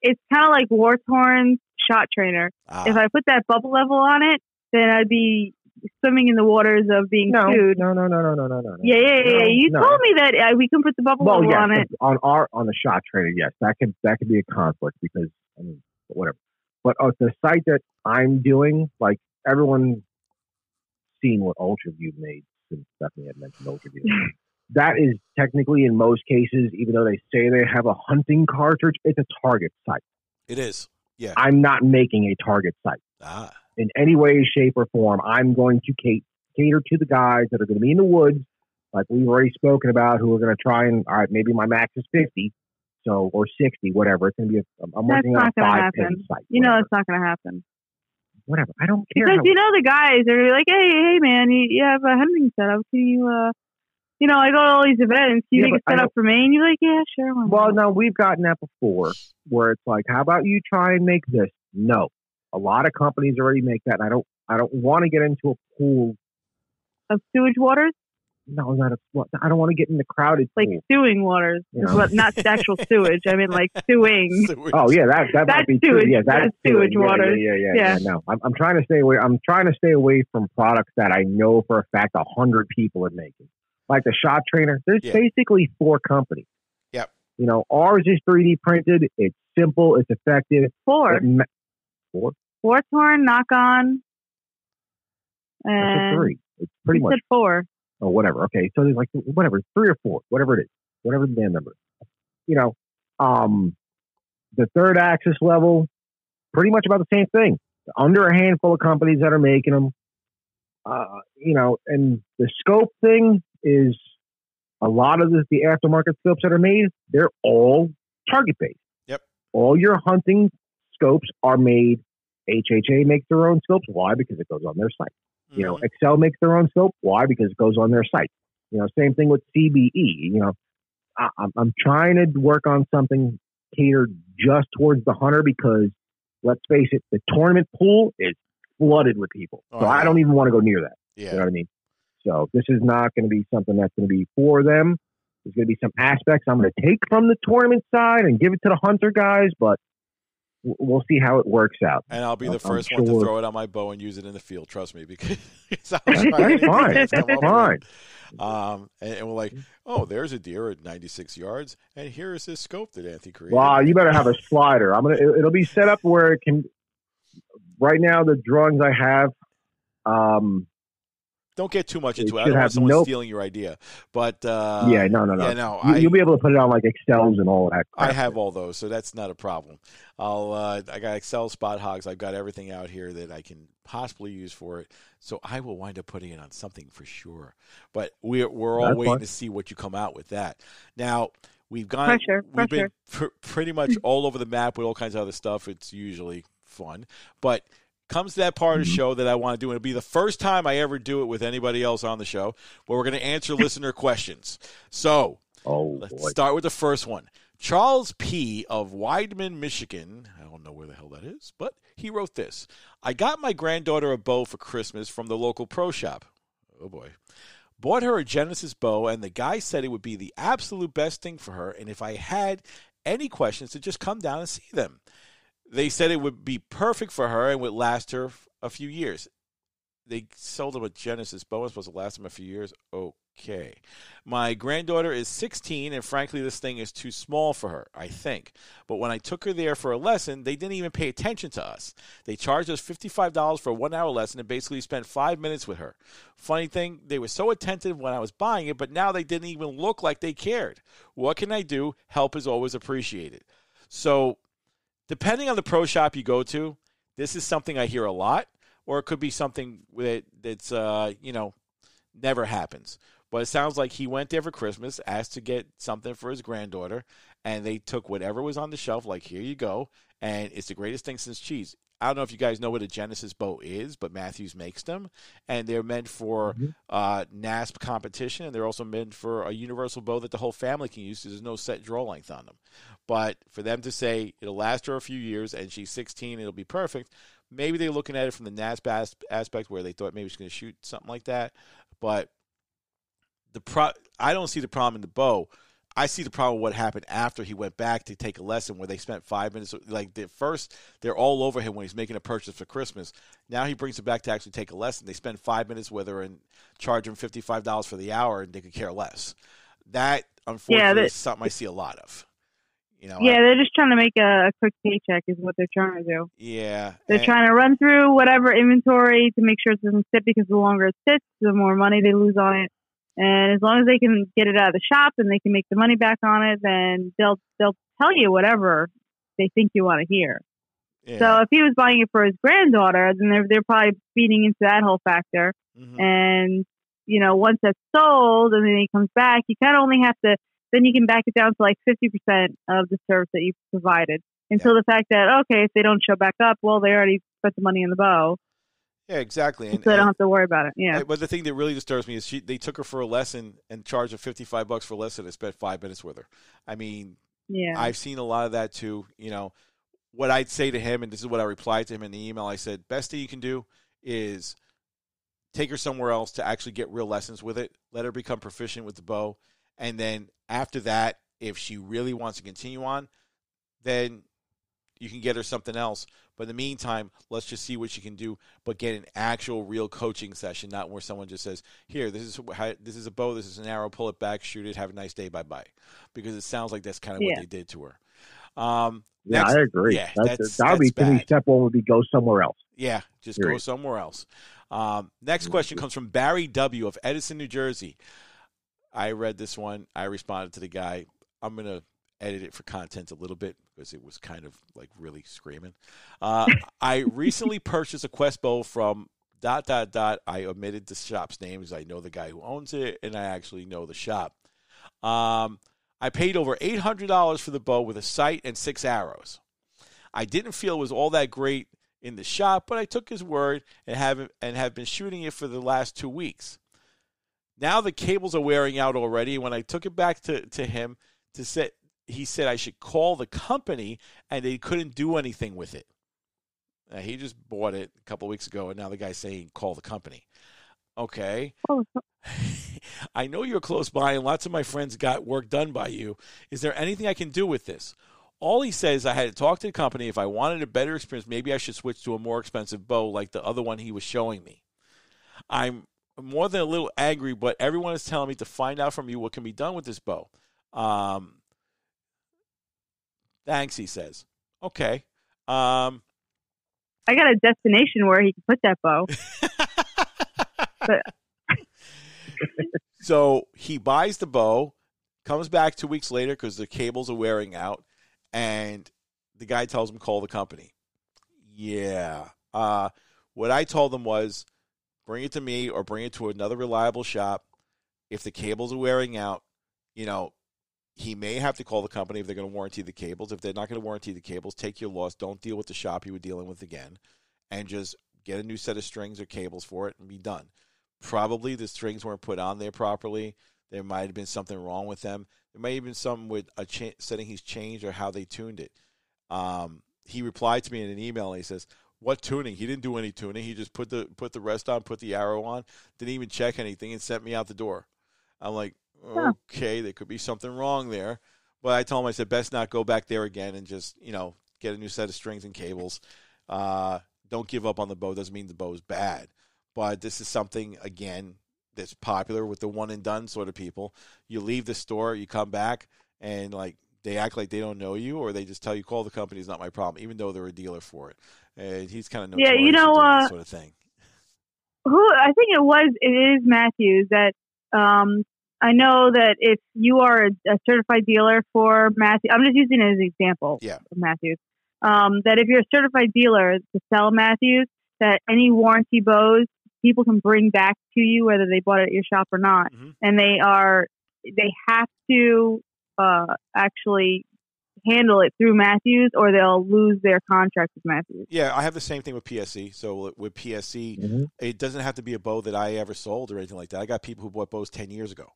it's kind of like War Torn shot trainer. Ah, If I put that bubble level on it, then I'd be swimming in the waters of being No, sued. no, no, no, no, no, no, no. Yeah, yeah, yeah. No, you no. told me that uh, we can put the bubble Well, level yes, on it. on our on the shot trainer, yes, that can that can be a conflict because I mean, whatever. But uh, the site that I'm doing, like everyone's seen what UltraView made since Stephanie had mentioned UltraView. that is technically in most cases, even though they say they have a hunting cartridge, it's a target site. it is. Yeah. I'm not making a target site Ah, in any way, shape, or form. I'm going to cater to the guys that are going to be in the woods, like we've already spoken about, who are going to try and, all right, maybe my max is 50, so, or 60, whatever. It's going to be, a, I'm That's working on a not gonna five pin happen. site. You know it's not going to happen whatever. I don't care. because how- you know the guys are like, hey, hey, man, you, you have a hunting setup. Can you, uh, you know, I go to all these events. You Yeah, make a but I setup for me, and you're like, yeah, sure. well, no, we've gotten that before where it's like, how about you try and make this? No. A lot of companies already make that. And I don't, I don't want to get into a pool. of sewage waters, No, not a, well, I don't want to get in the crowded like pool. stewing waters, You know. what not actual sewage. I mean, like stewing. Oh yeah, that that That's might be sewage. true. Yeah, that's, That's sewage Yeah, water. Yeah, yeah, yeah, Yeah. yeah. No, I'm, I'm trying to stay away. I'm trying to stay away from products that I know for a fact a hundred people are making. Like the shot trainer, there's Yeah. basically four companies. Yep. You know, ours is 3D printed. It's simple. It's effective. Four. It ma- War torn, knock on, and three. It's pretty you much said four. or whatever. Okay, so there's like whatever three or four, whatever it is, whatever the band number. is. You know, um, the third axis level, pretty much about the same thing. Under a handful of companies that are making them. Uh, you know, and the scope thing is a lot of the, the aftermarket scopes that are made. They're all target based. Yep. All your hunting scopes are made. HHA makes their own scopes. Why? Because it goes on their site. You know, Mhm. Axcel makes their own scope. Why? Because it goes on their site. You know, same thing with CBE. You know, I, I'm, I'm trying to work on something catered just towards the hunter because let's face it, the tournament pool is flooded with people. Oh, So I don't even want to go near that. Yeah. You know what I mean? So this is not going to be something that's going to be for them. There's going to be some aspects I'm going to take from the tournament side and give it to the hunter guys, but we'll see how it works out. And I'll be the I'm 1st one to throw it on my bow and use it in the field. Trust me, because I'll try anything That's fine. that's That's come up fine. Um, and, and we're like, oh, there's a deer at 96 yards, and here is this scope that Anthony created. Wow, you better have a slider. I'm gonna. it- It'll be set up where it can. Right now, the drawings I have, um, Don't get too much into it. I don't want have someone no- stealing your idea. But uh, yeah, no, no, no. yeah, no, you, I, you'll be able to put it on like Axcels and all that. I have all those, so that's not a problem. I'll uh, I got Axcel Spot Hoggs. I've got everything out here that I can possibly use for it. So I will wind up putting it on something for sure. But we're we're all That's waiting fine. to see what you come out with that. Now we've gone. Pressure, We've been pr- pretty much all over the map with all kinds of other stuff. It's usually fun, but comes to that part of the Mhm. show that I want to do, and it'll be the first time I ever do it with anybody else on the show, where we're going to answer listener questions. So Oh Let's boy. start with the first one. Charles P. of Weidman, Michigan. I don't know where the hell that is, but he wrote this. I got my granddaughter a bow for Christmas from the local pro shop. Oh boy. Bought her a Genesis bow, and the guy said it would be the absolute best thing for her. And if I had any questions, to just come down and see them. They said it would be perfect for her and would last her a few years. They sold them a Genesis bow. It's supposed to last them a few years. Okay. My granddaughter is 16, and frankly, this thing is too small for her, I think. But when I took her there for a lesson, they didn't even pay attention to us. They charged us $55 for a one hour lesson and basically spent five minutes with her. Funny thing, they were so attentive when I was buying it, but now they didn't even look like they cared. What can I do? Help is always appreciated. So, depending on the pro shop you go to, this is something I hear a lot, or it could be something that that's uh, you know never happens. But it sounds like he went there for Christmas, asked to get something for his granddaughter, and they took whatever was on the shelf, like here you go, and it's the greatest thing since cheese. I don't know if you guys know what a Genesis bow is, but Mathews makes them, and they're meant for Mhm. uh, NASP competition, and they're also meant for a universal bow that the whole family can use. There's no set draw length on them. But for them to say it'll last her a few years and she's 16, it'll be perfect. Maybe they're looking at it from the NASP as- aspect where they thought maybe she's going to shoot something like that. But the pro, I don't see the problem in the bow. I see the problem with what happened after he went back to take a lesson where they spent five minutes. Like the first, they're all over him when he's making a purchase for Christmas. Now he brings it back to actually take a lesson. They spend five minutes with her and charge him fifty five dollars for the hour, and they could care less. That unfortunately that- is something I see a lot of. You know, Yeah, I- they're just trying to make a, a quick paycheck, is what they're trying to do. yeah. They're and- trying to run through whatever inventory to make sure it doesn't sit because the longer it sits, the more money they lose on it. And as long as they can get it out of the shop and they can make the money back on it, then they'll they'll tell you whatever they think you want to hear. yeah. So if he was buying it for his granddaughter, then they're they're probably feeding into that whole factor. Mhm. And you know, once that's sold and then he comes back, you kind of only have to then you can back it down to like fifty percent of the service that you provided. Until the fact that okay, if they don't show back up, well, they already put the money in the bow, yeah, exactly. And, so they don't have to worry about it. Yeah, But the thing that really disturbs me is she they took her for a lesson and charged her fifty five bucks for a lesson and spent five minutes with her. I mean, yeah, I've seen a lot of that too. You know, what I'd say to him, and this is what I replied to him in the email. I said, best thing you can do is take her somewhere else to actually get real lessons with it. Let her become proficient with the bow, and then after that, if she really wants to continue on, then you can get her something else. But in the meantime, let's just see what she can do. But get an actual, real coaching session, not where someone just says, "Here, this is how, this is a bow, this is an arrow, pull it back, shoot it, have a nice day, bye bye." Because it sounds like that's kind of Yeah. what they did to her. Um, Yeah, next- I agree. yeah, that's, that's- that would be to me. Step one would be go somewhere else. Yeah, just go somewhere else. Um, next question comes from Barry W. of Edison, New Jersey. I read this one. I responded to the guy. I'm going to edit it for content a little bit because it was kind of like really screaming. Uh, I recently purchased a Quest bow from dot dot dot. I omitted the shop's name because I know the guy who owns it and I actually know the shop. Um, I paid over eight hundred dollars for the bow with a sight and six arrows. I didn't feel it was all that great in the shop, but I took his word and have and have been shooting it for the last two weeks. Now the cables are wearing out already. When I took it back to, to him to say, he said I should call the company and they couldn't do anything with it. Uh, he just bought it a couple weeks ago, and now the guy's saying call the company. Okay. Oh, I know you're close by, and lots of my friends got work done by you. Is there anything I can do with this? All he says, I had to talk to the company. If I wanted a better experience, maybe I should switch to a more expensive bow like the other one he was showing me. I'm more than a little angry, but everyone is telling me to find out from you what can be done with this bow. Um, thanks, he says. Okay. Um, I got a destination where he can put that bow. so he buys the bow, comes back two weeks later because the cables are wearing out, and the guy tells him call the company. Yeah. Uh, what I told him was bring it to me or bring it to another reliable shop. If the cables are wearing out, you know, he may have to call the company if they're going to warranty the cables. If they're not going to warranty the cables, take your loss. Don't deal with the shop you were dealing with again, and just get a new set of strings or cables for it and be done. Probably the strings weren't put on there properly. There might have been something wrong with them. There may have been something with a cha- setting he's changed or how they tuned it. Um, he replied to me in an email and he says, "What tuning? He didn't do any tuning. He just put the put the rest on, put the arrow on, didn't even check anything, and sent me out the door." I'm like. Okay, there could be something wrong there. But I told him I said best not go back there again and just you know get a new set of strings and cables. Uh, don't give up on the bow. Doesn't mean the bow is bad, but this is something again that's popular with the one and done sort of people. You leave the store, you come back, and like they act like they don't know you, or they just tell you call the company is not my problem, even though they're a dealer for it. And he's kind of Yeah, you know, uh, sort of thing. who I think it was it is Mathews that um I know that if you are a, a certified dealer for Mathews, I'm just using it as an example. Yeah. Mathews. Um, that if you're a certified dealer to sell Mathews, that any warranty bows people can bring back to you whether they bought it at your shop or not, Mhm. and they are they have to uh, actually handle it through Mathews or they'll lose their contract with Mathews. Yeah, I have the same thing with PSE. So with PSE, Mhm. it doesn't have to be a bow that I ever sold or anything like that. I got people who bought bows 10 years ago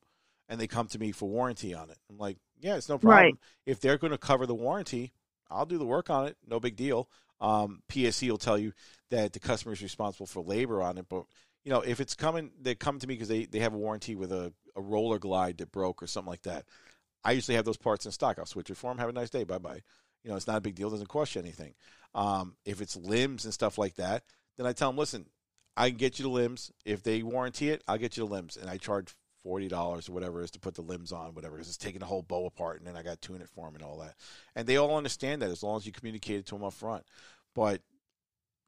and they come to me for warranty on it. I'm like, yeah, it's no problem. Right. If they're going to cover the warranty, I'll do the work on it. No big deal. Um, PSE will tell you that the customer is responsible for labor on it. But, you know, if it's coming, they come to me because they, they have a warranty with a, a roller glide that broke or something like that. I usually have those parts in stock. I'll switch it for them. Have a nice day. Bye bye. You know, it's not a big deal. It doesn't cost you anything. Um, if it's limbs and stuff like that, then I tell them, listen, I can get you the limbs. If they warranty it, I'll get you the limbs, and I charge forty dollars or whatever it is to put the limbs on, whatever, because it's taking the whole bow apart, and then I got to tune it for them and all that. And they all understand that as long as you communicate it to them up front. But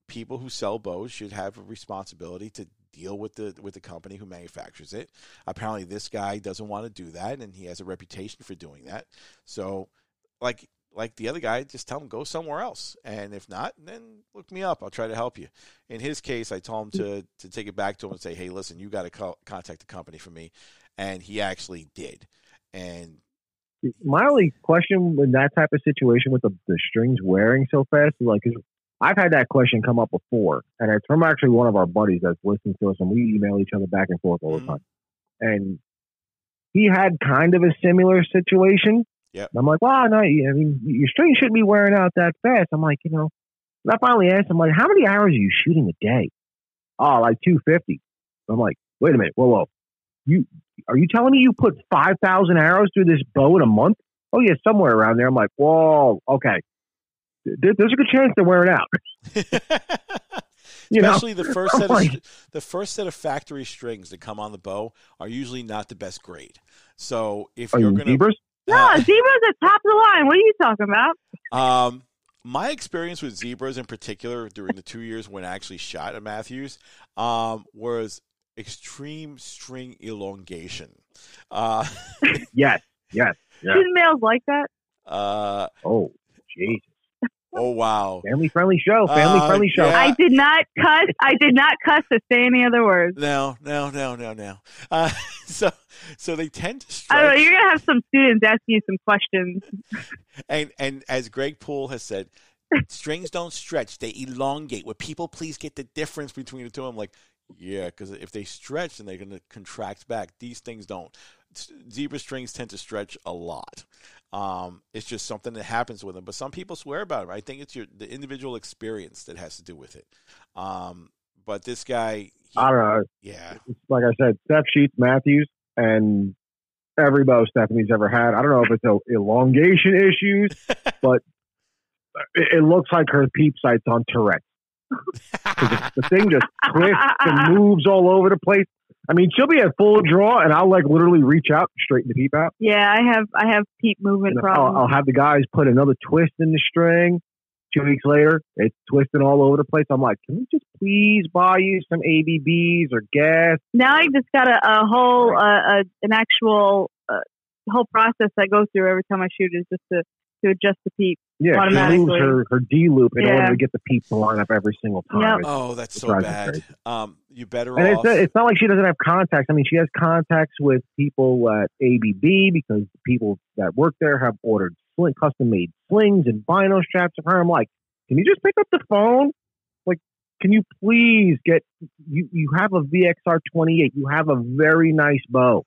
people who sell bows should have a responsibility to deal with the with the company who manufactures it. Apparently, this guy doesn't want to do that, and he has a reputation for doing that. So, like like the other guy, just tell him go somewhere else, and if not, then look me up. I'll try to help you. In his case, I told him to to take it back to him and say, hey, listen, you got to co- contact the company for me, and he actually did. And My only question in that type of situation with the, the strings wearing so fast is like, I've had that question come up before, and it's from actually one of our buddies that's listening to us, and we email each other back and forth all the Mhm. time. And he had kind of a similar situation. Yep. And I'm like, well, no, I mean, your strings shouldn't be wearing out that fast. I'm like, you know, and I finally asked him, like, how many hours are you shooting a day? Oh, like 250. I'm like, wait a minute, whoa, whoa. You are you telling me you put 5,000 arrows through this bow in a month? Oh, yeah, somewhere around there. I'm like, whoa, okay. There- There's a good chance they're wearing out. You know? Especially the first set of like- st- the first set of factory strings that come on the bow are usually not the best grade. So if you're you gonna zebras? No, Uh, zebras are top of the line. What are you talking about? Um, my experience with zebras in particular during the two years when I actually shot at Mathews um, was extreme string elongation. Uh, yes, yes, yes. Didn't males like that? uh, Oh, Jesus. Oh wow. Family friendly show. Family Uh, friendly show. yeah. I did not cuss. I did not cuss to say any other words. No, no, no, no, no. Uh, so, so they tend to I don't know. stretch, You're gonna have some students asking you some questions. and and as Greg Poole has said, strings don't stretch; they elongate. Would people please get the difference between the two? I'm like, yeah, because if they stretch, then they're going to contract back. These things don't. Zebra strings tend to stretch a lot. Um, it's just something that happens with them. But some people swear about it. I think it's your the individual experience that has to do with it. Um, but this guy, he- I don't know. yeah, like I said, Steph Sheets Mathews and every bow Stephanie's ever had. I don't know if it's a elongation issues, but it, it looks like her peep sight's on Tourette. The thing just twists and moves all over the place. I mean, she'll be at full draw, and I'll like literally reach out, straighten the peep out. Yeah, I have I have peep movement And I'll. I'll have the guys put another twist in the string. Two weeks later, it's twisting all over the place. I'm like, can we just please buy you some ABBs or gas? now I just got a, a whole uh, a, an actual uh, whole process I go through every time I shoot is just to to adjust the peep. Yeah, she Automatically. moves her, her D loop in Yeah. order to get the peep to line up every single time. Yep. It's- oh, that's so bad. Um, you better And off. it's, it's not like she doesn't have contacts. I mean, she has contacts with people at ABB because the people that work there have ordered sling, custom made slings and vinyl straps for her. I'm like, can you just pick up the phone? Like, can you please get you? You have a VXR 28. You have a very nice bow.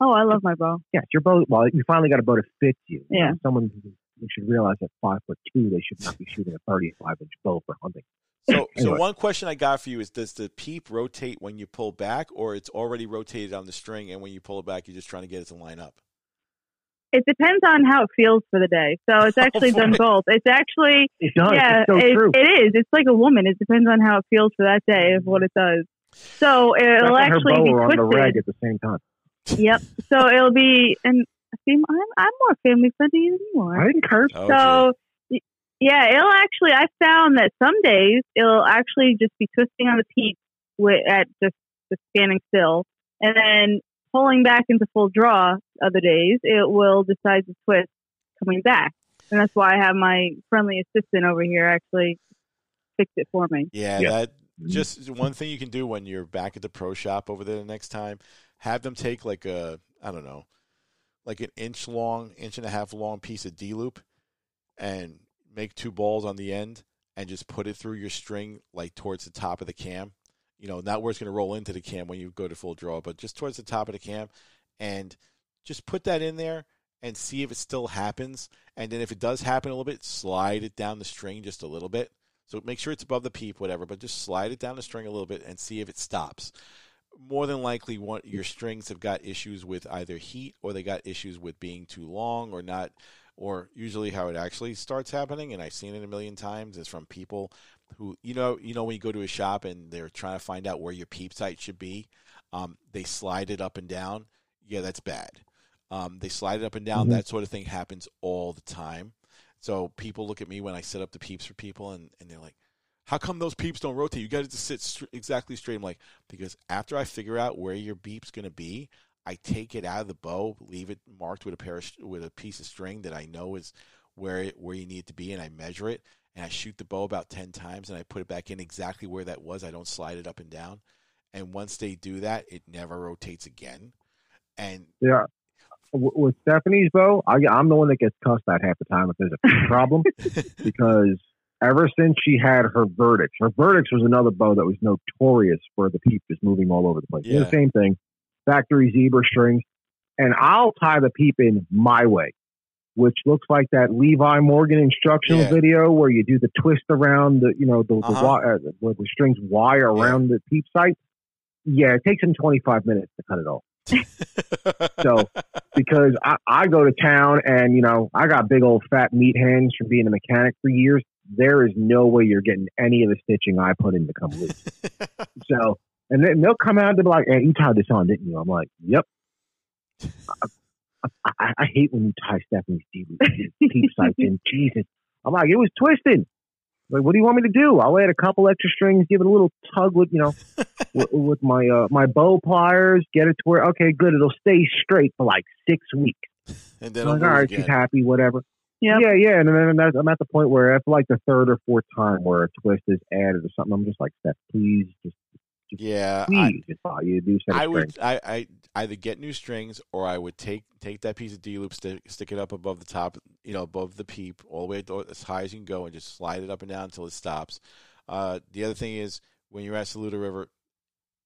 Oh, I love my bow. Yes, your bow. Well, you finally got a bow that fits you. Yeah. Someone who should realize at five foot two, they should not be shooting a 35 inch bow for hunting. So, so one question I got for you is: Does the peep rotate when you pull back, or it's already rotated on the string, and when you pull it back, you're just trying to get it to line up? It depends on how it feels for the day. So it's oh, actually done boy. both. It's actually It does. yeah, it's so it, it is. It's like a woman. It depends on how it feels for that day of what it does. So it'll and her actually bow be are on the twisted. rag at the same time. Yep. So it'll be and see, I'm I'm more family friendly than you are. I didn't curse. Oh, So y- yeah, it'll actually. I found that some days it'll actually just be twisting on the peak with at just just standing still, and then pulling back into full draw. Other days it will decide to twist coming back, and that's why I have my friendly assistant over here actually fix it for me. yeah, Yeah. that mm-hmm. just one thing you can do when you're back at the pro shop over there the next time. Have them take like a I don't know, like an inch long, inch and a half long piece of D loop, and make two balls on the end, and just put it through your string like towards the top of the cam. You know, not where it's going to roll into the cam when you go to full draw, but just towards the top of the cam, and just put that in there and see if it still happens. And then if it does happen a little bit, slide it down the string just a little bit. So make sure it's above the peep, whatever, but just slide it down the string a little bit and see if it stops. More than likely, one, your strings have got issues with either heat or they got issues with being too long or not. Or usually, how it actually starts happening, and I've seen it a million times, is from people who you know, you know, when you go to a shop and they're trying to find out where your peep sight should be, um, they slide it up and down. Yeah, that's bad. Um, they slide it up and down. Mhm. That sort of thing happens all the time. So people look at me when I set up the peeps for people, and, and they're like, "How come those peeps don't rotate? You got to just sit str- exactly straight." I'm like, "Because after I figure out where your beep's going to be, I take it out of the bow, leave it marked with a pair of, with a piece of string that I know is where it, where you need it to be, and I measure it, and I shoot the bow about ten times, and I put it back in exactly where that was. I don't slide it up and down, and once they do that, it never rotates again. And Yeah. With Stephanie's bow, I, I'm the one that gets cussed at half the time if there's a problem because ever since she had her Vertix, her Vertix was another bow that was notorious for the peep just moving all over the place. Yeah. The same thing, factory zebra strings, and I'll tie the peep in my way, which looks like that Levi Morgan instructional Yeah. video where you do the twist around the, you know, the, the, Uh-huh. wi- uh, where the strings wire around the peep sight. Yeah, it takes him 25 minutes to cut it off So- because I, I go to town and you know I got big old fat meat hands from being a mechanic for years. There is no way you're getting any of the stitching I put in to come loose. So and then they'll come out and they'll be like, "Hey, you tied this on, didn't you?" I'm like, "Yep." I, I, I hate when you tie Stephanie's deep, deep sights in. Jesus, I'm like, it was twisting. Like, what do you want me to do? I'll add a couple extra strings, give it a little tug with, you know, with, with my uh, my bow pliers, get it to where okay, good, it'll stay straight for like six weeks. And then I'm like, all right, she's happy, whatever. Yep. Yeah, yeah, and then that's- I'm at the point where after like the third or fourth time where a twist is added or something, I'm just like, Steph, please, just Yeah, I, please, just follow you do set I would strings. I, I either get new strings or I would take take that piece of D loop, stick, stick it up above the top, you know, above the peep, all the way to, as high as you can go, and just slide it up and down until it stops. Uh, the other thing is when you're at Saluda River,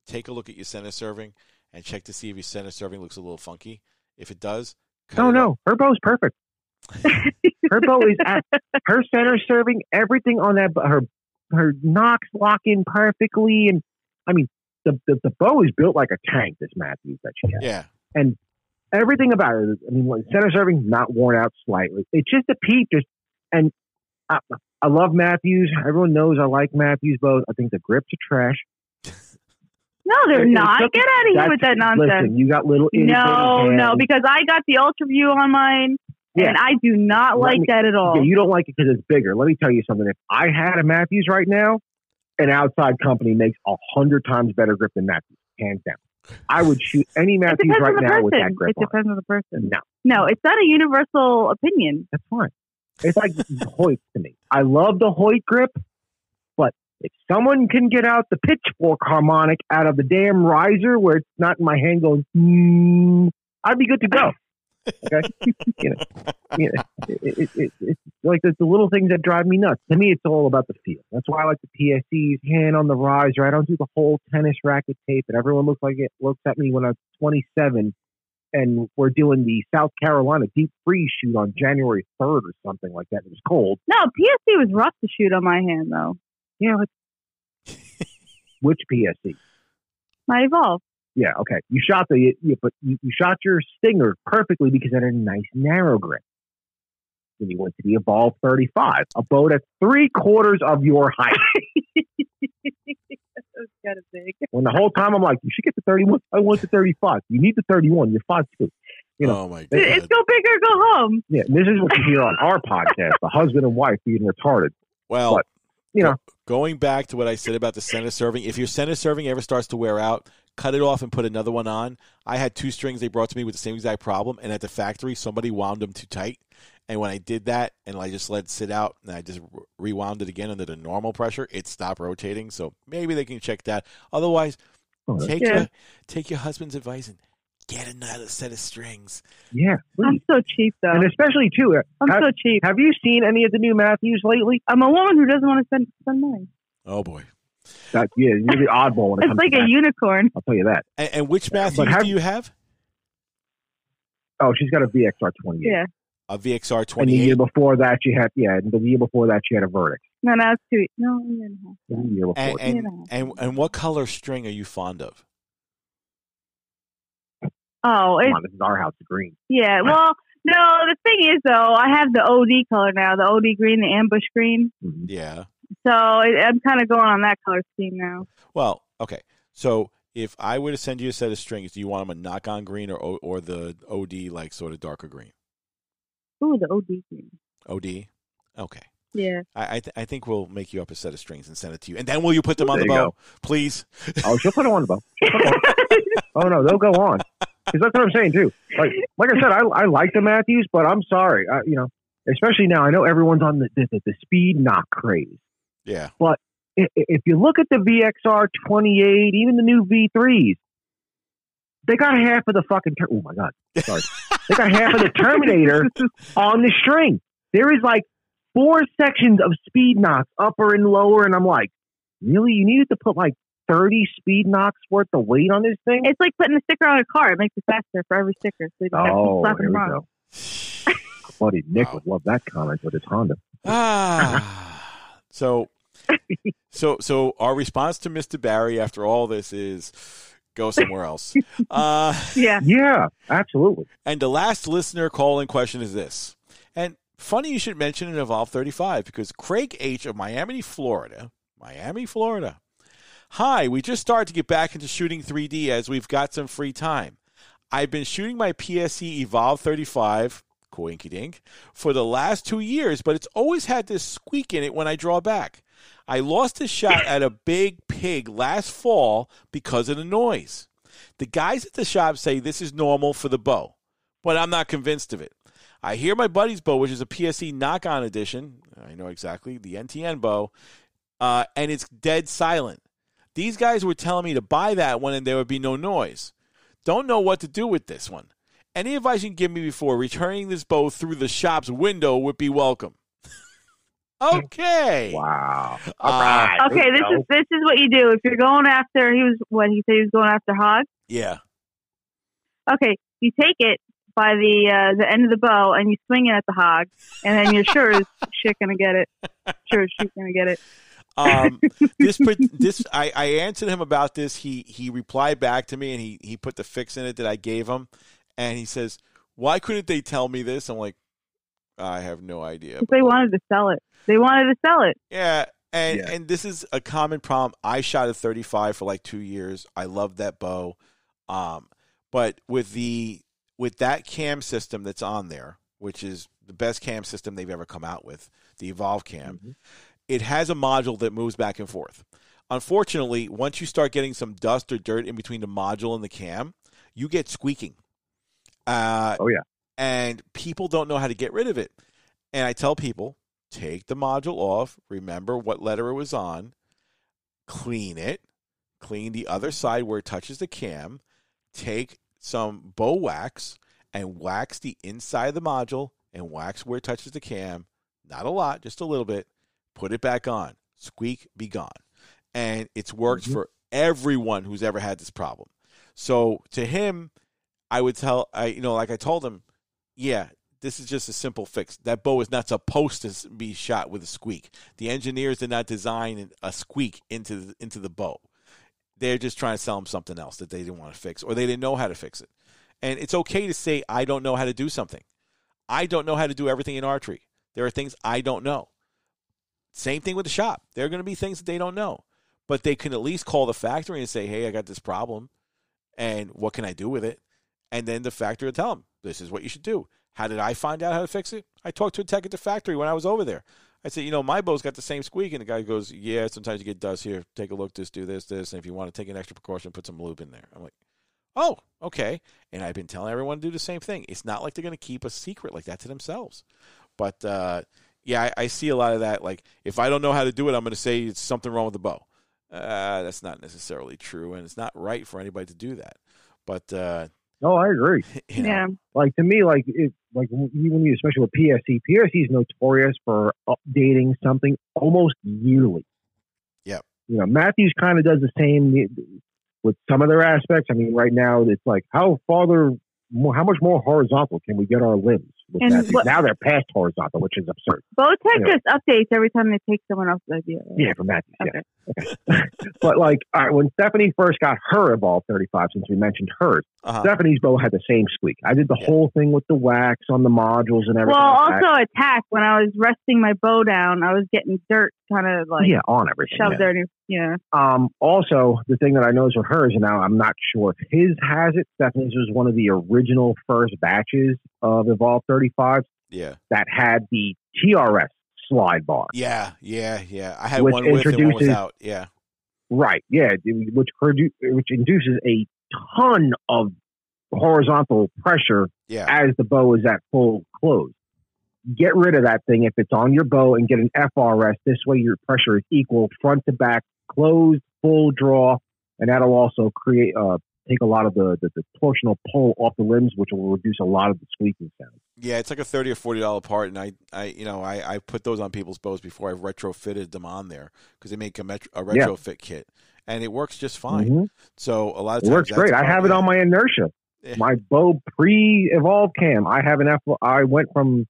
take a look at your center serving and check to see if your center serving looks a little funky. If it does, cut No, it up. no, her bow's perfect. Her bow is at her center serving everything on that. Her her knocks lock in perfectly, and I mean the the, the bow is built like a tank. This Mathews that she has. Yeah, and everything about it. I mean, center serving not worn out slightly. It's just a peep. Just and I, I love Mathews. Everyone knows I like Mathews bows. I think the grips are trash. No, they're It's not. something- Get out of here That's- with that nonsense. Listen, you got little no, no, because I got the Ultra View on mine, Yeah. and I do not Let like me- that at all. Yeah, you don't like it because it's bigger. Let me tell you something. If I had a Mathews right now, an outside company makes a hundred times better grip than Mathews, hands down. I would shoot any Mathews right now with that grip It on. depends on the person. No, No, it's not a universal opinion. that's fine. It's like Hoyt to me. I love the Hoyt grip, but if someone can get out the pitchfork harmonic out of the damn riser where it's not in my hand going, mm, I'd be good to go. Okay, you know, you know, it, it, it, it's like the, the little things that drive me nuts. To me, it's all about the feel. That's why I like the PSEs, hand on the riser. I don't do the whole tennis racket tape, and everyone looks like it looks at me when I'm 27 and we're doing the South Carolina deep freeze shoot on January 3rd or something like that. It was cold. No, PSE was rough to shoot on my hand though. Yeah, but which PSE? My Evolve. Yeah, okay. You shot the, you, but you, you shot your stinger perfectly because it had a nice narrow grip. Then you went to the Evolve 35, a bow that's three quarters of your height. That was kind of big. when the whole time I'm like, you should get the 31. I want the 35. You need the 31. You're five two. You know, oh my god! It's go big or go home. Yeah, this is what you hear on our podcast: the husband and wife being retarded. Well, But, you know. going back to what I said about the center serving, if your center serving ever starts to wear out, cut it off and put another one on. I had two strings they brought to me with the same exact problem, and at the factory, somebody wound them too tight. And when I did that, and I just let it sit out, and I just rewound it again under the normal pressure, it stopped rotating. So maybe they can check that. Otherwise, Oh, take Yeah. your take your husband's advice and get another set of strings. yeah, I'm so cheap though. and especially too. uh, I'm have, so cheap. have you seen any of the new Mathews lately? I'm a woman who doesn't want to spend spend money. Oh boy! That yeah, you're the oddball when it It's comes like to a Mathews. unicorn. I'll tell you that. And, and which Mathews have- do you have? Oh, she's got a VXR 28. Yeah. A VXR And the year eight. before that, she had yeah. And the year before that, she had a Vertix. No, no, it's two. No, year and a half. The year before. And and, Yeah. and and what color string are you fond of? Oh, Come it's on, this is our house of green. yeah. Well, no. The thing is, though, I have the OD color now, the OD green, the ambush green. Mhm. Yeah. So it, I'm kind of going on that color scheme now. Well, okay. So if I were to send you a set of strings, do you want them a knock on green or or the OD like sort of darker green? Ooh, the OD green. OD. Okay. Yeah. I I, th- I think we'll make you up a set of strings and send it to you, and then will you put them on the you bow, please? Oh, she'll put it on the bow. She'll put it on. oh no, they'll go on. Because that's what I'm saying too. Like, like I said, I, I like the Mathews, but I'm sorry. I, you know, especially now, I know everyone's on the the, the, the speed nock craze. Yeah. I- i- If you look at the VXR 28, even the new V3s, they got half of the fucking. Ter- oh my god, sorry. they got half of the Terminator on the string. There is like four sections of speed nocks, upper and lower, and I'm like, really? You needed to put like 30 speed nocks worth of weight on this thing? It's like putting a sticker on a car. It makes it faster for every sticker. So you don't have to keep Oh, slapping here we go. Buddy Nick Wow. would love that comment with his Honda. Ah. so so so our response to Mr. Barry after all this is go somewhere else. Uh Yeah. Yeah, absolutely. And the last listener call in question is this. And funny you should mention an Evolve 35 because Craig H. of Miami, Florida, Miami, Florida. Hi, we just started to get back into shooting 3D as we've got some free time. I've been shooting my PSE Evolve 35 coinky dink, for the last two years, but it's always had this squeak in it when I draw back. I lost a shot at a big pig last fall because of the noise. The guys at the shop say this is normal for the bow, but I'm not convinced of it. I hear my buddy's bow, which is a PSE Nock On edition. I know exactly the NTN bow, uh, and it's dead silent. These guys were telling me to buy that one and there would be no noise. Don't know what to do with this one. Any advice you can give me before returning this bow through the shop's window would be welcome. Okay. Wow. All All right. right. Okay, this is this is what you do if you're going after. He was what he said he was going after hog. Yeah. Okay, you take it by the uh, the end of the bow and you swing it at the hog, and then you're sure as shit gonna get it. Sure as shit gonna get it. Um, this put this I, I answered him about this. He he replied back to me and he he put the fix in it that I gave him, and he says, "Why couldn't they tell me this?" I'm like, I have no idea. They wanted to sell it. They wanted to sell it. Yeah, and Yeah. and this is a common problem. I shot a 35 for like two years. I love that bow, um, but with the with that cam system that's on there, which is the best cam system they've ever come out with, the Evolve Cam, Mhm. it has a module that moves back and forth. Unfortunately, once you start getting some dust or dirt in between the module and the cam, you get squeaking. Uh, Oh, yeah. And people don't know how to get rid of it. And I tell people, take the module off, remember what letter it was on, clean it, clean the other side where it touches the cam, take some bow wax and wax the inside of the module and wax where it touches the cam. Not a lot, just a little bit. Put it back on. Squeak, be gone. And it's worked Mhm. for everyone who's ever had this problem. So to him, I would tell I you know like I told him, yeah, this is just a simple fix. That bow is not supposed to be shot with a squeak. The engineers did not design a squeak into the, into the bow. They're just trying to sell them something else that they didn't want to fix or they didn't know how to fix it. And it's okay to say I don't know how to do something. I don't know how to do everything in archery. There are things I don't know. Same thing with the shop. There are going to be things that they don't know, but they can at least call the factory and say, "Hey, I got this problem, and what can I do with it?" And then the factory will tell them, "This is what you should do." How did I find out how to fix it? I talked to a tech at the factory when I was over there. I said, "You know, my bow's got the same squeak," and the guy goes, "Yeah, sometimes you get dust here. Take a look. This, do this, this, and if you want to take an extra precaution, put some lube in there." I'm like, "Oh, okay." And I've been telling everyone to do the same thing. It's not like they're going to keep a secret like that to themselves. But uh, yeah, I, I see a lot of that. Like, if I don't know how to do it, I'm going to say it's something wrong with the bow. Uh, that's not necessarily true, and it's not right for anybody to do that. But uh, No, I agree. you know, Yeah. Like to me, like it, like even you, especially with PSE, PSE is notorious for updating something almost yearly. Yeah. You know, Mathews kind of does the same with some of their aspects. I mean, right now it's like how farther, more, how much more horizontal can we get our limbs? With And what- now they're past horizontal, which is absurd. Bowtech Yeah. just updates every time they take someone else's idea. right? Yeah, for Mathews. Okay. Yeah. but like, all right, when Stephanie first got her Evolve 35, since we mentioned hers, uh-huh. Stephanie's bow had the same squeak. I did the Yeah. whole thing with the wax on the modules and everything. Well, like that. also attack when I was resting my bow down, I was getting dirt kind of like yeah, on everything. shoved yeah. there. Yeah. Um, also, the thing that I noticed with hers, and now I'm not sure if his has it. Stephanie's was one of the original first batches of Evolve 35 yeah, that had the TRS slide bar. yeah, yeah, yeah. I had one with and one without. Yeah, Right. Yeah. Which produ- which induces a ton of horizontal pressure yeah, as the bow is at full close. Get rid of that thing if it's on your bow and get an FRS. This way your pressure is equal front to back, closed, full draw, and that'll also create uh take a lot of the, the, the torsional pull off the limbs, which will reduce a lot of the squeaking sound. yeah. It's like a thirty or forty dollar part, and I, I, you know, I, I put those on people's bows before I retrofitted them on there because they make a, metro, a Yeah. retrofit kit, and it works just fine. Mhm. So a lot of It works great. I have it on my inertia. Yeah. My bow pre evolve cam. I have an F. I went from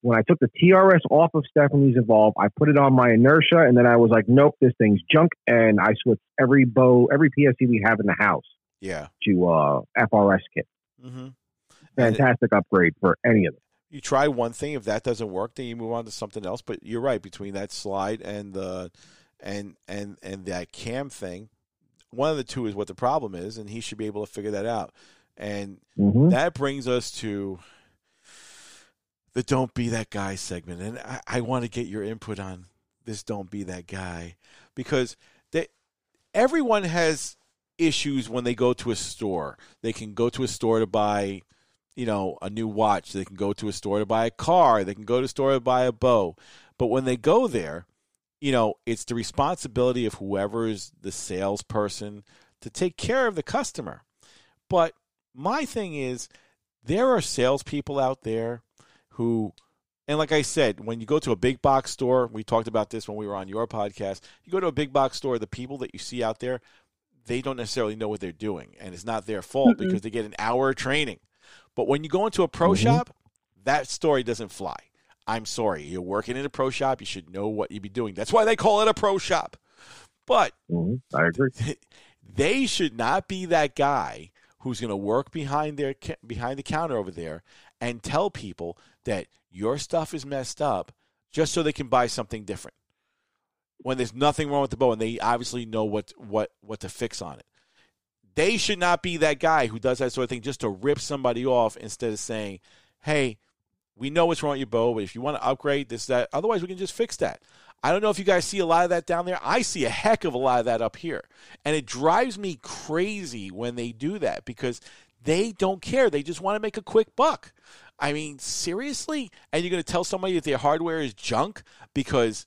when I took the TRS off of Stephanie's Evolve. I put it on my inertia, and then I was like, nope, this thing's junk. And I switched every bow, every PSE we have in the house Yeah. to uh, FRS kit. Mm-hmm. And it- Fantastic upgrade for any of them. you try one thing. If that doesn't work, then you move on to something else. But you're right. Between that slide and the and and and that cam thing, one of the two is what the problem is, and he should be able to figure that out. And hmm that brings us to the "Don't Be That Guy" segment, and I, I want to get your input on this. Don't be that guy, because they, everyone has issues when they go to a store. They can go to a store to buy, you know, a new watch. They can go to a store to buy a car. They can go to a store to buy a bow. But when they go there, you know, it's the responsibility of whoever is the salesperson to take care of the customer. But my thing is, there are salespeople out there who, and like I said, when you go to a big box store, we talked about this when we were on your podcast. You go to a big box store, the people that you see out there, they don't necessarily know what they're doing, and it's not their fault mm-hmm. because they get an hour of training. But when you go into a pro mm-hmm. shop, that story doesn't fly. I'm sorry, you're working in a pro shop, you should know what you'd be doing. That's why they call it a pro shop. But mm-hmm. I agree. They should not be that guy who's going to work behind their behind the counter over there and tell people that your stuff is messed up just so they can buy something different. When there's nothing wrong with the bow and they obviously know what what what to fix on it. They should not be that guy who does that sort of thing just to rip somebody off instead of saying, "Hey, we know what's wrong with your bow, but if you want to upgrade this, that, otherwise we can just fix that. I don't know if you guys see a lot of that down there. I see a heck of a lot of that up here. And it drives me crazy when they do that because they don't care. They just want to make a quick buck. I mean, seriously? And you're going to tell somebody that their hardware is junk because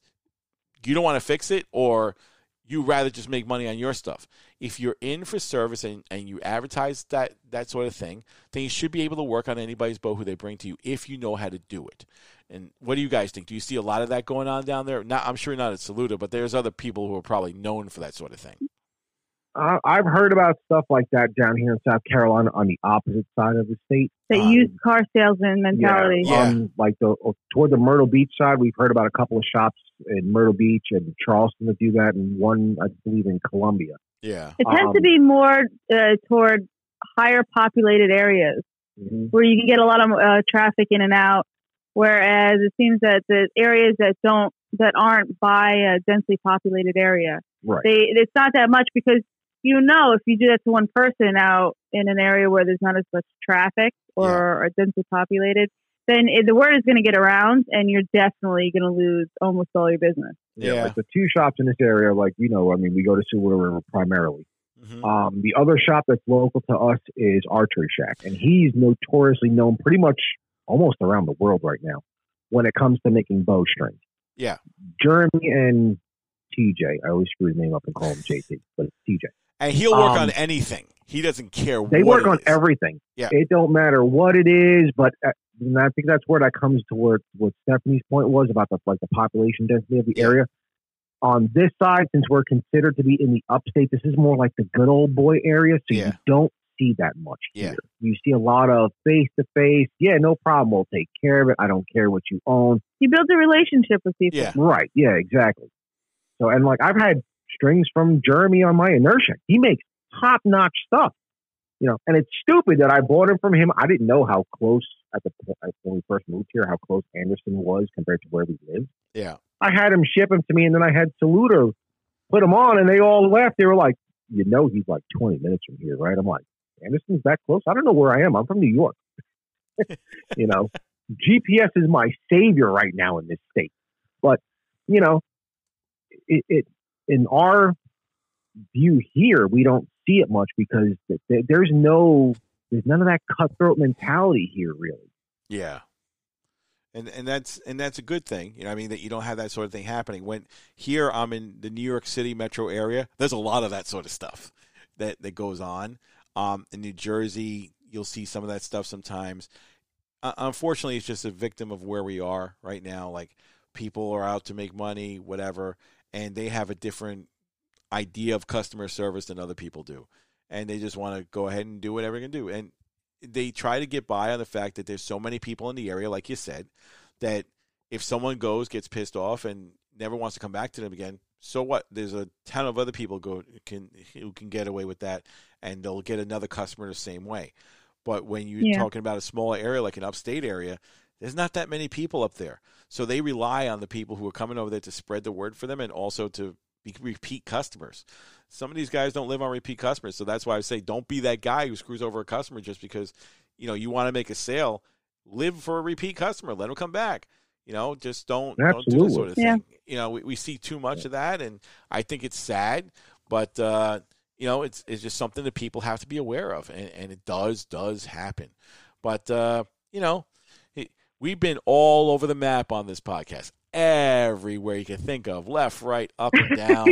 you don't want to fix it or you rather just make money on your stuff. If you're in for service and, and you advertise that that sort of thing, then you should be able to work on anybody's boat who they bring to you if you know how to do it. And what do you guys think? Do you see a lot of that going on down there? Not, I'm sure not at Saluda, but there's other people who are probably known for that sort of thing. Uh, I've heard about stuff like that down here in South Carolina on the opposite side of the state. The um, used car salesman mentality. Yeah, yeah. Um, like the toward the Myrtle Beach side, we've heard about a couple of shops in Myrtle Beach and Charleston that do that, and one I believe in Columbia. Yeah, it tends um, to be more uh, toward higher populated areas mm-hmm. where you can get a lot of uh, traffic in and out. Whereas it seems that the areas that don't that aren't by a densely populated area, right. they it's not that much because you know if you do that to one person out in an area where there's not as much traffic or yeah. are densely populated, then it, the word is going to get around, and you're definitely going to lose almost all your business. Yeah, yeah. Like the two shops in this area, like you know, I mean, we go to Saluda River primarily. Mm-hmm. Um, the other shop that's local to us is Archery Shack, and he's notoriously known pretty much almost around the world right now when it comes to making bowstrings. Yeah, Jeremy and TJ. I always screw his name up and call him JT, but it's TJ. And he'll work um, on anything. He doesn't care. They work on is. everything. Yeah, it don't matter what it is, but uh, and I think that's where that comes to where what Stephanie's point was about the like the population density of the area on this side, since we're considered to be in the upstate, this is more like the good old boy area. So yeah. you don't see that much here. Yeah. You see a lot of face to face. Yeah, no problem. We'll take care of it. I don't care what you own. You build a relationship with people. Yeah. Right. Yeah, exactly. So, and like I've had strings from Jeremy on my inertia. He makes top notch stuff. You know, and it's stupid that I bought him from him. I didn't know how close at the when we first moved here, how close Anderson was compared to where we lived. Yeah. I had him ship him to me, and then I had Saluda put him on, and they all left. They were like, "You know, he's like 20 minutes from here, right?" I'm like, "Anderson's that close? I don't know where I am. I'm from New York." you know, GPS is my savior right now in this state. But you know, it, it in our view here, we don't see it much because there's no, there's none of that cutthroat mentality here, really. Yeah and and that's and that's a good thing. You know, I mean that you don't have that sort of thing happening. When here I'm in the New York City metro area, there's a lot of that sort of stuff that that goes on. Um, in New Jersey, you'll see some of that stuff sometimes. Uh, unfortunately, it's just a victim of where we are right now. Like people are out to make money, whatever, and they have a different idea of customer service than other people do, and they just want to go ahead and do whatever they can do. And they try to get by on the fact that there's so many people in the area, like you said, that if someone goes, gets pissed off, and never wants to come back to them again, so what? There's a ton of other people go can who can get away with that, and they'll get another customer the same way. But when you're yeah. talking about a smaller area like an upstate area, there's not that many people up there, so they rely on the people who are coming over there to spread the word for them, and also to be repeat customers some of these guys don't live on repeat customers. So that's why I say don't be that guy who screws over a customer just because, you know, you want to make a sale. live for a repeat customer. Let them come back. You know, just don't, don't do this sort of Yeah. thing. You know, we, we see too much of that, and I think it's sad. But uh, you know, it's it's just something that people have to be aware of, and, and it does does happen. But uh, you know, we've been all over the map on this podcast, everywhere you can think of, left, right, up and down.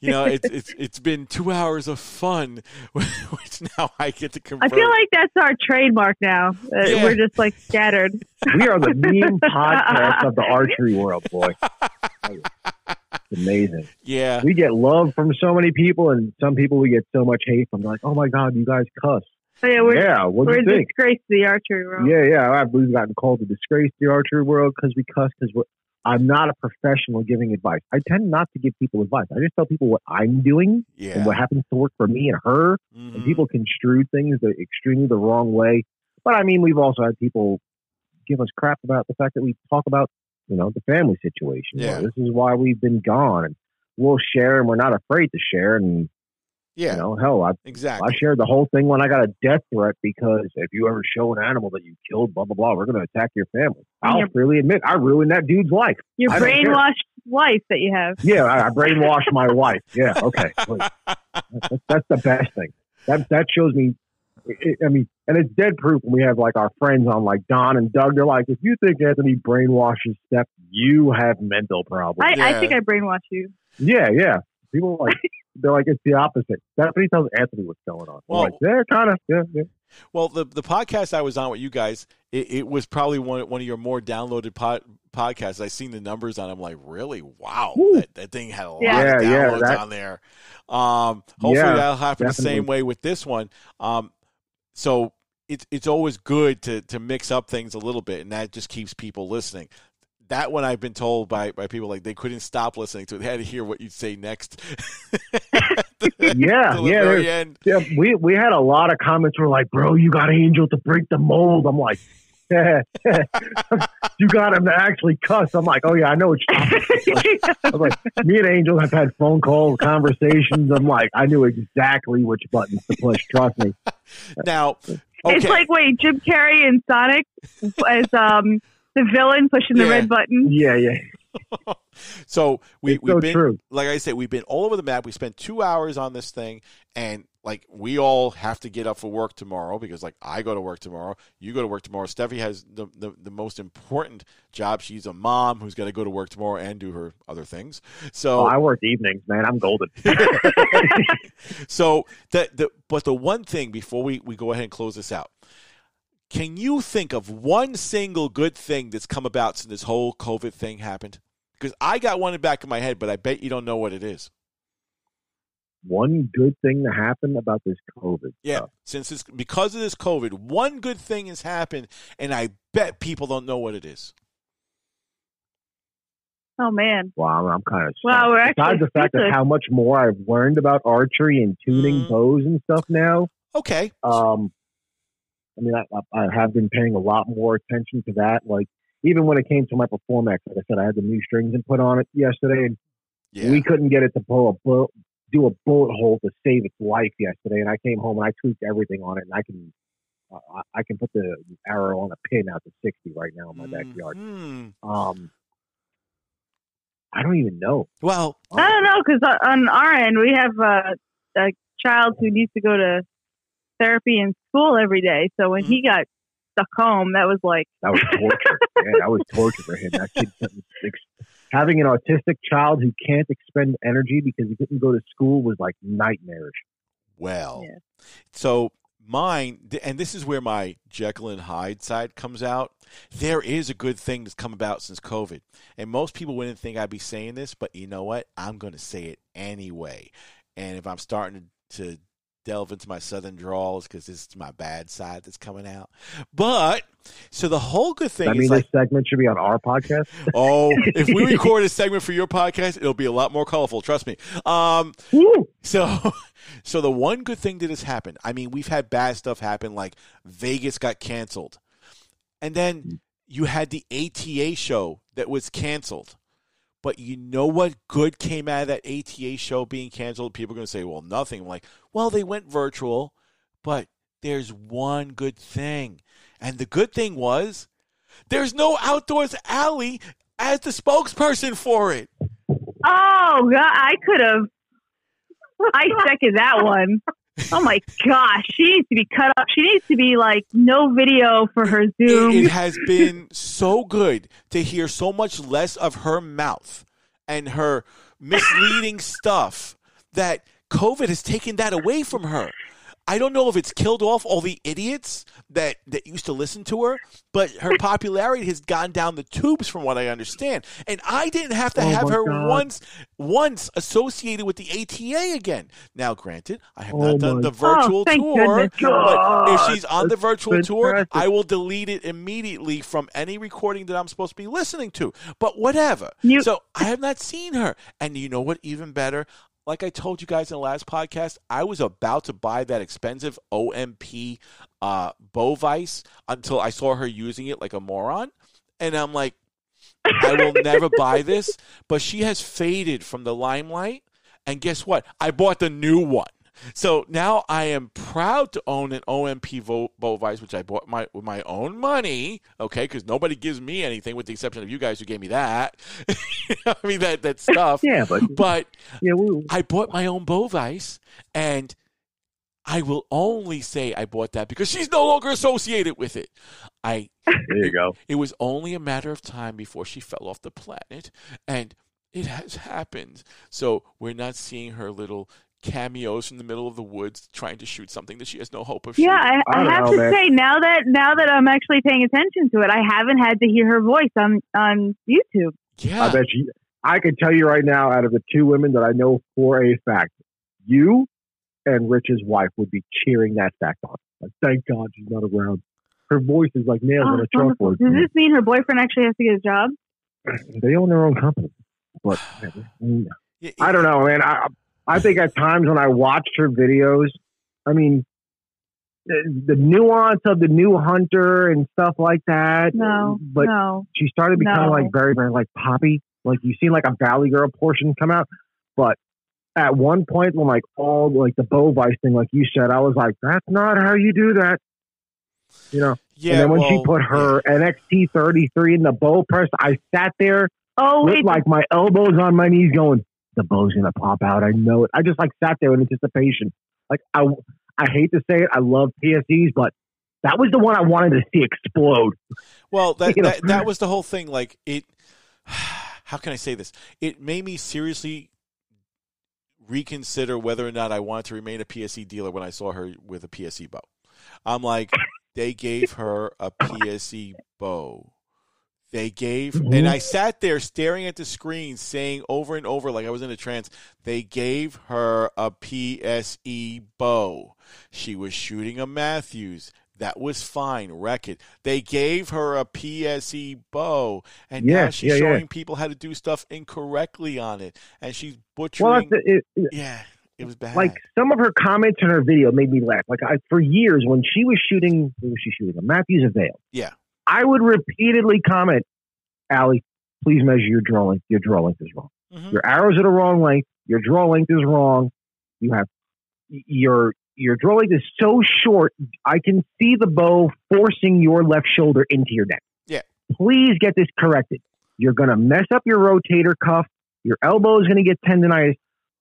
you know, it's it's it's been two hours of fun, which now I get to I feel like that's our trademark now. Uh, Yeah. We're just like scattered. We are the meme podcast of the archery world, boy. It's amazing. yeah, We get love from so many people, and some people we get so much hate from. Like, "Oh my god, you guys cuss." But yeah, we're yeah, what we're you a think? disgrace to the archery world. Yeah, yeah. I've, we've gotten called a disgrace to the archery world because we cuss. Because I'm not a professional giving advice. I tend not to give people advice. I just tell people what I'm doing yeah. and what happens to work for me and her. Mhm. And people construe things the extremely the wrong way. But I mean, we've also had people give us crap about the fact that we talk about, you know, the family situation. You know, Yeah. this is why we've been gone, and we'll share, and we're not afraid to share. And yeah, you know, hell, I exactly. I shared the whole thing when I got a death threat because if you ever show an animal that you killed, blah blah blah, we're going to attack your family. I'll Yep. freely admit I ruined that dude's life. Your I brainwashed wife that you have. Yeah, I, I brainwashed my wife. Yeah, okay, That's, that's the best thing. That that shows me. I mean, and it's dead proof when we have like our friends on, like Don and Doug. They're like, if you think Anthony brainwashes Steph, you have mental problems. I, I think I brainwashed you. yeah, yeah. People like they're like it's the opposite. Stephanie tells Anthony what's going on. Well- like, yeah, kind of, yeah, yeah. Well, the the podcast I was on with you guys, it, it was probably one one of your more downloaded pod, podcasts. I seen the numbers on. it. I'm like, really? Wow, that, that thing had a lot Yeah. of Yeah, yeah, downloads that- on there. Um, hopefully Yeah, that'll happen the same way with this one. Um, so it's it's always good to to mix up things a little bit, and that just keeps people listening. That one I've been told by, by people like they couldn't stop listening to it. They had to hear what you'd say next. Yeah, the yeah, very end. Yeah, we we had a lot of comments were like, "Bro, you got Angel to break the mold." I'm like, "You got him to actually cuss." I'm like, "Oh yeah, I know what you're talking about." I was like, "Me and Angel have had phone calls, conversations." I'm like, "I knew exactly which buttons to push. Trust me." Now, It's like wait, Jim Carrey and Sonic as um the villain pushing the Yeah. red button. Yeah, yeah, so we it's we've so been true. like I said, we've been all over the map. We spent two hours on this thing, and like we all have to get up for work tomorrow because like I go to work tomorrow, you go to work tomorrow. Steffi has the the, the most important job. She's a mom who's got to go to work tomorrow and do her other things. So Oh, I work evenings, man. I'm golden. so that the but the one thing before we, we go ahead and close this out, can you think of one single good thing that's come about since this whole COVID thing happened? Because I got one in the back of my head, but I bet you don't know what it is. One good thing to happen about this COVID. Yeah, stuff. since it's because of this COVID, one good thing has happened, and I bet people don't know what it is. Oh man. Wow, I'm, I'm kind of. Wow, we're actually Besides the fact of how much more I've learned about archery and tuning Mhm. bows and stuff now. Okay, Um, I mean, I, I I have been paying a lot more attention to that. Like, even when it came to my Performax, like I said, I had the new strings and put on it yesterday, and yeah, we couldn't get it to pull a bullet, do a bullet hole to save its life yesterday. And I came home and I tweaked everything on it, and I can, uh, I- I can put the arrow on a pin out to sixty right now in my backyard. Mhm. Um, I don't even know. Well, I don't know because on our end we have a, a child who needs to go to therapy in school every day. So when he mm-hmm. got stuck home, that was like That was torture. yeah, that was torture for him. That kid couldn't having an autistic child who can't expend energy because he couldn't go to school was like nightmarish. well. Yeah. So mine, and this is where my Jekyll and Hyde side comes out. There is a good thing that's come about since COVID, and most people wouldn't think I'd be saying this, but you know what? I'm going to say it anyway. And if I'm starting to, to delve into my southern drawls, because this is my bad side that's coming out. But so the whole good thing I is mean, like, this segment should be on our podcast. oh, if we record a segment for your podcast, it'll be a lot more colorful. Trust me. Um, Woo! so, so the one good thing that has happened. I mean, we've had bad stuff happen, like Vegas got canceled, and then you had the ATA show that was canceled. But you know what good came out of that ATA show being canceled? People are going to say, "Well, nothing." I'm like, well, they went virtual, but there's one good thing. And the good thing was there's no outdoors Allie as the spokesperson for it. Oh God, I could have. I second that one. Oh my gosh, she needs to be cut off. She needs to be like no video for her Zoom. It, it has been so good to hear so much less of her mouth and her misleading stuff that COVID has taken that away from her. I don't know if it's killed off all the idiots that, that used to listen to her, but her popularity has gone down the tubes from what I understand. And I didn't have to Oh have her God. once once associated with the ATA again. Now, granted, I have Oh not done the virtual Oh, tour, goodness. but if she's on the that's virtual tour. I will delete it immediately from any recording that I'm supposed to be listening to. But whatever. You- so I have not seen her. And you know what? Even better, like I told you guys in the last podcast, I was about to buy that expensive OMP uh, Bovice until I saw her using it like a moron. And I'm like, I will never buy this. But she has faded from the limelight. And guess what? I bought the new one. So now I am proud to own an OMP Vo- Bovice, which I bought my with my own money. Okay, because nobody gives me anything, with the exception of you guys who gave me that. I mean that that stuff. Yeah, but But yeah, we, I bought my own Bovice, and I will only say I bought that because she's no longer associated with it. I there you go. it was only a matter of time before she fell off the planet, and it has happened. So we're not seeing her little cameos from the middle of the woods trying to shoot something that she has no hope of Yeah, shooting. I, I I have know, to man. say now that now that I'm actually paying attention to it, I haven't had to hear her voice on on YouTube. Yeah, I bet you. I can tell you right now, out of the two women that I know for a fact, you and Rich's wife would be cheering that fact on. Like, thank God she's not around. Her voice is like nails Oh, on a wonderful. chalkboard. Does this mean her boyfriend actually has to get a job? They own their own company, but Yeah, I don't know, man. I I think at times when I watched her videos, I mean, the, the nuance of the new hunter and stuff like that. No, but no. she started becoming No. like very, very like poppy. Like you see like a Valley Girl portion come out, but at one point when like all like the bow vice thing, like you said, I was like, that's not how you do that. You know. Yeah, and then when she put her NXT 33 in the bow press, I sat there Oh with like my elbows on my knees, going, the bow's gonna pop out. I know it. I just like sat there in anticipation. Like I, I hate to say it, I love PSEs, but that was the one I wanted to see explode. Well, that, You know. that that was the whole thing. Like it, how can I say this? It made me seriously reconsider whether or not I wanted to remain a PSE dealer when I saw her with a PSE bow. I'm like, they gave her a PSE bow. They gave, Mhm. and I sat there staring at the screen, saying over and over, like I was in a trance. They gave her a PSE bow. She was shooting a Mathews. That was fine. Wreck it. They gave her a PSE bow, and now Yeah, she's yeah, yeah. showing people how to do stuff incorrectly on it, and she's butchering. Well, it, it- yeah, it was bad. like some of her comments in her video made me laugh. Like I, for years, when she was shooting, who was she shooting? A Mathews Avail. Yeah. I would repeatedly comment, Allie, please measure your draw length. Your draw length is wrong. Mhm. Your arrows are the wrong length. Your draw length is wrong. You have your your draw length is so short. I can see the bow forcing your left shoulder into your neck. Yeah. Please get this corrected. You're going to mess up your rotator cuff. Your elbow is going to get tendonitis.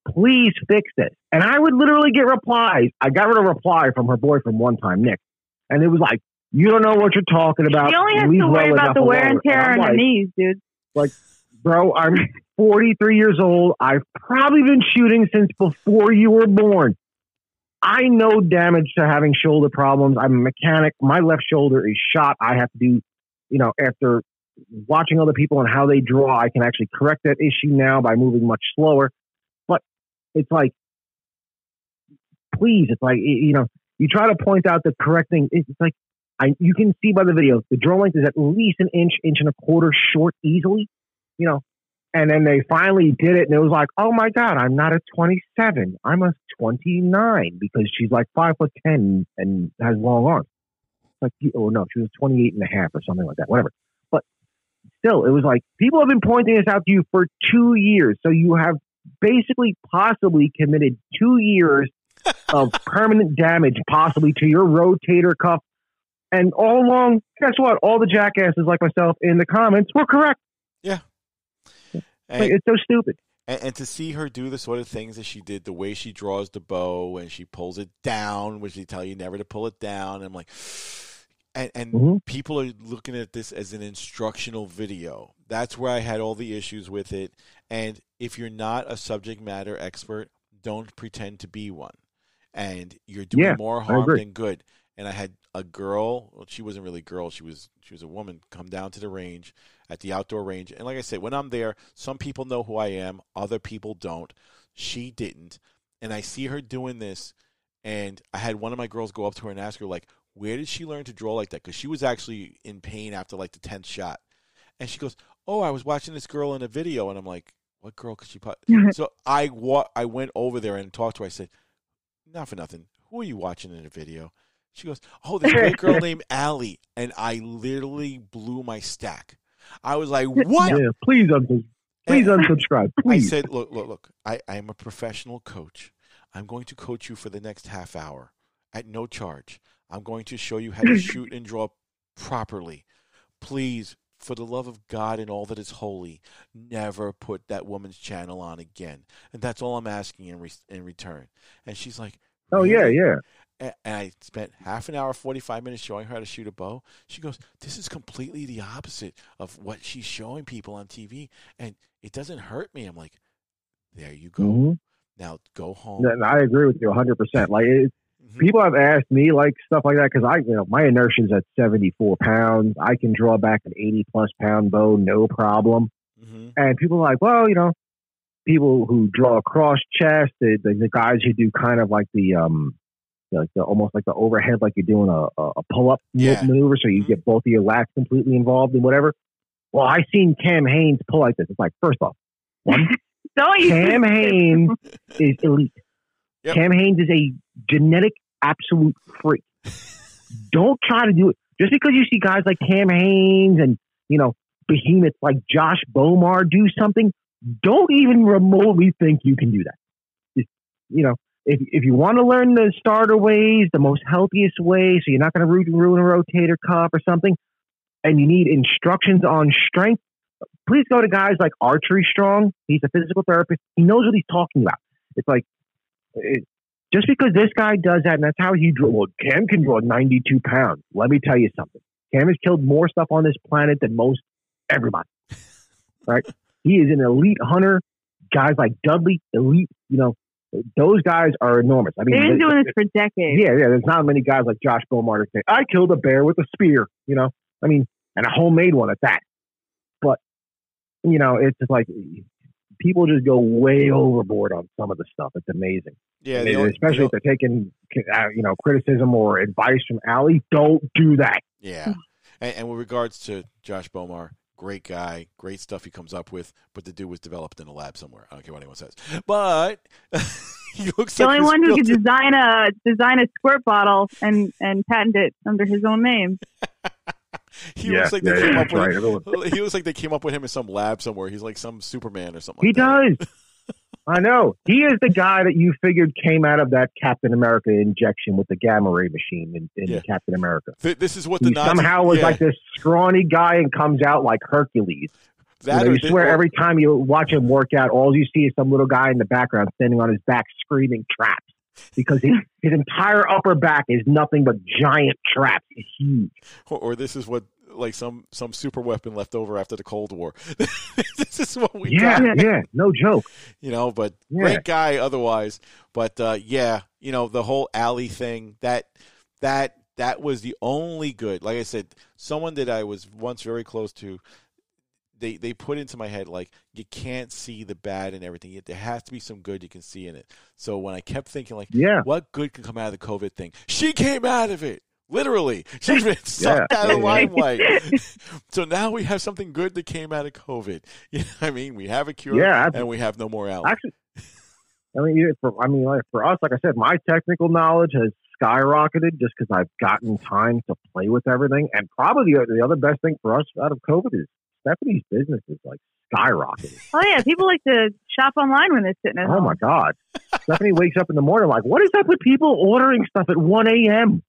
Please fix this. And I would literally get replies. I got rid of a reply from her boyfriend one time, Nick, and it was like, "You don't know what you're talking about." she only has Leave to worry well about the wear and tear on her like, knees, dude. Like, bro, I'm 43 years old. I've probably been shooting since before you were born. I know damage to having shoulder problems. I'm a mechanic. My left shoulder is shot. I have to do, you know, after watching other people and how they draw, I can actually correct that issue now by moving much slower. But it's like, please, it's like, you know, you try to point out the correct thing. It's like, I, you can see by the video, the draw length is at least an inch, inch and a quarter short easily you know, and then they finally did it, and it was like, oh my god, I'm not a 27, I'm a 29 because she's like five foot ten and has long arms. Like, oh no, she was 28 and a half or something like that, whatever. But still, it was like people have been pointing this out to you for two years, so you have basically possibly committed two years of permanent damage, possibly to your rotator cuff. And all along, guess what? All the jackasses like myself in the comments were correct. Yeah. Like, it's so stupid. and, and to see her do the sort of things that she did, the way she draws the bow and she pulls it down, which they tell you never to pull it down. I'm like, and, and Mhm. people are looking at this as an instructional video. That's where I had all the issues with it. And if you're not a subject matter expert, don't pretend to be one. And you're doing Yeah, more harm than good. And I had a girl, well, she wasn't really a girl, she was she was a woman, come down to the range at the outdoor range. And like I said, when I'm there, some people know who I am, other people don't. She didn't. And I see her doing this and I had one of my girls go up to her and ask her like, "Where did she learn to draw like that?" Cuz she was actually in pain after like the 10th shot. And she goes, "Oh, I was watching this girl in a video." And I'm like, "What girl could she put?" so I wa- I went over there and talked to her. I said, "Not for nothing. Who are you watching in a video?" She goes, "Oh, this great girl named Allie." And I literally blew my stack. I was like, "What?" Yeah, please, unsub- please unsubscribe. I Please. said, "Look, look, look. I, I am a professional coach. I'm going to coach you for the next half hour at no charge. I'm going to show you how to shoot and draw properly. Please, for the love of God and all that is holy, never put that woman's channel on again. And that's all I'm asking in re- in return." And she's like, oh yeah, yeah. And I spent half an hour, 45 minutes showing her how to shoot a bow. She goes, This is completely the opposite of what she's showing people on TV. And it doesn't hurt me. I'm like, There you go. hmm Now go home. And I agree with you 100. percent Like it, Mhm. people have asked me like stuff like that because I, you know, my inertia is at 74 pounds. I can draw back an 80 plus pound bow, no problem. Mhm. And people are like, well, you know, people who draw across chest, the, the, the guys who do kind of like the, um, like the almost like the overhead, like you're doing a, a pull up Yeah. maneuver, so you Mhm. get both of your lats completely involved in whatever. Well, I seen Cam Hanes pull like this. It's like, first off, one? Cam Hanes is elite. Yep. Cam Hanes is a genetic absolute freak. Don't try to do it just because you see guys like Cam Hanes and you know behemoths like Josh Bowmar do something. Don't even remotely think you can do that. Just, you know, if if you want to learn the starter ways, the most healthiest way, so you're not going to ruin, a rotator cuff or something, and you need instructions on strength, please go to guys like Archery Strong. He's a physical therapist. He knows what he's talking about. It's like it, just because this guy does that and that's how he drew. Well, Cam can draw 92 pounds. Let me tell you something. Cam has killed more stuff on this planet than most everybody. Right? he is an elite hunter. Guys like Dudley, elite. You know, those guys are enormous. I mean, They've been they- doing this for decades. yeah, yeah. There's not many guys like Josh Bowmar that say, I killed a bear with a spear, you know? I mean, and a homemade one at that. But, you know, it's just like people just go way overboard on some of the stuff. It's amazing. Yeah, And the only- especially if they're taking, uh, you know, criticism or advice from Ali, Don't do that. Yeah. And, and with regards to Josh Bowmar, great guy, great stuff he comes up with, but the dude was developed in a lab somewhere. I don't care what anyone says. But he looks The like only one who built could design a design a squirt bottle and and patent it under his own name. He looks like they yeah, came yeah, up that's with right. Everyone- he looks like they came up with him in some lab somewhere. He's like some Superman or something. He like that. does. I know. He is the guy that you figured came out of that Captain America injection with the gamma ray machine in, in Yeah. Captain America. Th- This is what the He Nazis, somehow was yeah, like this scrawny guy and comes out like Hercules. You, That know, you they- swear or- every time you watch him work out, all you see is some little guy in the background standing on his back screaming traps because his, his entire upper back is nothing but giant traps. It's huge. or, or this is what like some some super weapon left over after the Cold War. this is what we Yeah, got. yeah, no joke. you know, but Yeah. great guy otherwise. But uh, yeah, you know, the whole Allie thing that that that was the only good. Like I said, someone that I was once very close to. They, they put into my head like you can't see the bad and everything. Yet there has to be some good you can see in it. So when I kept thinking like, Yeah. what good can come out of the COVID thing? She came out of it. Literally, she's been sucked Yeah. out of the Yeah. limelight. so now we have something good that came out of COVID. You know what I mean, we have a cure, Yeah, ab- and we have no more Allie. Actually, I mean, for, I mean, like for us, like I said, my technical knowledge has skyrocketed just because I've gotten time to play with everything. And probably the, the other best thing for us out of COVID is Stephanie's business is like skyrocketed. Oh yeah, people like to shop online when they're sitting at Oh home. Oh my god! Stephanie wakes up in the morning like, what is up with people ordering stuff at 1 a.m.?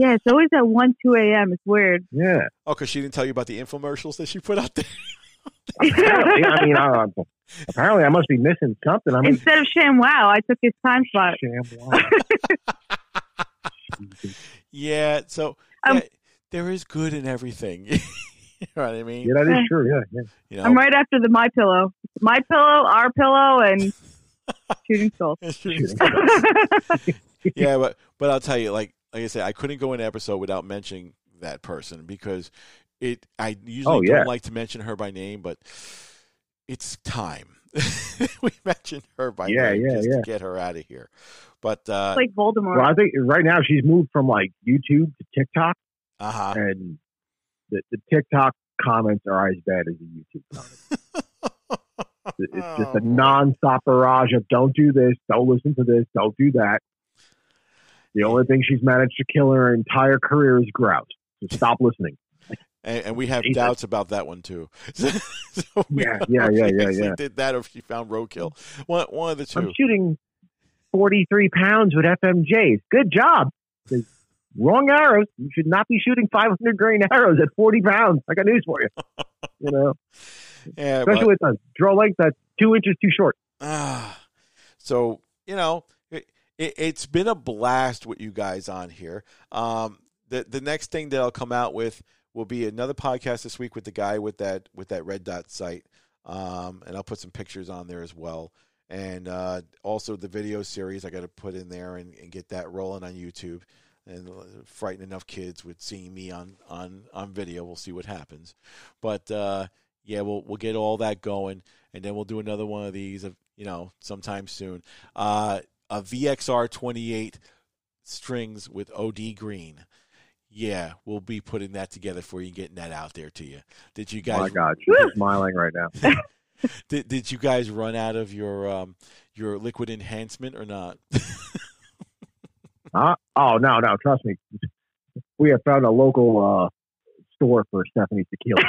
Yeah, it's always at 1, 2 a.m. It's weird. Yeah. Oh, because she didn't tell you about the infomercials that she put out there. Apparently, I mean, I, apparently I must be missing something. I mean, Instead of Sham Wow, I took his time slot. Sham Yeah, so Um, yeah, there is good in everything. you know what I mean? Yeah, that is true. Yeah, yeah. You know, I'm right after the My Pillow. My Pillow, Our Pillow, and Shooting Skulls. yeah, but but I'll tell you, like like I said, I couldn't go an episode without mentioning that person because it. I usually Oh, yeah. don't like to mention her by name, but it's time. we mentioned her by Yeah, name yeah, just yeah. to get her out of here. But uh, like Voldemort. Well, I think right now she's moved from like YouTube to TikTok, uh huh. and the, the TikTok comments are as bad as the YouTube comments. It's just Oh, a nonstop barrage of "Don't do this, don't listen to this, don't do that." The only thing she's managed to kill in her entire career is grouse. So stop listening. And, and we have Jesus. doubts about that one too. so Yeah, yeah, yeah, yeah, yeah. Did that or she found roadkill? One one of the two. I'm shooting 43 pounds with FMJs. Good job. Wrong arrows. You should not be shooting 500 grain arrows at 40 pounds. I got news for you. You know, Yeah, especially but- with a draw length that's two inches too short. Ah, so you know, it, it's been a blast with you guys on here. Um, the the next thing that I'll come out with will be another podcast this week with the guy with that with that red dot sight, um, and I'll put some pictures on there as well. And uh, also the video series I got to put in there and, and get that rolling on YouTube and frighten enough kids with seeing me on on on video. We'll see what happens, but uh, yeah, we'll we'll get all that going, and then we'll do another one of these, you know, sometime soon. Uh, a VXR twenty eight strings with OD green. Yeah, we'll be putting that together for you, and getting that out there to you. Did you guys? Oh my? God, she's smiling right now. Did, did you guys run out of your um, your liquid enhancement or not? Huh? Oh no, no, trust me. We have found a local uh, store for Stephanie tequila.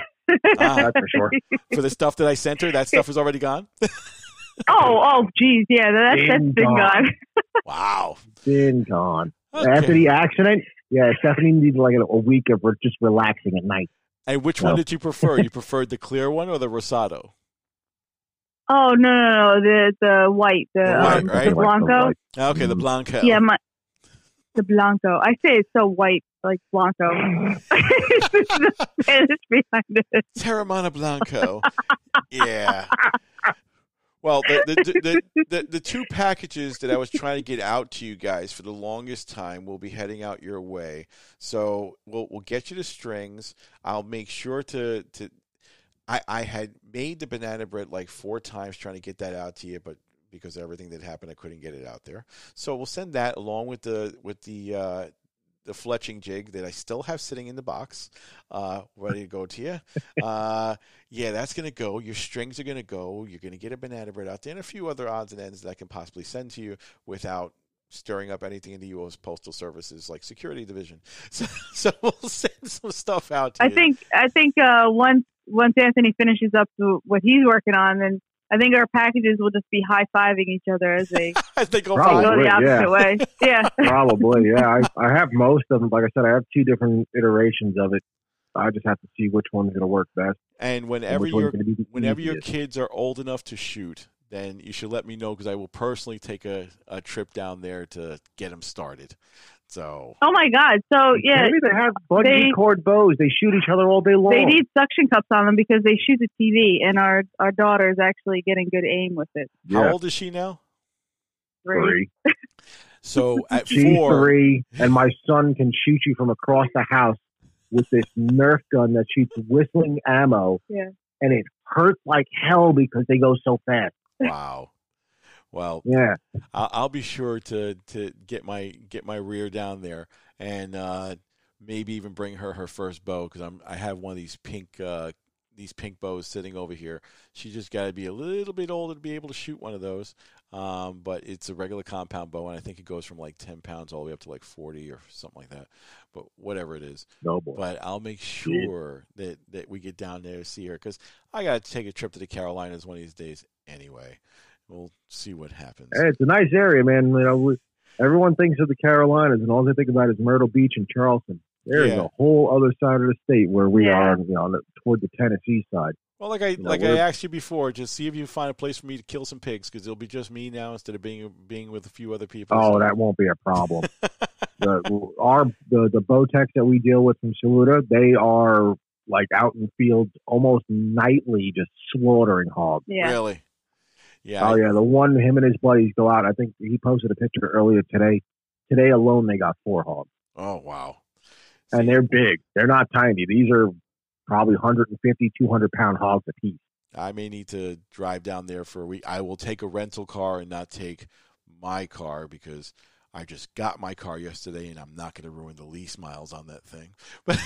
Ah, That's for sure. for the stuff that I sent her, that stuff is already gone. Oh, oh, geez, yeah, that, that's Been been gone. gone. Wow. Been gone. Okay. After the accident, yeah, Stephanie needed like a, a week of re- just relaxing at night. And which one did you prefer? You preferred the clear one or the Rosado? Oh no, no, no, the the white, the, The white, um, right? the Blanco. Okay, the Mhm. Blanco. Yeah, my the Blanco. I say it's so white, like Blanco. It's the Spanish behind it. Teremana Blanco. yeah. Well, the the, the, the, two packages that I was trying to get out to you guys for the longest time will be heading out your way. So we'll we'll get you the strings. I'll make sure to to. I I had made the banana bread like four times trying to get that out to you, but because of everything that happened, I couldn't get it out there. So we'll send that along with the with the uh, the fletching jig that I still have sitting in the box, uh, ready to go to you. Uh, yeah, that's going to go. Your strings are going to go. You're going to get a banana bread out there and a few other odds and ends that I can possibly send to you without stirring up anything in the U.S. Postal Services like security division. So, so we'll send some stuff out to I you. think I think uh, once once Anthony finishes up to what he's working on, then I think our packages will just be high fiving each other as they I think I'll Probably. go find the yeah. opposite way. Yeah. Probably, yeah. I, I have most of them. Like I said, I have two different iterations of it. I just have to see which one's going to work best. And and whenever which one's you're be whenever your kids are old enough to shoot, then you should let me know because I will personally take a, a trip down there to get them started. So Oh my God. So yeah, Maybe they have bungee they- cord bows. They shoot each other all day long. they need suction cups on them because they shoot the TV, and our our daughter is actually getting good aim with it. how old is she now? Great. three. So at She's four, three, and my son can shoot you from across the house with this Nerf gun that shoots whistling ammo. Yeah. And it hurts like hell because they go so fast. wow. Well, Yeah. I'll, I'll be sure to, to get my get my rear down there and uh, maybe even bring her her first bow because I'm I have one of these pink uh, these pink bows sitting over here. She just got to be a little bit older to be able to shoot one of those. Um, but it's a regular compound bow, and I think it goes from like ten pounds all the way up to like forty or something like that. But whatever it is, No boy. but I'll make sure that that we get down there to see her because I got to take a trip to the Carolinas one of these days anyway. We'll see what happens. Hey, it's a nice area, man. You know, we, everyone thinks of the Carolinas, and all they think about is Myrtle Beach and Charleston. There is Yeah. a whole other side of the state where we Yeah. are, you know, on the, toward the Tennessee side. Well, like I know, like I asked you before, just see if you find a place for me to kill some pigs because it'll be just me now instead of being being with a few other people. Oh, So- that won't be a problem. the, our the the Botex that we deal with from Saluda, they are like out in fields almost nightly, just slaughtering hogs. Yeah. really. Yeah, Oh yeah, the one him and his buddies go out. I think he posted a picture earlier today. Today alone, they got four hogs, Oh wow. and they're big. They're not tiny. These are probably 150, 200 pound hogs apiece. I may need to drive down there for a week. I will take a rental car and not take my car because I just got my car yesterday and I'm not going to ruin the lease miles on that thing. But,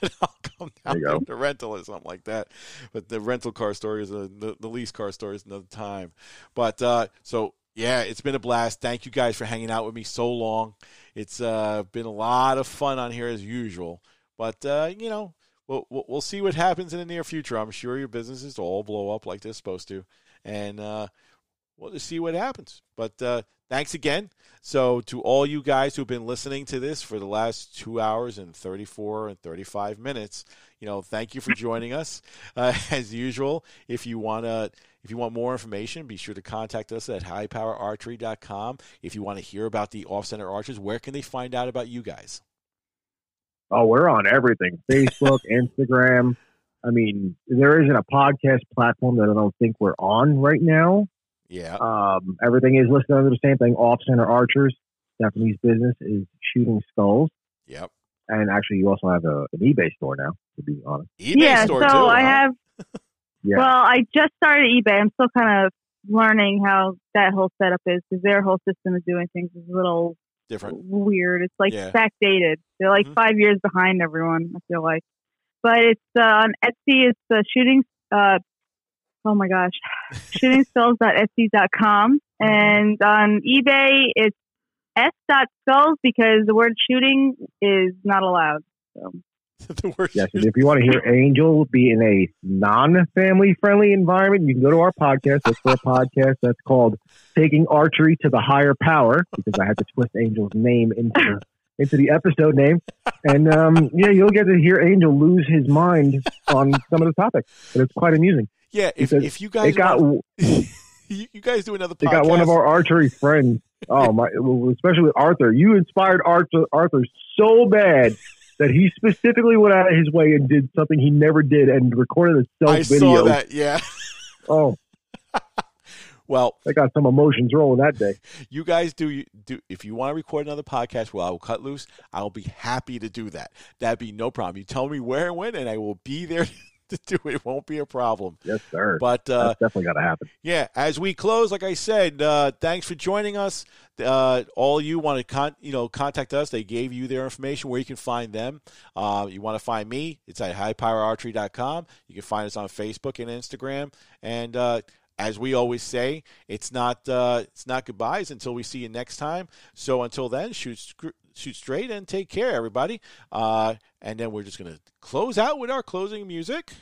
but I'll come down to there go. with a rental or something like that. But the rental car story is a, the, the lease car story is another time. But uh, so yeah, it's been a blast. Thank you guys for hanging out with me so long. It's uh, been a lot of fun on here as usual. But uh, you know, we'll, we'll we'll see what happens in the near future. I'm sure your businesses all blow up like they're supposed to, and uh, we'll just see what happens. But uh, thanks again. So to all you guys who've been listening to this for the last two hours and 34 and 35 minutes, you know, thank you for joining us. Uh, as usual, if you want to. If you want more information, be sure to contact us at highpowerarchery.com. If you want to hear about the off-center archers, where can they find out about you guys? Oh, we're on everything: Facebook, Instagram. I mean, there isn't a podcast platform that I don't think we're on right now. Yeah. Um, everything is listed under the same thing. Off Center Archers. Stephanie's business is shooting skulls, Yep. and actually, you also have a, an eBay store now. To be honest, eBay yeah, store so too. I huh? have. Yeah. Well, I just started eBay. I'm still kind of learning how that whole setup is because their whole system of doing things is a little different. weird. It's like Yeah. backdated. They're like Mhm. five years behind everyone. I feel like, but it's uh, on Etsy. It's the shooting. Uh, oh my gosh, shootingskulls.etsy.com, and on eBay it's s.skulls because the word shooting is not allowed. So the word yes. And if you want to hear Angel be in a non-family friendly environment, you can go to our podcast. That's for a podcast that's called "Taking Archery to the Higher Power" because I had to twist Angel's name into the, into the episode name, and um, yeah, you'll get to hear Angel lose his mind on some of the topics, And it's quite amusing. Yeah, if if you guys got want, you, you guys do another They podcast. got one of our archery friends. Oh my! Especially with Arthur, you inspired Arthur, Arthur so bad that he specifically went out of his way and did something he never did and recorded a self I video. saw that. Yeah. Oh, Well, I got some emotions rolling that day. you guys do do if you want to record another podcast well, I will cut loose, I'll be happy to do that. That'd be no problem. You tell me where and when, and I will be there to do it. Won't be a problem. Yes, sir. But uh, That's definitely got to happen. Yeah, as we close, like I said, uh, thanks for joining us. Uh, all you want to con- you know contact us. They gave you their information where you can find them. Uh, you want to find me? It's at highpowerarchery.com. You can find us on Facebook and Instagram. And uh, as we always say, it's not uh, it's not goodbyes until we see you next time. So until then, shoot shoot straight and take care, everybody. Uh, and then we're just gonna close out with our closing music.